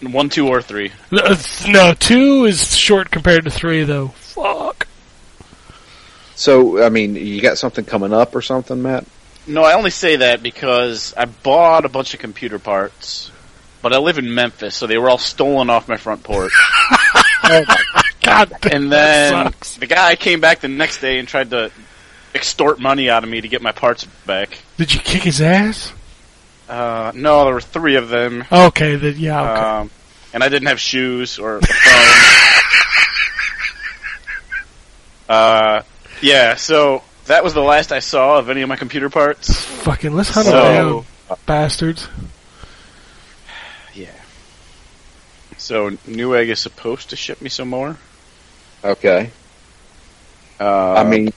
B: No. <laughs> one, two, or three.
C: No, uh, no, two is short compared to three, though. Fuck.
A: So I mean, you got something coming up or something, Matt?
B: No, I only say that because I bought a bunch of computer parts, but I live in Memphis, so they were all stolen off my front porch. <laughs>
C: Oh my god damn,
B: and
C: that
B: then
C: sucks.
B: the guy came back the next day and tried to extort money out of me to get my parts back.
C: Did you kick his ass?
B: Uh, no, there were three of them.
C: Okay, then yeah. Okay.
B: Um, and I didn't have shoes or a phone. <laughs> uh, yeah, so that was the last I saw of any of my computer parts.
C: Fucking let's hunt
B: so-
C: them down, bastards.
B: Yeah. So Newegg is supposed to ship me some more.
A: Okay.
B: Uh,
A: I mean,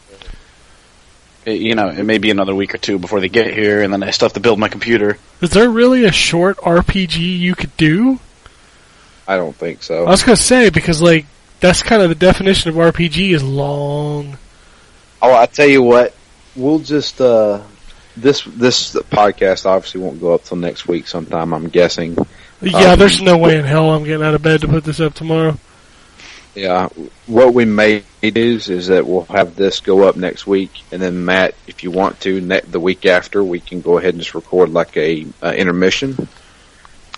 B: it- you know, it may be another week or two before they get here, and then I still have to build my computer.
C: Is there really a short RPG you could do?
A: I don't think so.
C: I was gonna say because like that's kind of the definition of RPG is long.
A: Oh, I tell you what, we'll just uh, this this podcast obviously won't go up till next week sometime. I'm guessing.
C: Yeah,
A: Um,
C: there's no way in hell I'm getting out of bed to put this up tomorrow.
A: Yeah, what we may do is that we'll have this go up next week, and then Matt, if you want to, ne- the week after, we can go ahead and just record like a uh, intermission,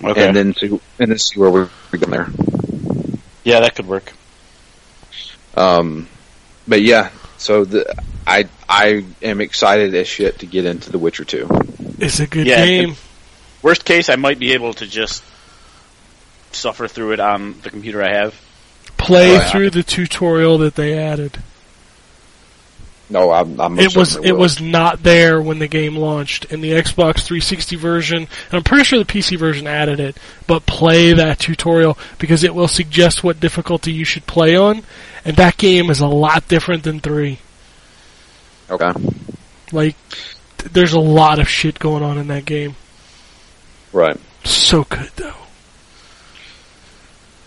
B: Okay.
A: and then see and then see where we're going there.
B: yeah, that could work.
A: Um, but yeah, so the I I am excited as shit to get into The Witcher Two.
C: It's a good
B: Yeah,
C: game.
B: Worst case, I might be able to just suffer through it on the computer I have.
C: Play
A: Right.
C: through the tutorial that they added.
A: No, I'm. I'm
C: It was it
A: will.
C: was not there when the game launched in the Xbox 360 version, and I'm pretty sure the PC version added it. But play that tutorial because it will suggest what difficulty you should play on, and that game is a lot different than three.
A: okay.
C: Like, th- there's a lot of shit going on in that game.
A: Right.
C: So good though.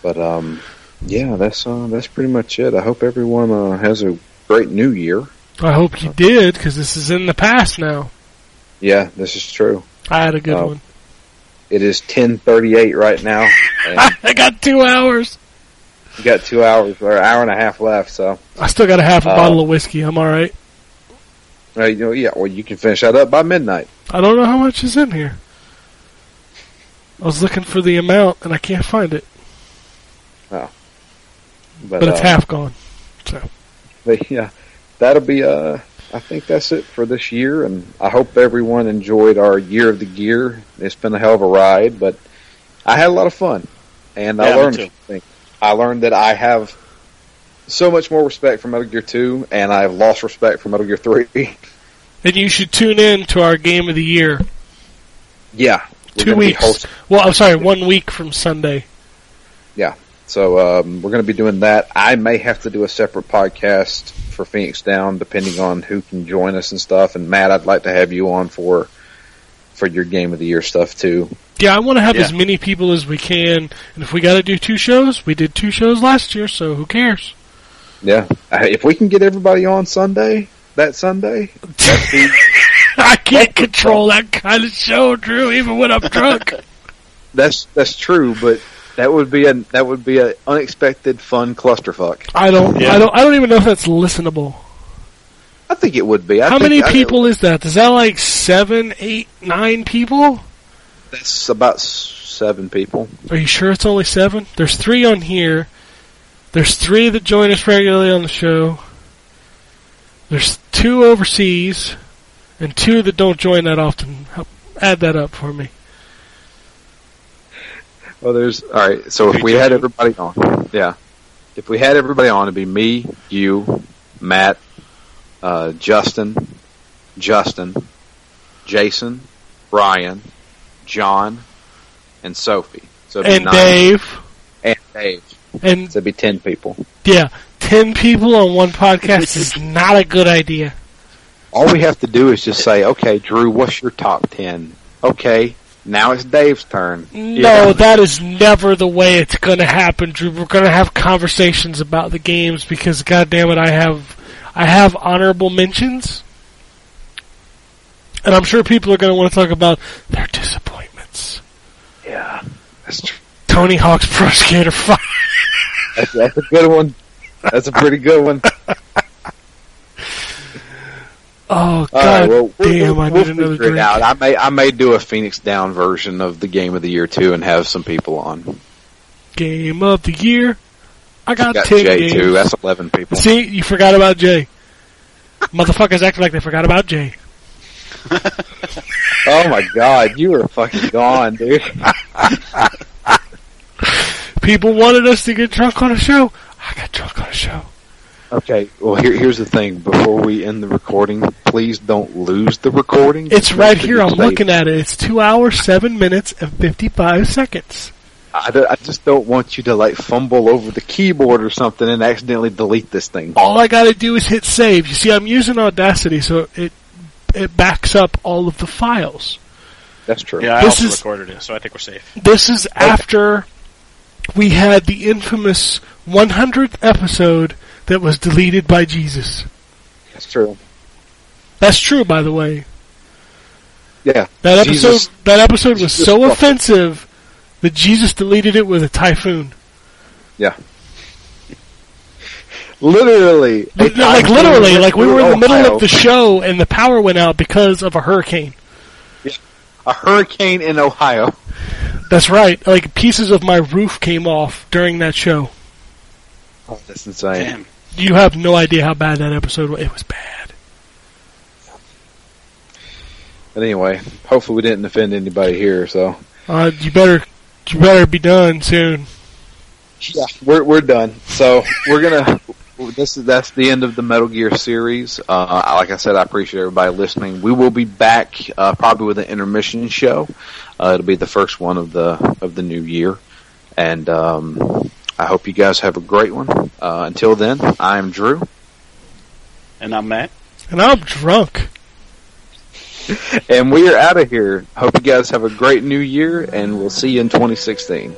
A: But um, yeah, that's uh, that's pretty much it. I hope everyone uh, has a great New Year.
C: I hope you did because this is in the past now.
A: Yeah, this is true.
C: I had a good
A: Oh.
C: one.
A: It is ten thirty eight right now, <laughs>
C: I got two hours.
A: we got two hours or an hour and a half left. So,
C: I still got a half a
A: Uh,
C: bottle of whiskey. I'm all right.
A: uh, you know, yeah, well, you can finish that up by midnight.
C: I don't know how much is in here. I was looking for the amount and I can't find it,
A: But,
C: but it's
A: uh,
C: half gone. So
A: But yeah, that'll be uh I think that's it for this year and I hope everyone enjoyed our year of the gear. It's been a hell of a ride, but I had a lot of fun. And I
B: Yeah, me
A: learned
B: too.
A: a few things. I learned that I have so much more respect for Metal Gear 2 and I've lost respect for Metal Gear 3. <laughs>
C: and you should tune in to our game of the year.
A: yeah.
C: Two weeks.
A: host-
C: Well, I'm sorry, one week from Sunday.
A: So um, we're going to be doing that. I may have to do a separate podcast for Phoenix Down, depending on who can join us and stuff. And Matt, I'd like to have you on for for your game of the year stuff too.
C: Yeah, I want to have
B: Yeah.
C: as many people as we can, and if we got to do two shows, we did two shows last year, so who cares?
A: Yeah, Uh, if we can get everybody on Sunday, that Sunday, that'd be <laughs>
C: I can't control that kind of show, Drew, even when I'm drunk. <laughs>
A: that's that's true, but that would be a that would be an unexpected fun clusterfuck.
C: I don't,
B: Yeah.
C: I don't, I don't even know if that's listenable.
A: I think it would be. I
C: How
A: think-
C: many
A: I-
C: people is that? Is that like seven, eight, nine people?
A: That's about seven people.
C: Are you sure it's only seven? There's three on here. There's three that join us regularly on the show. There's two overseas, and two that don't join that often. Help add that up for me.
A: Well, there's all right. So if we had everybody on, yeah, if we had everybody on, it'd be me, you, Matt, uh, Justin, Justin, Jason, Brian, John, and Sophie. So
C: And
A: nine-
C: Dave,
A: and Dave.
C: and
A: So it'd be ten people.
C: yeah, ten people on one podcast is not a good idea.
A: All we have to do is just say, okay, Drew, what's your top ten? Okay, now it's Dave's turn.
C: No,
A: know?
C: that is never the way it's gonna happen, Drew. We're gonna have conversations about the games because, God damn it, I have, I have honorable mentions, and I'm sure people are gonna want to talk about their disappointments.
A: yeah, that's true.
C: Tony Hawk's Pro Skater Five.
A: That's, that's a good one. That's a pretty good one. <laughs>
C: Oh God
A: right, well, we'll-
C: damn!
A: we'll,
C: I
A: we'll
C: need another
A: figure it
C: drink.
A: out. I may, I may do a Phoenix Down version of the game of the year too, and have some people on.
C: Game of the year. I got,
A: Got
C: ten
A: Jay
C: games.
A: too. That's eleven people.
C: See, you forgot about Jay. Motherfuckers acting like they forgot about Jay. <laughs>
A: Oh my God, you were fucking gone, dude. <laughs>
C: People wanted us to get drunk on a show. I got drunk on a show.
A: Okay, well here, here's the thing. Before we end the recording, please don't lose the recording.
C: It's right here. I'm
A: save
C: looking at it. It's two hours, seven minutes, and fifty-five seconds.
A: I, don't- I just don't want you to like fumble over the keyboard or something and accidentally delete this thing.
C: All I got to do is hit save. You see, I'm using Audacity, so it it backs up all of the files.
A: That's true.
B: Yeah, I
C: This
B: also
C: is-
B: recorded it, so I think we're safe.
C: This is after we had the infamous 100th episode that was deleted by Jesus.
A: That's true.
C: That's true, by the way.
A: Yeah.
C: That
A: Jesus-
C: episode that episode was
A: Jesus
C: so
A: fucked it.
C: offensive that Jesus deleted it with a typhoon. Yeah.
A: Literally.
C: Like
A: a
C: literally, like we were in the
A: through
C: middle
A: Ohio.
C: of the show and the power went out because of a hurricane.
A: a hurricane in Ohio.
C: That's right. Like pieces of my roof came off during that show.
A: Oh, that's insane.
B: Damn.
C: You have no idea how bad that episode was. It was bad.
A: But anyway, hopefully we didn't offend anybody here. So
C: Uh, you better, you better be done soon.
A: yeah, we're we're done. So we're gonna. This is that's the end of the Metal Gear series. Uh, like I said, I appreciate everybody listening. We will be back uh, probably with an intermission show. Uh, it'll be the first one of the of the new year, and um, I hope you guys have a great one. Uh, until then, I am Drew,
B: And I'm Matt.
C: And I'm drunk. <laughs>
A: and we are out of here. Hope you guys have a great new year, and we'll see you in 2016.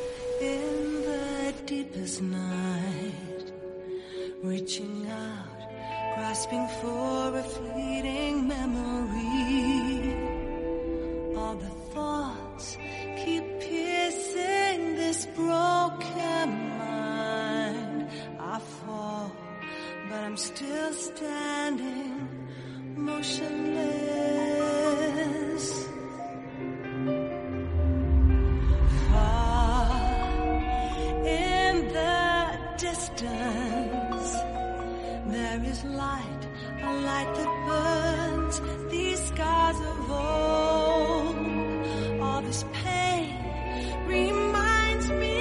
E: I'm still standing, motionless. Far in the distance, there is light, a light that burns these scars of old. All this pain reminds me